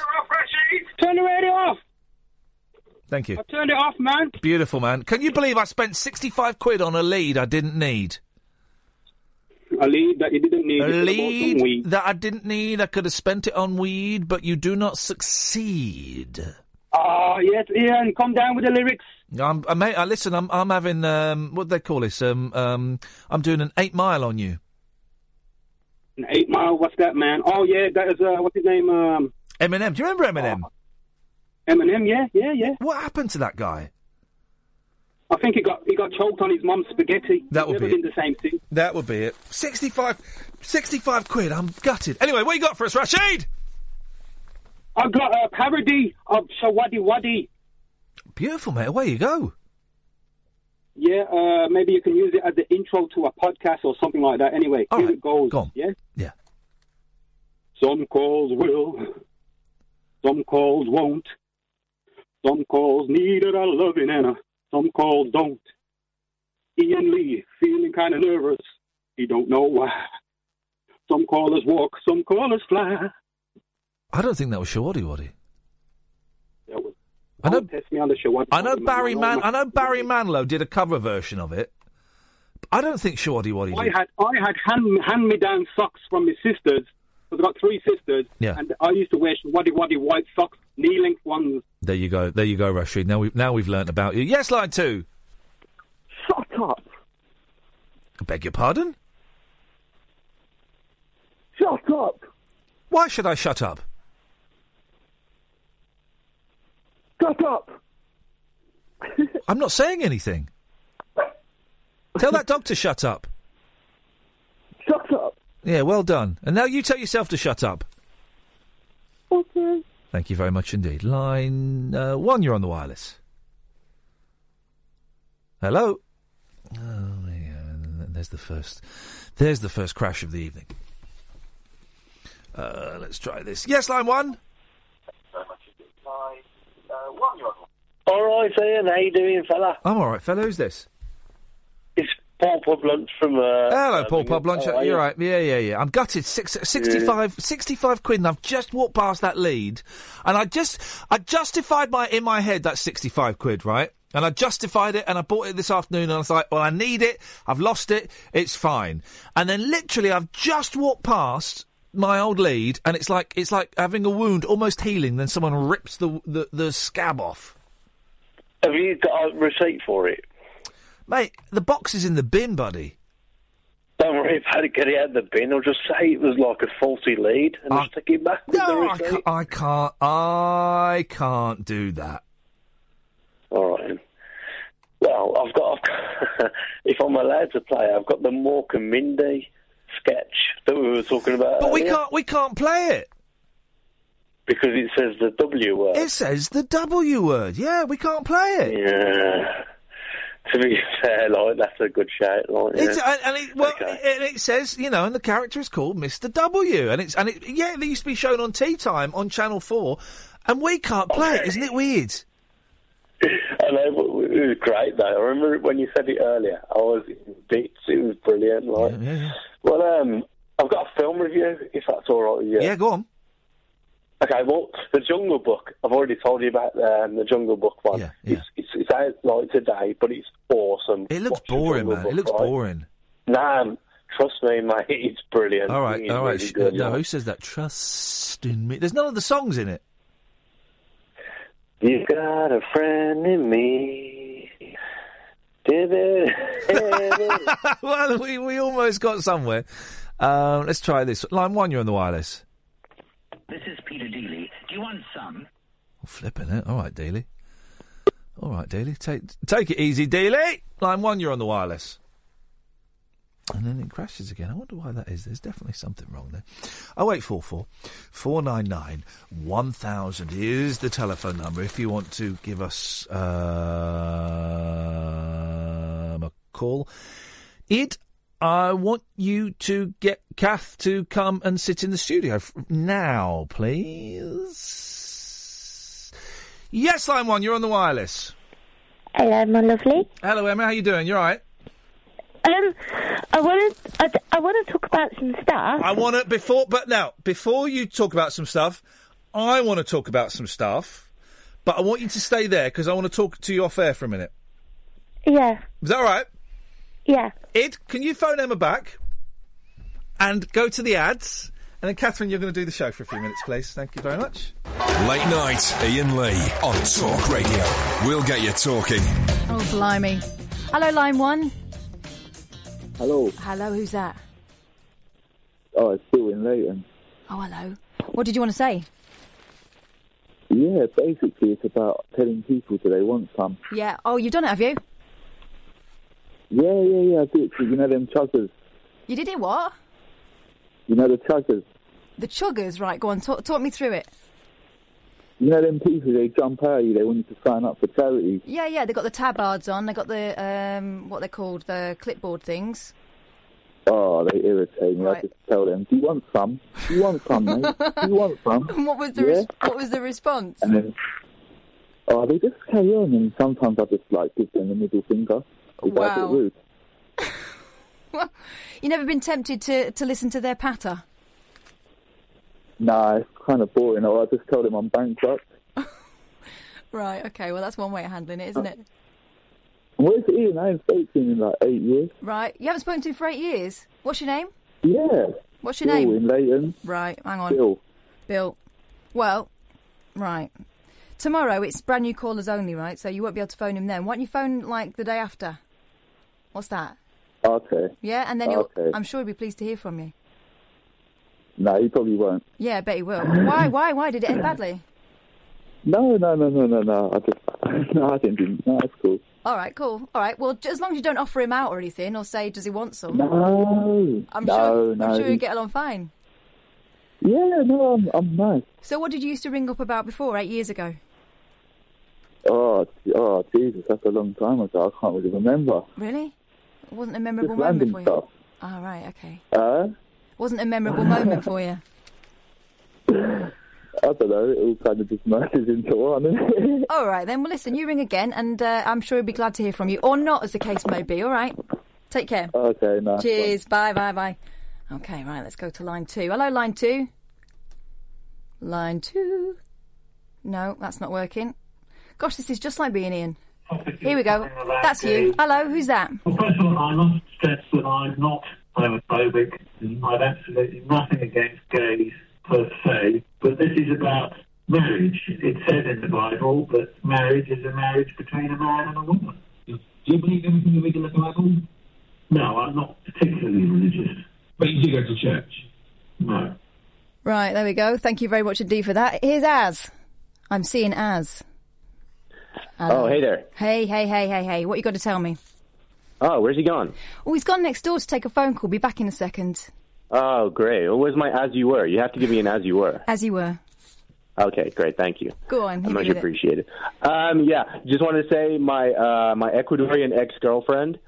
Turn the radio off. Thank you. I turned it off, man. Beautiful, man. Can you believe I spent 65 quid on a lead I didn't need? A lead that you didn't need. A It's about some lead that I didn't need. I could have spent it on weed, but you do not succeed. Ah, yes, Iain, come down with the lyrics. I'm, I mate, I listen. I'm, I'm having um, what do they call this? Um, um, I'm doing an eight mile on you. An eight mile, what's that, man? Oh, yeah, that is, uh, what's his name? Um, Eminem. Do you remember Eminem? Eminem, yeah, yeah, yeah. What happened to that guy? I think he got he got choked on his mum's spaghetti. That would be been the same thing. That would be it. 65, 65 quid. I'm gutted. Anyway, what you got for us, Rashid? I've got a parody of Showaddywaddy. Beautiful, mate. Away you go. Yeah, uh, maybe you can use it as the intro to a podcast or something like that. Anyway, here it goes. Go. Yeah? Yeah. Some calls will, some calls won't. Some calls needed a loving and some calls don't. Ian Lee feeling kind of nervous. He don't know why. Some callers walk, some callers fly. I don't think that was Showaddywaddy. That was, I know. test me on the. I know Barry Man. I know Barry Manilow did a cover version of it. I don't think Showaddywaddy I had I had hand hand me down socks from my sisters. I've got three sisters, Yeah. and I used to wear waddy waddy white socks, knee length ones. There you go. There you go, Rashid. Now we've now we've learnt about you. Yes, line two. Shut up! I beg your pardon. Shut up! Why should I shut up? Shut up! I'm not saying anything. Tell that dog to shut up. Shut up! Yeah, well done. And now you tell yourself to shut up. Okay. Thank you very much indeed. Line uh, one, you're on the wireless. Hello. Oh, yeah, there's the first. There's the first crash of the evening. Uh, let's try this. Yes, line one. All right, Ian. How you doing, fella? I'm all right, fella. Who's this? Paul Publunch from. Uh, Hello, Paul. How are you? You're right. Yeah, yeah, yeah. I'm gutted. Six, 65, 65 quid, and I've just walked past that lead, and I just, I justified my in my head that sixty-five quid, right? And I justified it, and I bought it this afternoon, and I was like, well, I need it. I've lost it. It's fine. And then literally, I've just walked past my old lead, and it's like it's like having a wound almost healing. Then someone rips the the, the scab off. Have you got a receipt for it? Mate, the box is in the bin, buddy. Don't worry about it. Get it out of the bin. I'll just say it was like a faulty lead and just take it back No, I can't, I can't. I can't do that. All right. Well, I've got, I've got if I'm allowed to play, I've got the Mork and Mindy sketch that we were talking about. But we can't we can't play it. because it says the W word. It says the W word. Yeah, we can't play it. Yeah. To be fair, like that's a good shout. Like, yeah. And, and it, well, and it says, you know, and the character is called Mr. W, and it's and it, yeah, it used to be shown on Tea Time on Channel Four, and we can't play it. Isn't it weird? I know, it was great though. I remember when you said it earlier. I was in bits. It was brilliant. Like, well, um, I've got a film review. If that's all right with you. Yeah, go on. Okay, well, the Jungle Book. I've already told you about um, the Jungle Book one. It's, it's it's out like today, but it's awesome. It looks Watch boring, man. Book, It looks right? boring. Nah, trust me, mate. It's brilliant. All right, It's all right. really good, no, who says that? Trust in me. There's none of the songs in it. You've got a friend in me. well, we, we almost got somewhere. Um, let's try this. Line one, you're on the wireless. This is Peter Deely. Do you want some? Oh, flipping it. All right, Dealey. All right, Dealey. Take take it easy, Dealey. Line one, you're on the wireless. And then it crashes again. I wonder why that is. There's definitely something wrong there. Oh eight four four four nine nine one thousand is the telephone number if you want to give us um, a call. It. I want you to get Kath to come and sit in the studio now, please. Yes, line one. You're on the wireless. Hello, my lovely. Hello, Emma. How you doing? You all right? Um, I want to, I, I want to talk about some stuff. I want to before, but now before you talk about some stuff, I want to talk about some stuff, but I want you to stay there because I want to talk to you off air for a minute. Yeah, Is that all right? Yeah. Id, can you phone Emma back and go to the ads? And then, Katherine, you're going to do the show for a few minutes, please. Thank you very much. Late night, Iain Lee on Talk Radio. We'll get you talking. Oh, blimey. Hello, line one. Hello. Hello, who's that? Oh, it's still in Leighton. Oh, hello. What did you want to say? Yeah, basically it's about telling people that they want some. Yeah. Oh, you've done it, have you? Yeah, yeah, yeah, I do You know them chuggers. You did it what? You know the chuggers. The chuggers, right? Go on, talk, talk me through it. You know them people, they jump out you, they want you to sign up for charity. Yeah, yeah. They got the tabards on. They got the um, what they're called, the clipboard things. Oh, they irritate me. Right. I just tell them, do you want some? Do you want some, mate? Do you want some? And what was the Yeah. res- what was the response? And then, oh, they just carry on, and sometimes I just like give them the middle finger. Is that a Wow. rude? You never been tempted to to listen to their patter? Nah, it's kind of boring. Or I just told him I'm bankrupt. Right. Okay. Well, that's one way of handling it, isn't it? Uh, where's Iain? I ain't spoken to him in like eight years. Right. You haven't spoken to him for eight years. What's your name? Yeah. What's your Bill name? in Leighton. Right. Hang on. Bill. Bill. Well, right. Tomorrow it's brand new callers only, right? So you won't be able to phone him then. Why don't you phone like the day after? What's that? Okay. Yeah, and then Okay. I'm sure he'll be pleased to hear from you. No, he probably won't. Yeah, I bet he will. Why? Why? Why did it end badly? No, no, no, no, no, no. I just, no, I didn't. No, it's cool. All right, cool. All right. Well, as long as you don't offer him out or anything, or say, does he want some? No, I'm no, sure. no. I'm sure you get along fine. Yeah, no, I'm, I'm nice. So, what did you used to ring up about before, eight years ago? Oh, oh, Jesus, that's a long time ago. I can't really remember. Really? It wasn't a memorable Just moment for you. stuff. Oh, right. Okay. Uh, Wasn't a memorable moment for you. I don't know. It all kind of just merges into one. All right then. Well, listen. You ring again, and uh, I'm sure he'll be glad to hear from you, or not, as the case may be. All right. Take care. okay, nice. Cheers. Bye. Bye. Bye. Okay. Right. Let's go to line two. Hello, line two. Line two. No, that's not working. Gosh, this is just like being Iain. Here we go. That's you. Hello. Who's that? Well, first of all, I must stress that I'm not homophobic. I've absolutely nothing against gays per se, but this is about marriage. It says in the Bible that marriage is a marriage between a man and a woman. Do you believe everything you read in the Bible? No, I'm not particularly religious. But you do go to church? No. Right. There we go. Thank you very much indeed for that. Here's Az. I'm seeing Az. Oh, hey there. Hey, hey, hey, hey, hey. What you got to tell me? Oh, where's he gone? Oh, he's gone next door to take a phone call. Be back in a second. Oh, great. Well, where's my as you were? You have to give me an as you were. As you were. Okay, great. Thank you. Go on. much appreciated. Um, yeah, just wanted to say my uh, my Ecuadorian ex girlfriend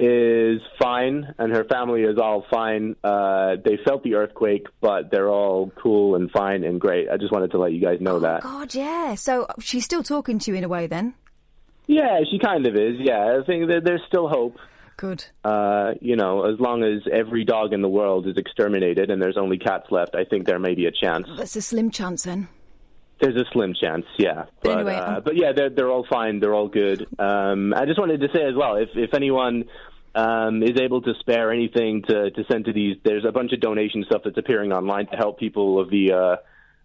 is fine, and her family is all fine. Uh, they felt the earthquake, but they're all cool and fine and great. I just wanted to let you guys know that. God, yeah. So she's still talking to you in a way then? Yeah, she kind of is. Yeah, I think that there's still hope. Good. Uh, you know, as long as every dog in the world is exterminated and there's only cats left, I think there may be a chance. That's a slim chance then. There's a slim chance, yeah. But, anyway, uh, um, but yeah, they're they're all fine. They're all good. Um, I just wanted to say as well, if if anyone um, is able to spare anything to to send to these, there's a bunch of donation stuff that's appearing online to help people of the. Uh,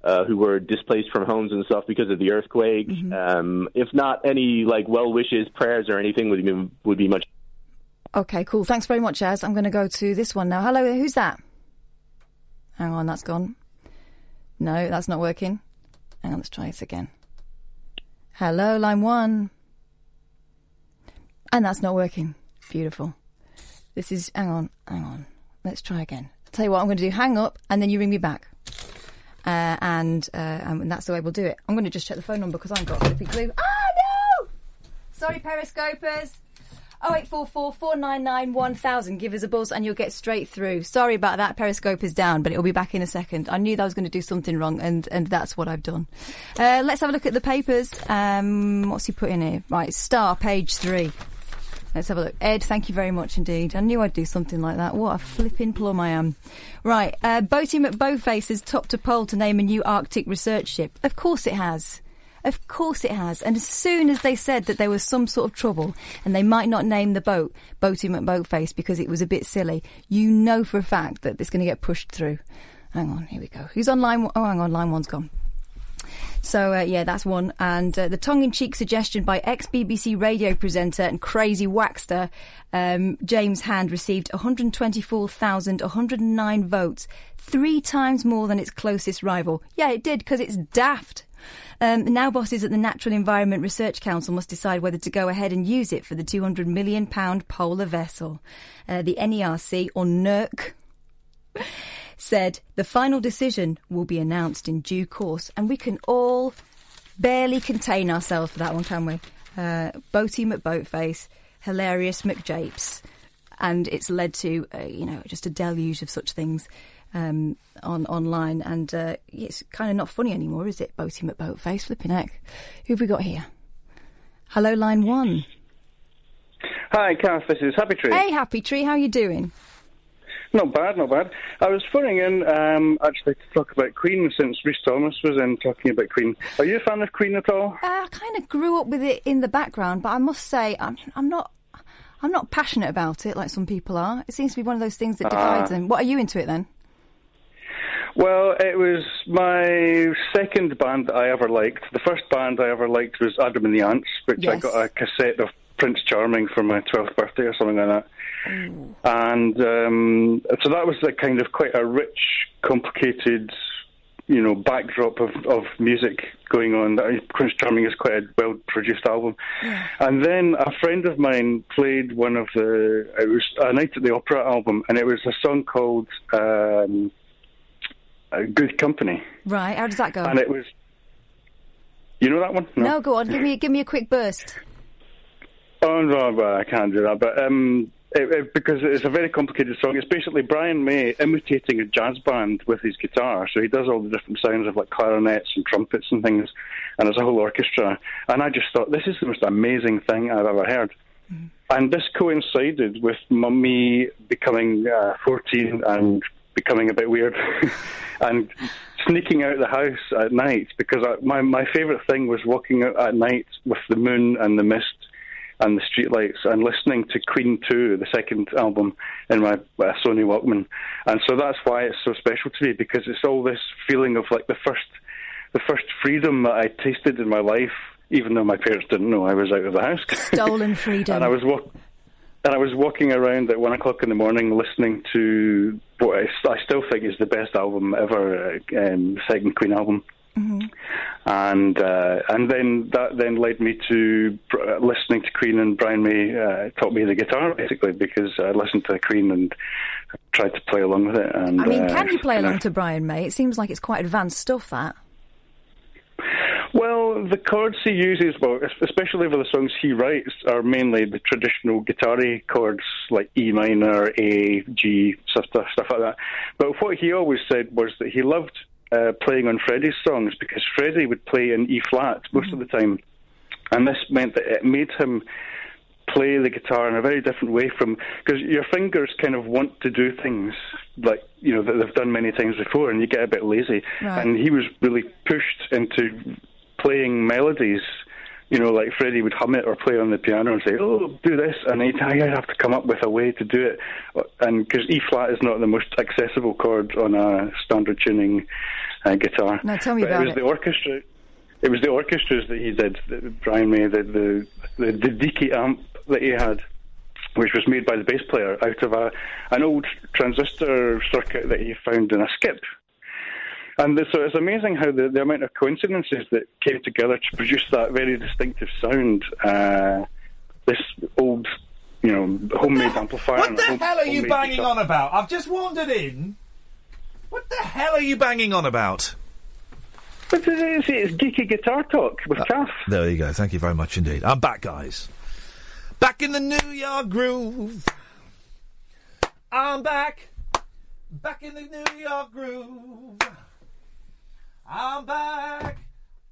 uh, who were displaced from homes and stuff because of the earthquake. Mm-hmm. Um, if not any like well wishes, prayers, or anything would be would be much. Okay, cool. Thanks very much, Az. I'm going to go to this one now. Hello, who's that? Hang on, that's gone. No, that's not working. Hang on, let's try it again. Hello, line one. And that's not working. Beautiful. This is, hang on, hang on. Let's try again. I'll tell you what I'm going to do. Hang up, and then you ring me back. Uh, and, uh, and that's the way we'll do it. I'm going to just check the phone number because I haven't got a flipping clue. Ah, no! Sorry, Periscopers. 0844 499 1000. Give us a buzz and you'll get straight through. Sorry about that. Periscope is down, but it'll be back in a second. I knew that I was going to do something wrong, and, and that's what I've done. Uh, let's have a look at the papers. Um, what's he put in here? Right, Star, page three. Let's have a look. Ed, thank you very much indeed. I knew I'd do something like that. What a flipping plum I am. Right, uh, Boaty McBoatface has topped a poll to name a new Arctic research ship. Of course it has. Of course it has. And as soon as they said that there was some sort of trouble and they might not name the boat Boaty McBoatface because it was a bit silly, you know for a fact that it's going to get pushed through. Hang on, here we go. Who's on line? Oh, hang on, line one's gone. So uh, yeah, that's one. And uh, the tongue-in-cheek suggestion by ex-BBC radio presenter and crazy waxter um, James Hand received 124,109 votes, three times more than its closest rival. Yeah, it did because it's daft. Um, now bosses at the Natural Environment Research Council must decide whether to go ahead and use it for the 200 million pound polar vessel. Uh, the NERC or NERC said the final decision will be announced in due course, and we can all barely contain ourselves for that one, can we? Uh, Boaty McBoatface, hilarious McJapes, and it's led to uh, you know just a deluge of such things um, on online, and uh, it's kind of not funny anymore, is it? Boaty McBoatface, flipping heck. Who have we got here? Hello, line one. Hi, Kath. This is Happy Tree. Hey, Happy Tree, how you doing? Not bad, not bad. I was phoning in um, actually to talk about Queen since Rhys Thomas was in talking about Queen. Are you a fan of Queen at all? Uh, I kind of grew up with it in the background, but I must say I'm, I'm not. I'm not passionate about it like some people are. It seems to be one of those things that divides Ah. them. What are you into it then? Well, it was my second band that I ever liked. The first band I ever liked was Adam and the Ants, which I got a cassette of Prince Charming for my 12th birthday or something like that. And um, so that was like kind of quite a rich, complicated, you know, backdrop of, of music going on. Prince Charming is quite a well-produced album. And then a friend of mine played one of the. It was a Night at the Opera album, and it was a song called um, "Good Company," Right, how does that go? and it was. You know that one? no, go on. Give me give me a quick burst. Oh no, well, I can't do that. But um, it, it, because it's a very complicated song. It's basically Brian May imitating a jazz band with his guitar. So he does all the different sounds of like clarinets and trumpets and things, and there's a whole orchestra. And I just thought this is the most amazing thing I've ever heard. Mm-hmm. And this coincided with me becoming uh, 14 and becoming a bit weird and sneaking out of the house at night because I, my my favourite thing was walking out at night with the moon and the mist and the streetlights and listening to Queen 2, the second album, in my uh, Sony Walkman. And so that's why it's so special to me because it's all this feeling of like the first the first freedom that I tasted in my life, even though my parents didn't know I was out of the house. Stolen freedom. and I was walk- and I was walking around at one o'clock in the morning listening to what I, I still think is the best album ever, uh, um, second Queen album. And uh, and then that then led me to uh, listening to Queen and Brian May uh, taught me the guitar basically because I listened to Queen and tried to play along with it. And I mean, uh, can you play and I- along to Brian May? It seems like it's quite advanced stuff, that. Well, the chords he uses, well, especially for the songs he writes, are mainly the traditional guitar chords like E minor, A, G, stuff stuff like that. But what he always said was that he loved uh, playing on Freddie's songs because Freddie would play in E flat most of the time, and this meant that it made him play the guitar in a very different way from because your fingers kind of want to do things like you know that they've done many times before, and you get a bit lazy. Right. And he was really pushed into playing melodies. You know, like Freddie would hum it or play on the piano and say, "Oh, do this," and he'd, I'd have to come up with a way to do it. And because E flat is not the most accessible chord on a standard tuning uh, guitar. Now tell me but about it was it. the orchestra. It was the orchestras that he did. That Brian May, the the the, the Deacy amp that he had, which was made by the bass player out of a an old transistor circuit that he found in a skip. And the, so it's amazing how the, the amount of coincidences that came together to produce that very distinctive sound. Uh, this old, you know, homemade amplifier. What the home- hell are you banging guitar. on about? I've just wandered in. What the hell are you banging on about? But it is, it's geeky guitar talk with Kath. There you go. Thank you very much indeed. I'm back, guys. Back in the New York groove. I'm back. Back in the New York groove. I'm back.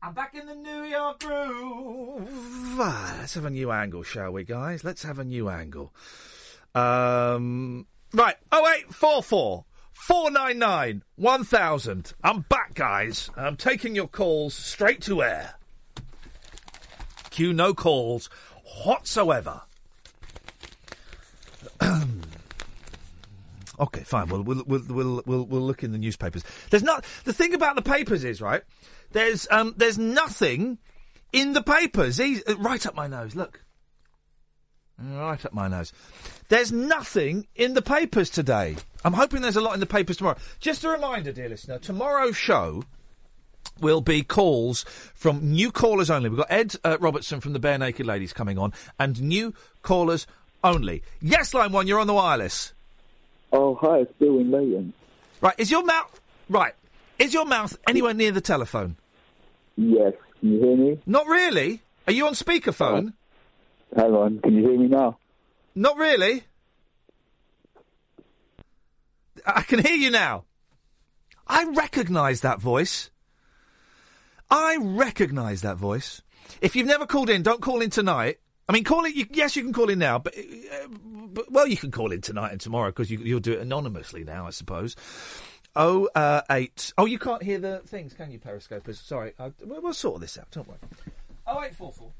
I'm back in the New York groove. Let's have a new angle, shall we, guys? Let's have a new angle. Um, right. Oh eight four four four nine nine one thousand. I'm back, guys. I'm taking your calls straight to air. Cue no calls whatsoever. okay, fine. We'll we'll, we'll we'll we'll we'll look in the newspapers. There's not the thing about the papers is right. There's um there's nothing in the papers. Eas- uh, right up my nose. Look. Right up my nose. There's nothing in the papers today. I'm hoping there's a lot in the papers tomorrow. Just a reminder, dear listener, tomorrow's show will be calls from new callers only. We've got Ed uh, Robertson from the Barenaked Ladies coming on, and new callers only. Yes, line one, you're on the wireless. Oh, hi, it's Bill in Leighton. Right, is your mouth right? Is your mouth anywhere near the telephone? Yes, can you hear me? Not really. Are you on speakerphone? Uh, hang on, can you hear me now? Not really. I I can hear you now. I recognise that voice. I recognise that voice. If you've never called in, don't call in tonight. I mean, call it. You, yes, you can call in now, but, uh, but well, you can call in tonight and tomorrow because you, you'll do it anonymously now, I suppose. Oh, uh, eight. Oh, you can't hear the things, can you, Periscopers? Sorry, we'll, we'll sort this out. Don't worry. Oh, eight four four.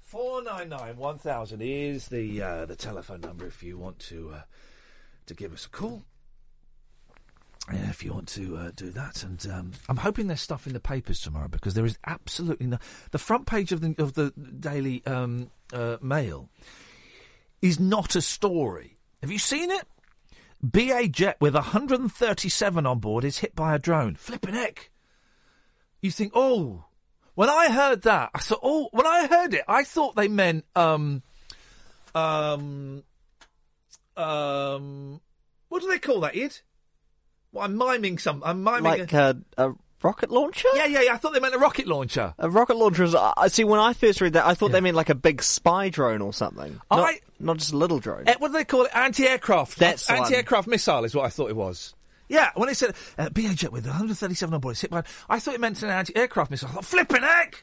Four nine nine one thousand is the uh, the telephone number if you want to uh, to give us a call. Yeah, if you want to uh, do that, and um, I'm hoping there's stuff in the papers tomorrow because there is absolutely no. The front page of the of the Daily um, uh, Mail is not a story. Have you seen it? BA jet with 137 on board is hit by a drone. Flipping heck! You think, oh, when I heard that, I thought, oh, when I heard it, I thought they meant, um, um, um, what do they call that, Id? Well, I'm miming some. I'm miming Like a, a, a rocket launcher? Yeah, yeah, yeah. I thought they meant a rocket launcher. A rocket launcher is. I see. When I first read that, I thought they meant like a big spy drone or something. Not, I- not just a little drone. Eh, what do they call it? Anti-aircraft. That's anti-aircraft missile is what I thought it was. Yeah, when they said uh, BA jet with 137 on board, it's hit by, I thought it meant an anti-aircraft missile. I thought, flipping heck!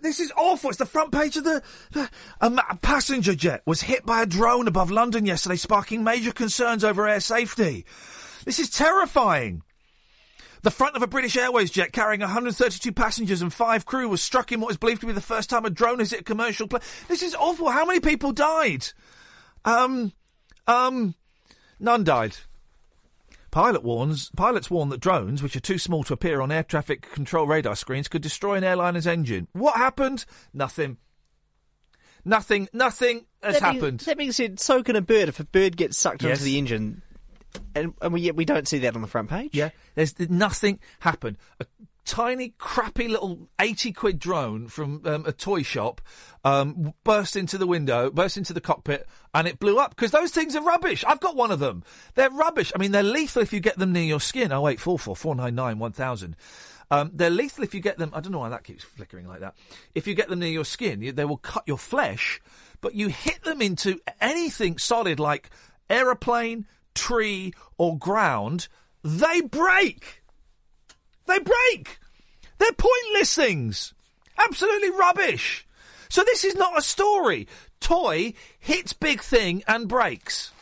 This is awful. It's the front page of the. the a, a passenger jet was hit by a drone above London yesterday, sparking major concerns over air safety. This is terrifying. The front of a British Airways jet carrying 132 passengers and five crew was struck in what is believed to be the first time a drone has hit a commercial plane. This is awful. How many people died? Um, um, none died. Pilot warns, pilots warn that drones, which are too small to appear on air traffic control radar screens, could destroy an airliner's engine. What happened? Nothing. Nothing. Nothing has that being- happened. that being said, so can a bird. If a bird gets sucked Yes. into the engine, and, and we we don't see that on the front page. Yeah, there's nothing happened. A tiny, crappy little 80 quid drone from um, a toy shop um, burst into the window, burst into the cockpit, and it blew up because those things are rubbish. I've got one of them. They're rubbish. I mean, they're lethal if you get them near your skin. Oh, wait, 499 1000. Um, they're lethal if you get them. I don't know why that keeps flickering like that. If you get them near your skin, they will cut your flesh. But you hit them into anything solid like aeroplane, tree, or ground, they break. They break. They're pointless things. Absolutely rubbish. So this is not a story. Toy hits big thing and breaks.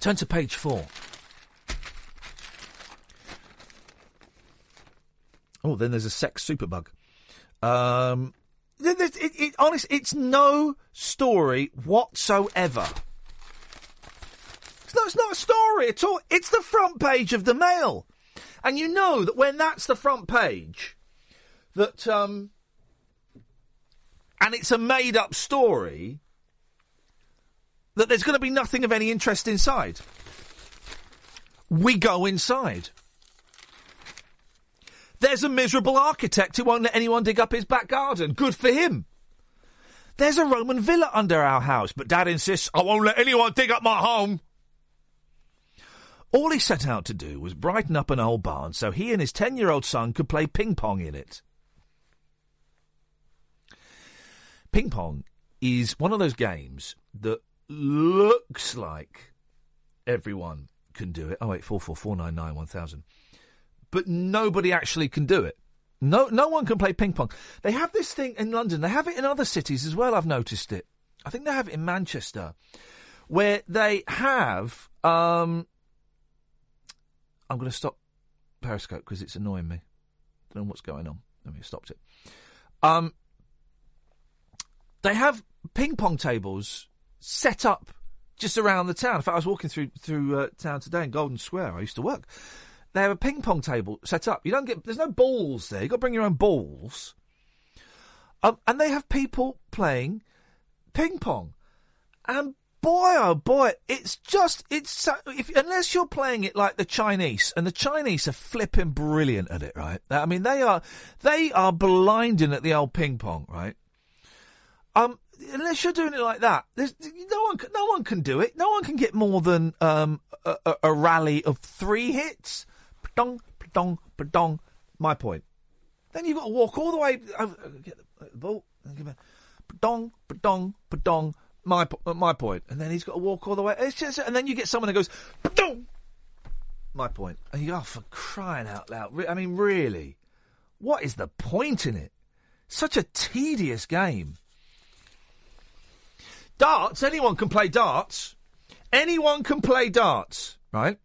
Turn to page four. Oh, then there's a sex superbug. Um, it, it, it, honest, it's no story whatsoever. It's not a story at all. It's the front page of the Mail, and you know that when that's the front page, that um, and it's a made-up story, that there's going to be nothing of any interest inside. We go inside. There's a miserable architect who won't let anyone dig up his back garden. Good for him. There's a Roman villa under our house, but Dad insists I won't let anyone dig up my home. All he set out to do was brighten up an old barn so he and his 10 year old son could play ping pong in it. Ping pong is one of those games that looks like everyone can do it. Oh, wait, 44499 1000 but nobody actually can do it. No, no one can play ping pong. They have this thing in London. They have it in other cities as well. I've noticed it. I think they have it in Manchester, where they have. Um, I'm going to stop Periscope because it's annoying me. Don't know what's going on. Let me stopped it. Um, they have ping pong tables set up just around the town. In fact, I was walking through through uh, town today in Golden Square. I used to work. They have a ping pong table set up. You don't get. There's no balls there. You got to bring your own balls. Um, and they have people playing ping pong. And boy, oh boy, it's just it's if unless you're playing it like the Chinese, and the Chinese are flipping brilliant at it, right? I mean, they are they are blinding at the old ping pong, right? Um, unless you're doing it like that, there's no one no one can do it. No one can get more than um a, a, rally of three hits dong, dong, dong. My point. Then you've got to walk all the way. Over, get the ball. Dong, dong, dong. My uh, my point. And then he's got to walk all the way. Just, and then you get someone that goes, dong. My point. And you go, oh, for crying out loud. I mean, really, what is the point in it? Such a tedious game. Darts. Anyone can play darts. Anyone can play darts, right?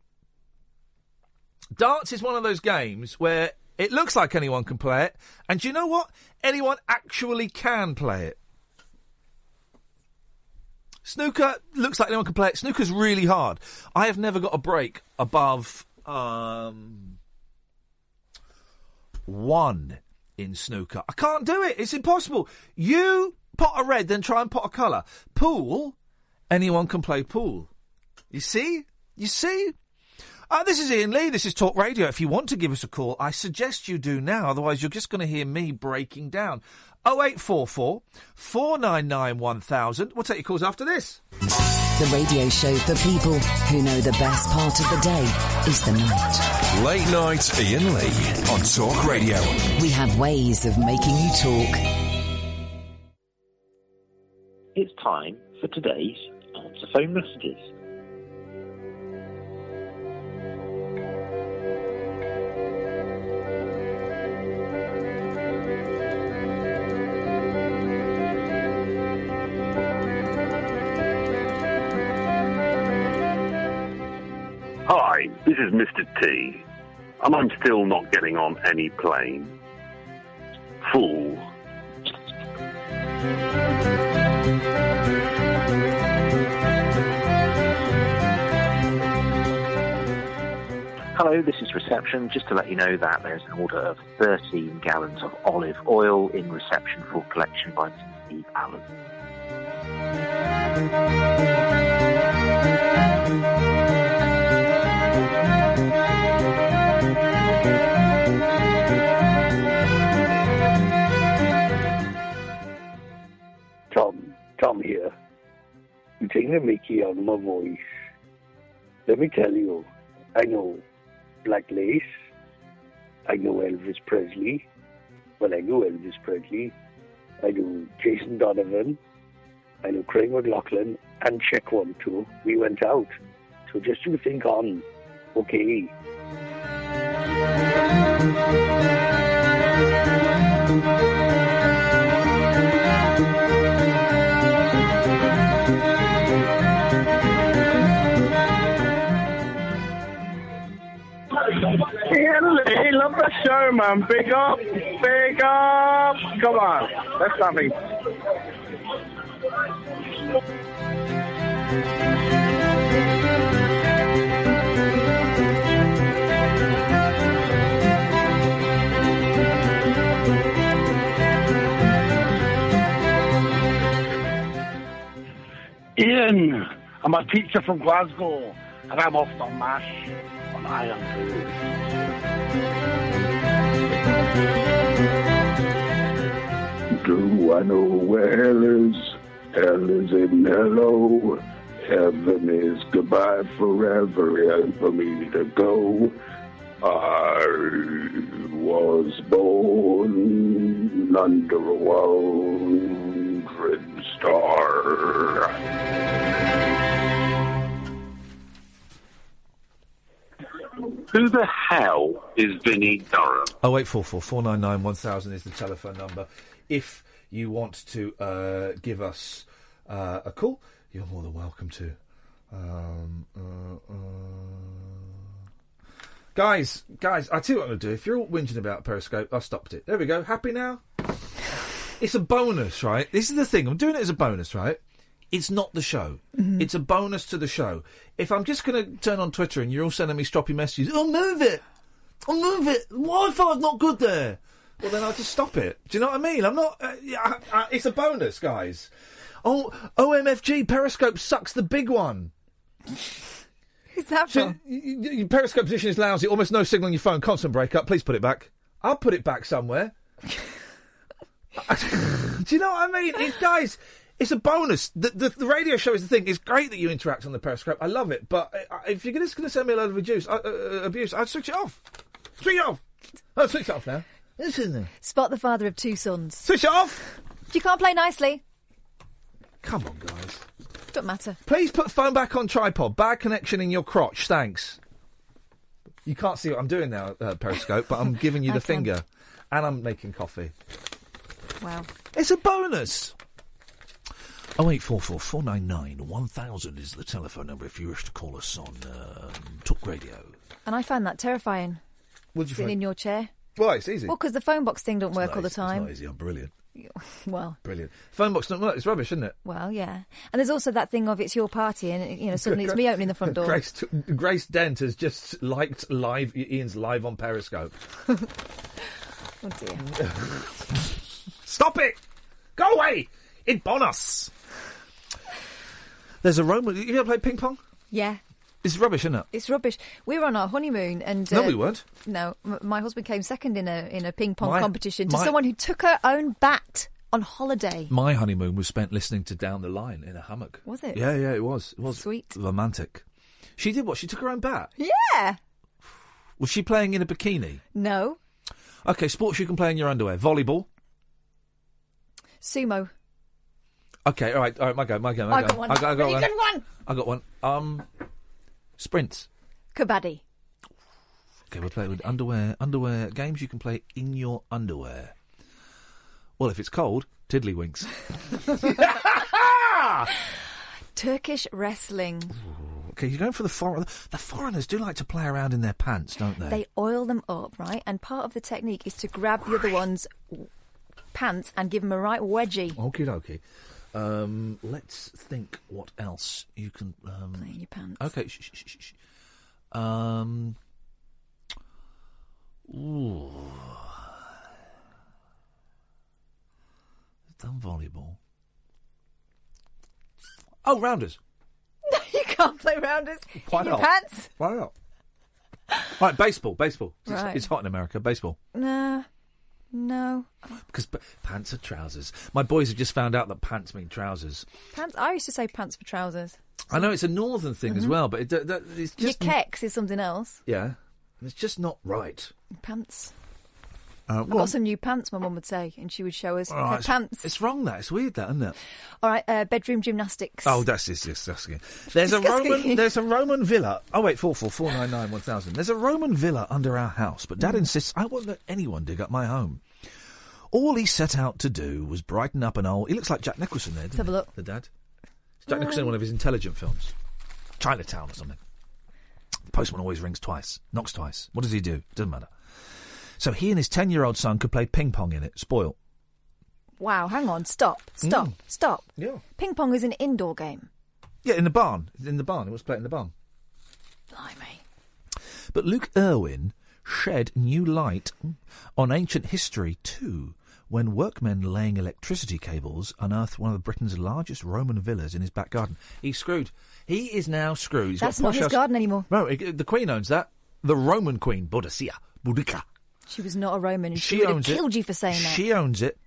Darts is one of those games where it looks like anyone can play it, and do you know what? Anyone actually can play it. Snooker looks like anyone can play it. Snooker's really hard. I have never got a break above um, one in snooker. I can't do it. It's impossible. You pot a red, then try and pot a colour. Pool, anyone can play pool. You see? You see? Uh, this is Iain Lee. This is Talk Radio. If you want to give us a call, I suggest you do now. Otherwise, you're just going to hear me breaking down. 0844 499 1000. We'll take your calls after this. The radio show for people who know the best part of the day is the night. Late night Iain Lee on Talk Radio. We have ways of making you talk. It's time for today's answer phone messages. Is Mr. T, and I'm still not getting on any plane. Fool. Hello, this is reception. Just to let you know that there's an order of 13 gallons of olive oil in reception for collection by Mr. Steve Allen. Tom here. You taking the Mickey out of my voice. Let me tell you, I know Black Lace. I know Elvis Presley. Well, I know Elvis Presley. I know Jason Donovan. I know Craig McLachlan and Check One too. We went out. So just you think on. Okay. Hey, love the show, man. Big up, big up. Come on, that's something. Iain, I'm a teacher from Glasgow, and I'm off the mash Iron Food. Do I know where hell is? Hell is in hello. Heaven is goodbye forever and for me to go. I was born under a wandering star. Who the hell is Vinnie Durham? Oh eight four four four nine nine one thousand is the telephone number. If you want to uh, give us uh, a call, you're more than welcome to. Um, uh, uh... Guys, guys, I tell you what I'm to do. If you're all whinging about Periscope, I stopped it. There we go. Happy now? It's a bonus, right? This is the thing. I'm doing it as a bonus, right? It's not the show. Mm-hmm. It's a bonus to the show. If I'm just going to turn on Twitter and you're all sending me stroppy messages, oh, move it! Oh, move it! Wi-Fi's not good there! Well, then I'll just stop it. Do you know what I mean? I'm not... Uh, I, I, it's a bonus, guys. Oh, OMFG, Periscope sucks the big one. Who's that So, y- y- your Periscope position is lousy, almost no signal on your phone, constant breakup. Please put it back. I'll put it back somewhere. Do you know what I mean? It, guys, it's a bonus. The, the, the radio show is the thing. It's great that you interact on the Periscope. I love it. But uh, if you're just going to send me a load of abuse, uh, uh, abuse, I'd switch it off. Switch it off. I'll switch it off now. Spot the father of two sons. Switch it off. You can't play nicely. Come on, guys. Don't matter. Please put phone back on tripod. Bad connection in your crotch. Thanks. You can't see what I'm doing now, uh, Periscope, but I'm giving you the can. finger. And I'm making coffee. Wow. It's a bonus. Oh eight four four four nine nine one thousand is the telephone number if you wish to call us on um, Talk Radio. And I find that terrifying. What'd you Sitting find? in your chair. Well, it's easy. Well, because the phone box thing don't work all not the easy, It's time. not easy. I'm brilliant. Well, Brilliant. Phone box don't work. It's rubbish, isn't it? well, yeah. And there's also that thing of it's your party, and you know suddenly it's me opening the front door. Grace, t- Grace Dent has just liked live Iain's live on Periscope. Oh dear. Stop it! Go away! In bonus! There's a Roman. You ever played ping pong? Yeah. It's rubbish, isn't it? It's rubbish. We were on our honeymoon, and No, uh, we weren't. No, m- my husband came second in a in a ping pong My- competition to my- someone who took her own bat on holiday. My honeymoon was spent listening to Down the Line in a hammock. Was it? Yeah, yeah, it was. It was Sweet. romantic. She did what? She took her own bat. Yeah. Was she playing in a bikini? No. Okay, sports you can play in your underwear. Volleyball. Sumo. Okay, all right, all right. My go, my go, my I go. got one. I got, I got Really one. good one. I got one. Um, sprints. Kabaddi. Okay, we'll play with underwear. Underwear games you can play in your underwear. Well, if it's cold, tiddlywinks. Turkish wrestling. Okay, you're going for the foreign. The foreigners do like to play around in their pants, don't they? They oil them up, right? And part of the technique is to grab the other one's pants and give them a right wedgie. Okie dokie. Um, let's think what else you can um, Play in your pants. Okay. Sh- sh- sh-. Um. Ooh. Done volleyball. Oh, rounders. No, you can't play rounders Why in your not? pants. Why not? right, baseball. Baseball. It's, Right. it's hot in America. Baseball. Nah. No. Because p- pants are trousers. My boys have just found out that pants mean trousers. Pants. I used to say pants for trousers. I know it's a northern thing as Mhm. well, but it, that, that- it's just Your kecks is something else. yeah, it's just not right. Pants. Uh, I've got some new pants, my mum would say, and she would show us her it's- pants. It's wrong. That it's weird. That isn't it? All right, uh, bedroom gymnastics. Oh, that's just disgusting. There's a Roman. There's a Roman villa. Oh wait, four four four nine nine one thousand. There's a Roman villa under our house, but Mm. Dad insists I won't let anyone dig up my home. All he set out to do was brighten up an old. He looks like Jack Nicholson there. Let's have a look. The dad. It's Jack Nicholson in one of his intelligent films, Chinatown or something. The postman always rings twice, knocks twice. What does he do? Doesn't matter. So he and his ten-year-old son could play ping pong in it. Spoil. Wow, hang on, stop, stop, Mm. stop. Yeah. Ping pong is an indoor game. Yeah, in the barn. In the barn. It was playing in the barn. Blimey. But Luke Irwin shed new light on ancient history too, when workmen laying electricity cables unearthed one of Britain's largest Roman villas in his back garden. He's screwed. He is now screwed. He's That's not his house- garden anymore. No, the Queen owns that. The Roman Queen, Boudicca. Boudica. She was not a Roman, she, She would have owns it. killed you for saying that. She owns it,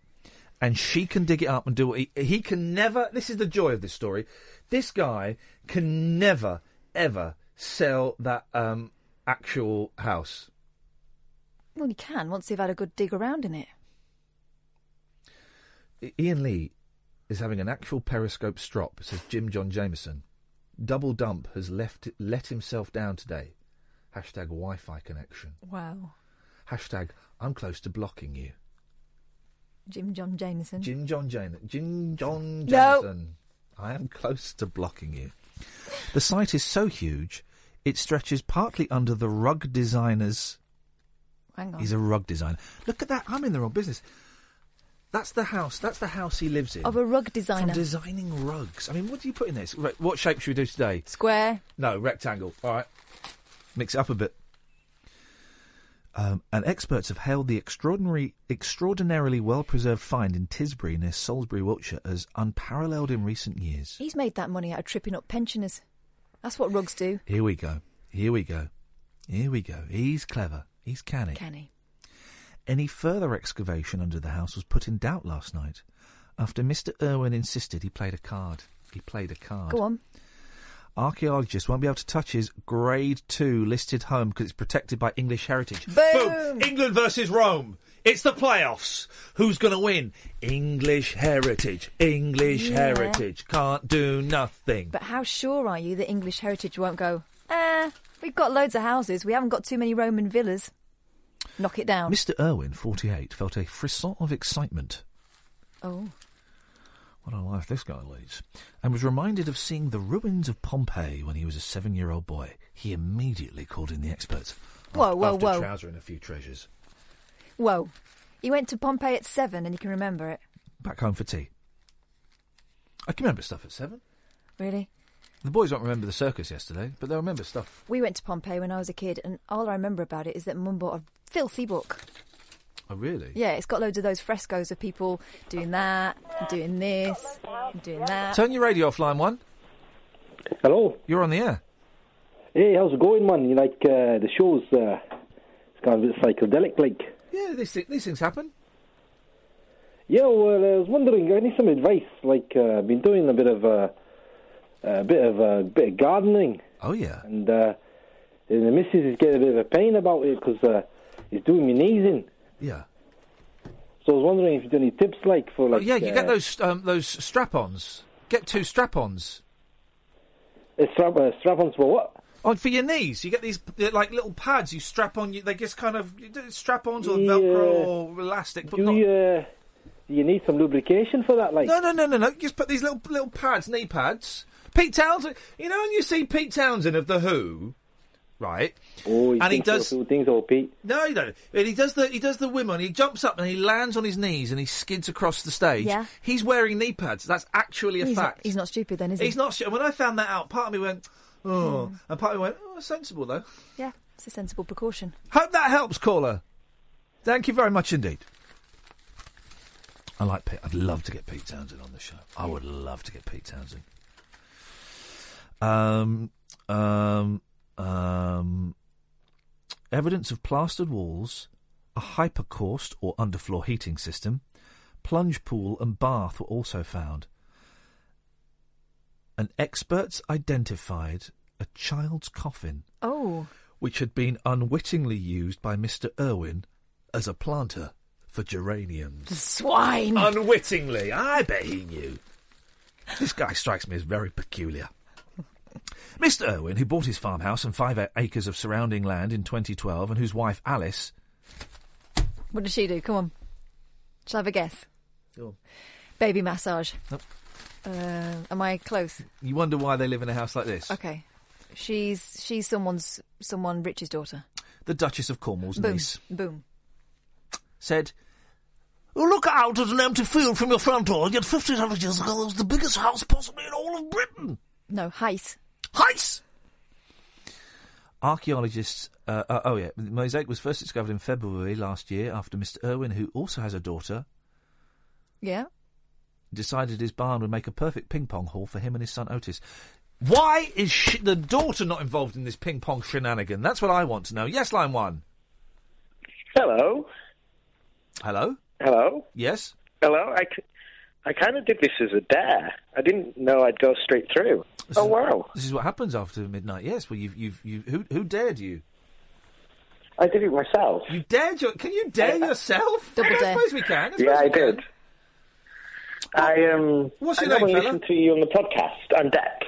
and she can dig it up and do what he, he can never. This is the joy of this story. This guy can never, ever sell that um, actual house. Well, you can once you've had a good dig around in it. Iain Lee is having an actual periscope strop, says Jim John Jameson. Double Dump has left let himself down today. Hashtag Wi Fi connection. Wow. Hashtag I'm close to blocking you. Jim John Jameson. Jim John Jane Jim John No. Jameson. I am close to blocking you. The site is so huge it stretches partly under the rug designer's Hang on. He's a rug designer. Look at that. I'm in the wrong business. That's the house. That's the house he lives in. Of a rug designer. From designing rugs. I mean, what do you put in this? What shape should we do today? Square. No, rectangle. All right. Mix it up a bit. Um, and experts have hailed the extraordinary, extraordinarily well-preserved find in Tisbury near Salisbury, Wiltshire, as unparalleled in recent years. He's made that money out of tripping up pensioners. That's what rugs do. Here we go. Here we go. Here we go. He's clever. He's canny. Canny. Any further excavation under the house was put in doubt last night after Mr. Irwin insisted he played a card. He played a card. Go on. Archaeologists won't be able to touch his Grade 2 listed home because it's protected by English heritage. Boom! England versus Rome. It's the playoffs. Who's going to win? English heritage. English Yeah. heritage. Can't do nothing. But how sure are you that English heritage won't go, eh, we've got loads of houses, we haven't got too many Roman villas. Knock it down. Mr. Irwin, 48, felt a frisson of excitement. Oh. What a life this guy leads. And was reminded of seeing the ruins of Pompeii when he was a seven year old boy. He immediately called in the experts. Whoa, after, whoa, after whoa. Trouser and a few treasures. Whoa. You went to Pompeii at seven and you can remember it. Back home for tea. I can remember stuff at seven. Really? The boys won't remember the circus yesterday, but they'll remember stuff. We went to Pompeii when I was a kid, and all I remember about it is that Mum bought a filthy book. Oh, really? Yeah, it's got loads of those frescoes of people doing that, doing this, doing that. Turn your radio off, line one. Hello. You're on the air. Hey, how's it going, man? You like uh, the show's uh, it's kind of a bit psychedelic, like. Yeah, these, thi- these things happen. Yeah, well, I was wondering. I need some advice. Like, uh, I've been doing a bit of uh, a bit of a bit of gardening. Oh yeah. And uh, and the missus is getting a bit of a pain about it because uh, it's doing me knees in. Yeah. So I was wondering if you do any tips, like for Oh, like. yeah, you uh, get those um, those strap-ons. Get two strap-ons. uh, strap uh, strap-ons for what? On for your knees, you get these they're like little pads you strap on. You they just kind of strap-ons or Yeah. Velcro or elastic, but Do not. you, uh, do you need some lubrication for that, like? No, no, no, no, no. Just put these little little pads, knee pads. Pete Townshend, you know, when you see Pete Townshend of the Who, right? Oh, and he does things, old Pete. No, he don't. And he does the he does the women. He jumps up and he lands on his knees and he skids across the stage. Yeah. He's wearing knee pads. That's actually a he's, fact. Not, he's not stupid then, is he? He's not. Sh- when I found that out, part of me went, oh, Hmm. and part of me went, oh, sensible though. Yeah, it's a sensible precaution. Hope that helps, caller. Thank you very much indeed. I like Pete. I'd love to get Pete Townshend on the show. I would love to get Pete Townshend. Um, um, um, evidence of plastered walls a hypocaust or underfloor heating system, plunge pool and bath were also found. And experts identified a child's coffin Oh. which had been unwittingly used by Mr. Irwin as a planter for geraniums. The Swine. Unwittingly. I bet he knew. This guy strikes me as very peculiar. Mr. Irwin, who bought his farmhouse and five acres of surrounding land in 2012, and whose wife Alice. What does she do? Come on. Shall I have a guess? Go on. Baby massage. Nope. Uh, am I close? You wonder why they live in a house like this? Okay. She's she's someone's someone rich's daughter. The Duchess of Cornwall's Boom. niece Boom. said, You look out at an empty field from your front door, yet 1500 years ago it was the biggest house possibly in all of Britain. No, heist. Heist! Archaeologists. Uh, uh, oh, yeah. The mosaic was first discovered in February last year after Mr. Irwin, who also has a daughter, Yeah. decided his barn would make a perfect ping pong hall for him and his son Otis. Why is sh- the daughter not involved in this ping pong shenanigan? That's what I want to know. Yes, line one. Hello. Hello? Hello. Yes? Hello. I, c- I kind of did this as a dare. I didn't know I'd go straight through. oh wow! This is what happens after midnight. Yes, well, you've, you've, you who, who dared you? I did it myself. You dared your? Can you dare yourself? Double I dare. suppose we can. yeah, suppose I we can. did. I um. What's I your name, normally fella? listen to you on the podcast. I'm Dec.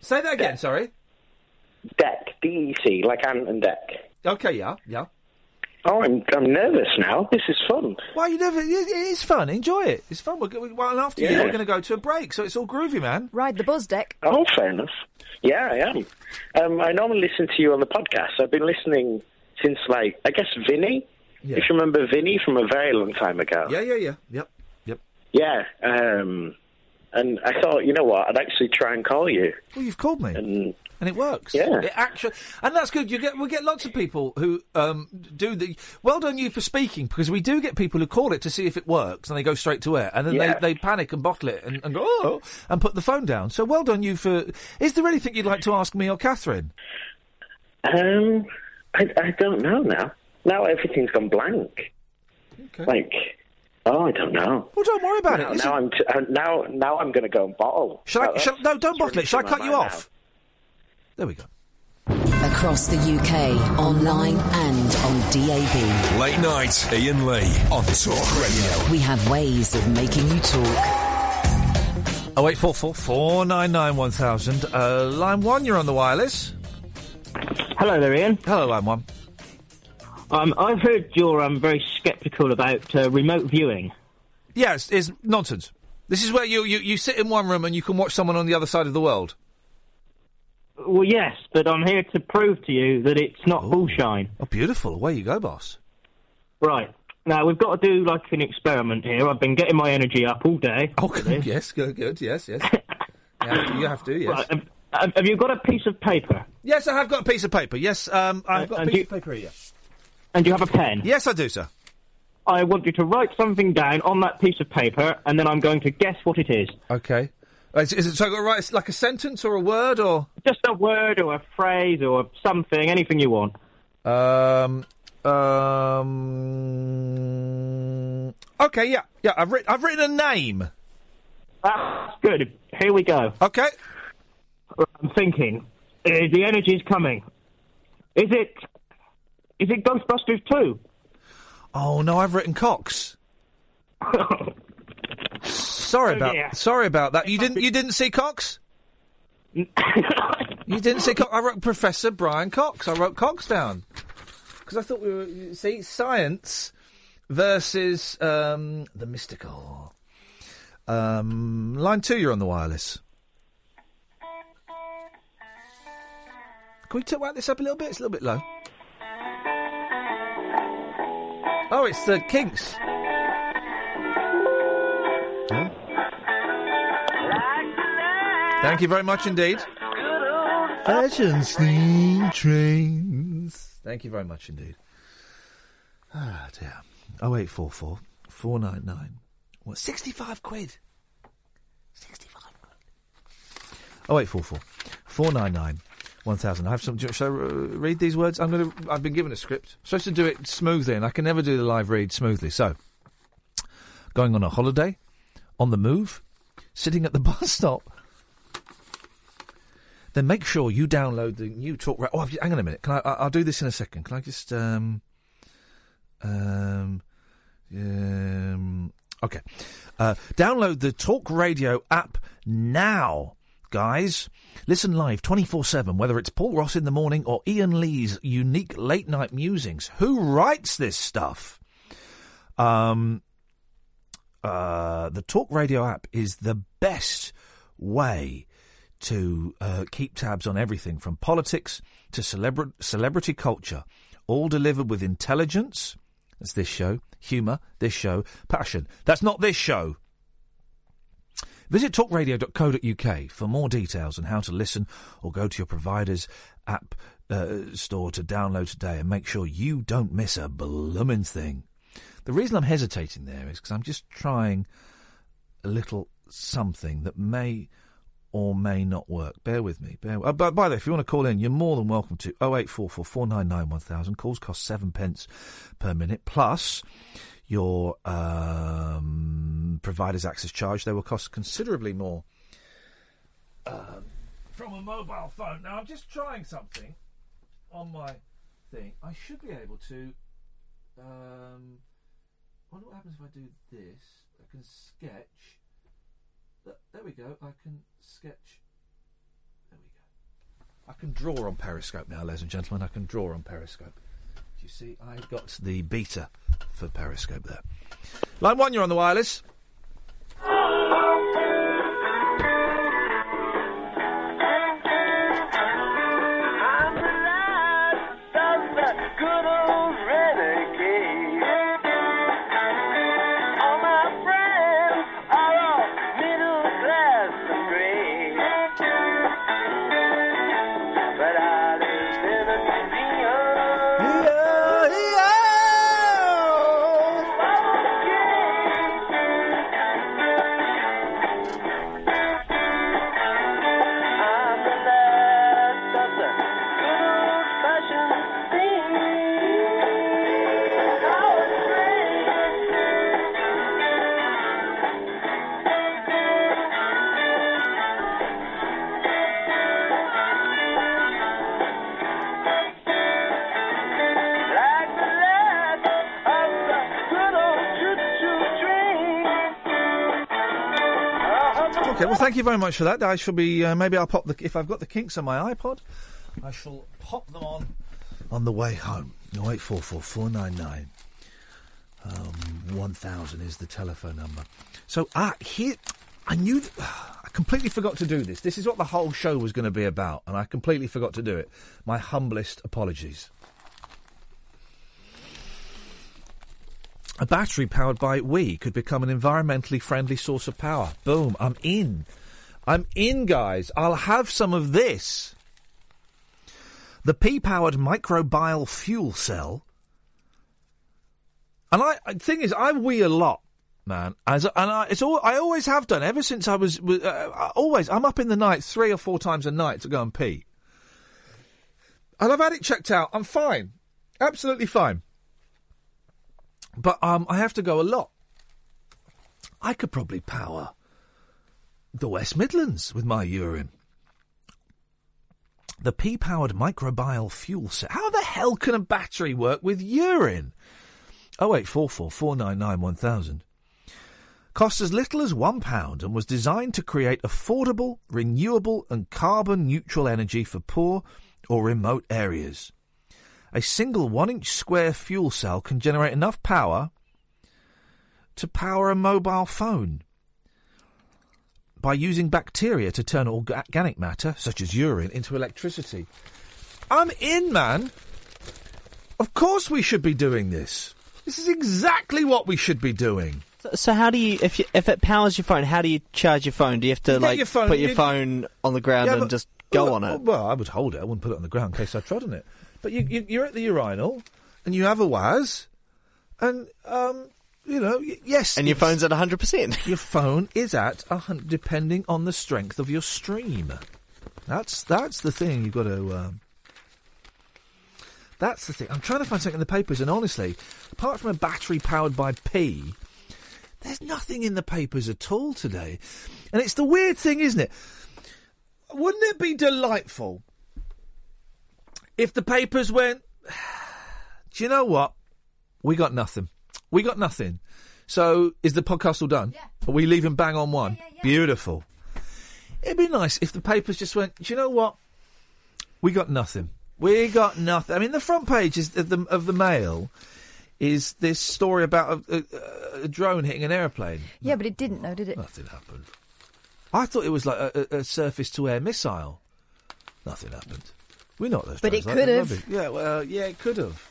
Say that again. Sorry. Dec. D E C, like Ant and Dec. Okay. Yeah. Yeah. Oh, I'm I'm nervous now. This is fun. Well, you never. It, it's fun. Enjoy it. It's fun. We're, go- well, and after you, Yeah. we're going to go to a break, so it's all groovy, man. Ride the buzz Dec. Oh, fair enough. Yeah, I am. Um, I normally listen to you on the podcast. I've been listening since, like, I guess Vinny. Yeah. If you remember Vinny from a very long time ago. Yeah. Yeah. Yeah. Yep. Yep. Yeah. Um, and I thought, you know what? I'd actually try and call you. Well, you've called me, and, and it works. Yeah. It actually, and that's good. You get we get lots of people who um, do the. Well done you for speaking because we do get people who call it to see if it works and they go straight to air and then Yeah. they, they panic and bottle it and, and go oh and put the phone down. So well done you for. Is there anything you'd like to ask me or Katherine? Um, I, I don't know now. Now everything's gone blank. Like, oh, I don't know. Well, don't worry about now, it. Now I'm t- uh, now now I'm going to go and bottle. Shall I? Oh, Shall, no, don't bottle it. Shall I cut you off? There we go. Across the UK, online and on DAB. Late night, Iain Lee on Talk Radio. We have ways of making you talk. Oh eight four four four nine nine one thousand. Uh, line one, you're on the wireless. Hello there, Iain. Hello, line one. Um, I've heard you're um, very sceptical about uh, remote viewing. Yes, it's nonsense. This is where you, you, you sit in one room and you can watch someone on the other side of the world. Well, yes, but I'm here to prove to you that it's not bullshine. Oh, beautiful. Away you go, boss. Right. Now, we've got to do like an experiment here. I've been getting my energy up all day. Oh, good. yes, good, good, yes, yes. you, have to, you have to, yes. Right, have, have- have you got a piece of paper? Yes, I have got a piece of paper. Yes, um, I've got a piece you- of paper here. And you have a pen? Yes, I do, sir. I want you to write something down on that piece of paper, and then I'm going to guess what it is. Okay. Is, is it so? I've got to write like a sentence or a word or Just a word or a phrase or something, anything you want. um um. Okay, yeah, yeah. I've written I've written a name. That's good. Here we go. Okay. I'm thinking. Uh, the energy's coming. Is it? Is it Ghostbusters 2? Oh no, I've written Cox. Sorry Oh, about yeah. sorry about that. You didn't you didn't see Cox? you didn't see Cox. I wrote Professor Brian Cox. I wrote Cox down because I thought we were you see science versus um, the mystical. Um, line two, you're on the wireless. Can we talk this up a little bit? It's a little bit low. Oh, it's the Kinks. Thank you very much indeed. Fashion steam trains. Thank you very much indeed. Ah, dear. 0844 499. What, 65 quid? 65 quid. 0844 499 One thousand. I have some. Shall I uh, read these words? I'm going to. I've been given a script. I'm supposed to do it smoothly, and I can never do the live read smoothly. So, going on a holiday, on the move, sitting at the bus stop. Then make sure you download the new talk. Ra- oh, hang on a minute. Can I? I- I'll do this in a second. Can I just um um um okay. Uh, download the Talk Radio app now, guys. Listen live 24 7, whether it's Paul Ross in the morning or Iain Lee's unique late night musings. Who writes this stuff? Um, uh, the Talk Radio app is the best way to uh, keep tabs on everything from politics to celebra- celebrity culture, all delivered with intelligence. That's this show. Humour, this show. Passion. That's not this show. Visit talkradio.co.uk for more details on how to listen or go to your provider's app uh, store to download today and make sure you don't miss a bloomin' thing. The reason I'm hesitating there is because I'm just trying a little something that may or may not work. Bear with me. Bear. Uh, by, by the way, if you want to call in, you're more than welcome to 0844 499 1000. Calls cost seven pence per minute. Plus, your um, provider's access charge, they will cost considerably more um, from a mobile phone. Now, I'm just trying something on my thing. I should be able to. Um, wonder what happens if I do this. I can sketch. Th- There we go. I can sketch. There we go. I can draw on Periscope now, ladies and gentlemen. I can draw on Periscope. Do you see? I've got the beta for Periscope there. Line one, you're on the wireless. Well, thank you very much for that. I shall be. Uh, maybe I'll pop the. If I've got the kinks on my iPod, I shall pop them on on the way home. No eight four four four nine nine. Um, one thousand is the telephone number. So ah, here I knew. Th- I completely forgot to do this. This is what the whole show was going to be about, and I completely forgot to do it. My humblest apologies. A battery powered by wee could become an environmentally friendly source of power. Boom, I'm in. I'm in, guys. I'll have some of this. The P powered microbial fuel cell. And I, the thing is, I wee a lot, man. As and I, it's all I always have done ever since I was was, uh, always. I'm up in the night three or four times a night to go and pee, and I've had it checked out. I'm fine, absolutely fine. But um, I have to go a lot. I could probably power the West Midlands with my urine. The P powered microbial fuel cell. How the hell can a battery work with urine? 0844 499 1000. Cost as little as £1 and was designed to create affordable, renewable, and carbon neutral energy for poor or remote areas. A single one inch square fuel cell can generate enough power to power a mobile phone by using bacteria to turn organic matter, such as urine, into electricity. I'm in, man. Of course we should be doing this. This is exactly what we should be doing. So, so how do you if you, if it powers your phone? How do you charge your phone? Do you have to You like your phone- put your you- phone on the ground Yeah, and but- just go well, on it? Well, I would hold it. I wouldn't put it on the ground in case I trod on it. But you, you, you're at the urinal and you have a WAS, and um, you know, y- yes, And your it's- phone's at hundred percent. Your phone is at a hun- depending on the strength of your stream. That's that's the thing you've got to. Um, that's the thing. I'm trying to find something in the papers, and honestly, apart from a battery powered by P, there's nothing in the papers at all today. And it's the weird thing, isn't it? Wouldn't it be delightful if the papers went? Do you know what? We got nothing. We got nothing. So is the podcast all done? Yeah. Are we leaving bang on one? Beautiful. It'd be nice if the papers just went. Do you know what? We got nothing. We got nothing. I mean, the front page is of the of the Mail is this story about a, a, a drone hitting an aeroplane. Yeah, but it didn't, though, did it? Nothing happened. I thought it was like a, a, a surface to air missile. Nothing happened. We're not those. But it like could have. Yeah, well, yeah, it could have.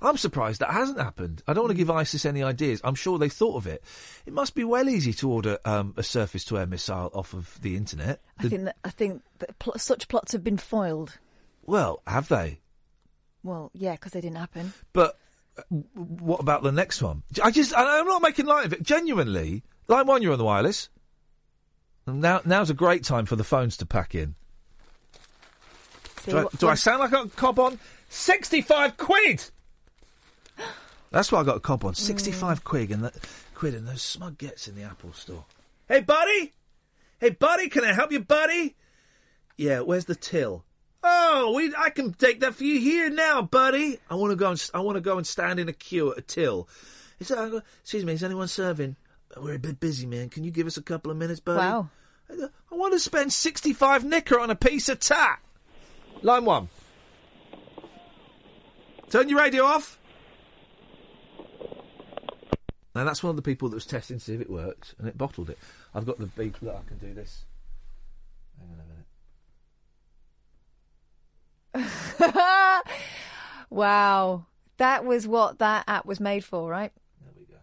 I'm surprised that hasn't happened. I don't want to give ISIS any ideas. I'm sure they thought of it. It must be well easy to order um, a surface to air missile off of the internet. I The- think that I think that pl- such plots have been foiled. well, have they? Well, yeah, because they didn't happen. But uh, what about the next one? I just, I'm not making light of it. Genuinely, line one, you're on the wireless. Now, now's a great time for the phones to pack in. See, Do, I, do I sound like a cob on? 65 quid! That's what I got a cob on. 65 quid and that, quid and those smug gets in the Apple store. Hey, buddy! Hey, buddy, can I help you, buddy? Yeah, where's the till? Oh, we, I can take that for you here now, buddy. I want to go and I want to go and stand in a queue at a till. Is that, excuse me, is anyone serving? We're a bit busy, man. Can you give us a couple of minutes, buddy? Wow. I, I want to spend sixty-five nicker on a piece of tat. Line one. Turn your radio off. Now that's one of the people that was testing to see if it works, and it bottled it. I've got the beep. that I can do this. Hang on a minute. wow, that was what that app was made for, right? There we go.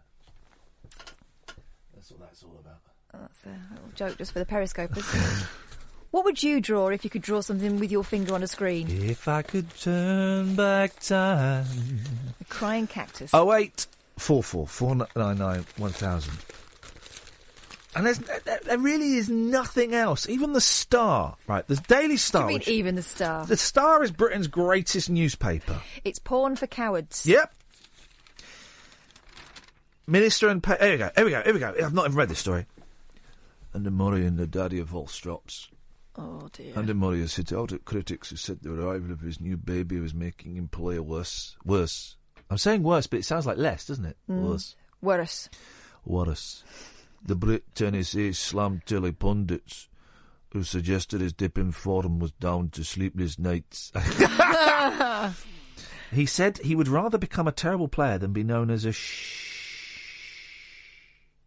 That's what that's all about. That's a little joke just for the periscopers. what would you draw if you could draw something with your finger on a screen? If I could turn back time. A crying cactus. Oh eight four four four nine nine one thousand. And there's there, really is nothing else. Even the Star, right? The Daily Star. mean, even the star. the Star is Britain's greatest newspaper. It's porn for cowards. Yep. Minister and pa- here we go. Here we go. Here we go. I've not even read this story. And the Murray and the daddy of all strops. Oh dear. Andy Murray has hit out at critics who said the arrival of his new baby was making him play worse. Worse. I'm saying worse, but it sounds like less, doesn't it? Mm. Worse. Worse. Worse. The Brit tennis ace slammed telly pundits who suggested his dip in form was down to sleepless nights. he said he would rather become a terrible player than be known as a sh.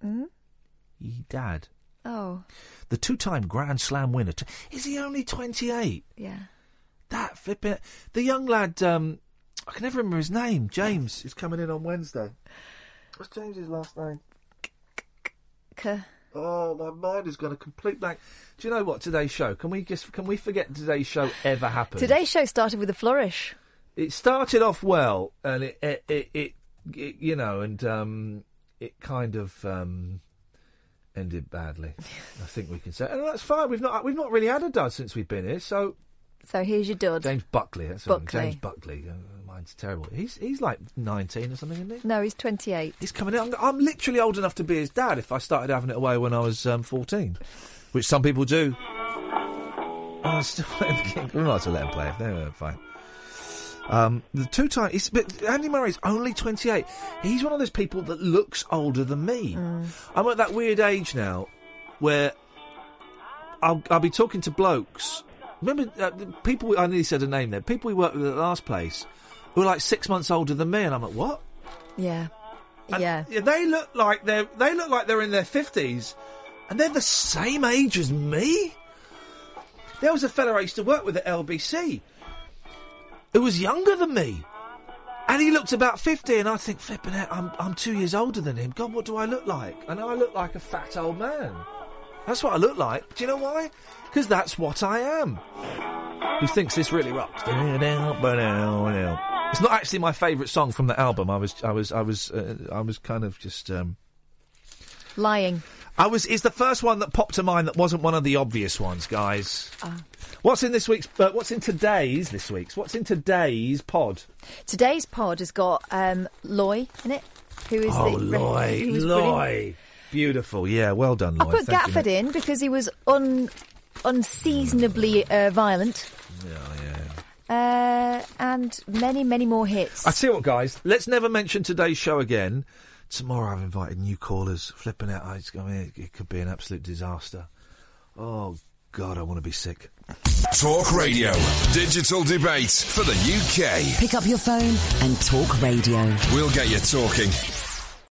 Mm? dad. Oh, The two-time Grand Slam winner. T- Is he only 28? yeah. That flipping the young lad. Um, I can never remember his name. James is coming in on Wednesday. What's James's last name? K. Oh, my mind is going a complete blank. Do you know what? Today's show. Can we just can we forget today's show ever happened? Today's show started with a flourish. it started off well, and it it, it, it, it you know, and um, it kind of um, ended badly. I think we can say, and that's fine. We've not we've not really had a dud since we've been here. So So here's your dud. James Buckley, that's what I mean, Buckley. James Buckley. Uh, mine's terrible. He's he's like nineteen or something, isn't he? No, he's 28. He's coming in. I'm, I'm literally old enough to be his dad if I started having it away when I was um, 14, which some people do. Oh, I still let him, we're not to let him play if they're fine. Um, the two time, but Andy Murray's only 28. He's one of those people that looks older than me. I'm at that weird age now where I'll, I'll be talking to blokes. Remember, uh, the people, I nearly said a name there, people we worked with at the last place who are like six months older than me, and I'm like, what? Yeah. And yeah. They look like they're they look like they're in their fifties, and they're the same age as me. There was a fella I used to work with at LBC who was younger than me, and he looked about fifty. And I think, flipping out, I'm I'm two years older than him. God, what do I look like? And I look like a fat old man. That's what I look like. Do you know why? Because that's what I am. Who thinks this really rocks? It's not actually my favourite song from the album. I was, I was, I was, uh, I was kind of just. Um, Lying. I was. It's the first one that popped to mind that wasn't one of the obvious ones, guys. Ah. What's in this week's? Uh, what's in today's? This week's. What's in today's pod? Today's pod has got um, Loi in it, who is oh, the Loi, who was brilliant. Loi, beautiful. Yeah, well done, Loi. I put Thank you, Gafford in because he was un unseasonably uh, violent. Oh, yeah. Uh, and many, many more hits. I see you what, guys. Let's never mention today's show again. Tomorrow, I've invited new callers. Flipping out, I, I mean, it could be an absolute disaster. Oh God, I want to be sick. Talk Radio. Digital debate for the UK. Pick up your phone and talk radio. We'll get you talking.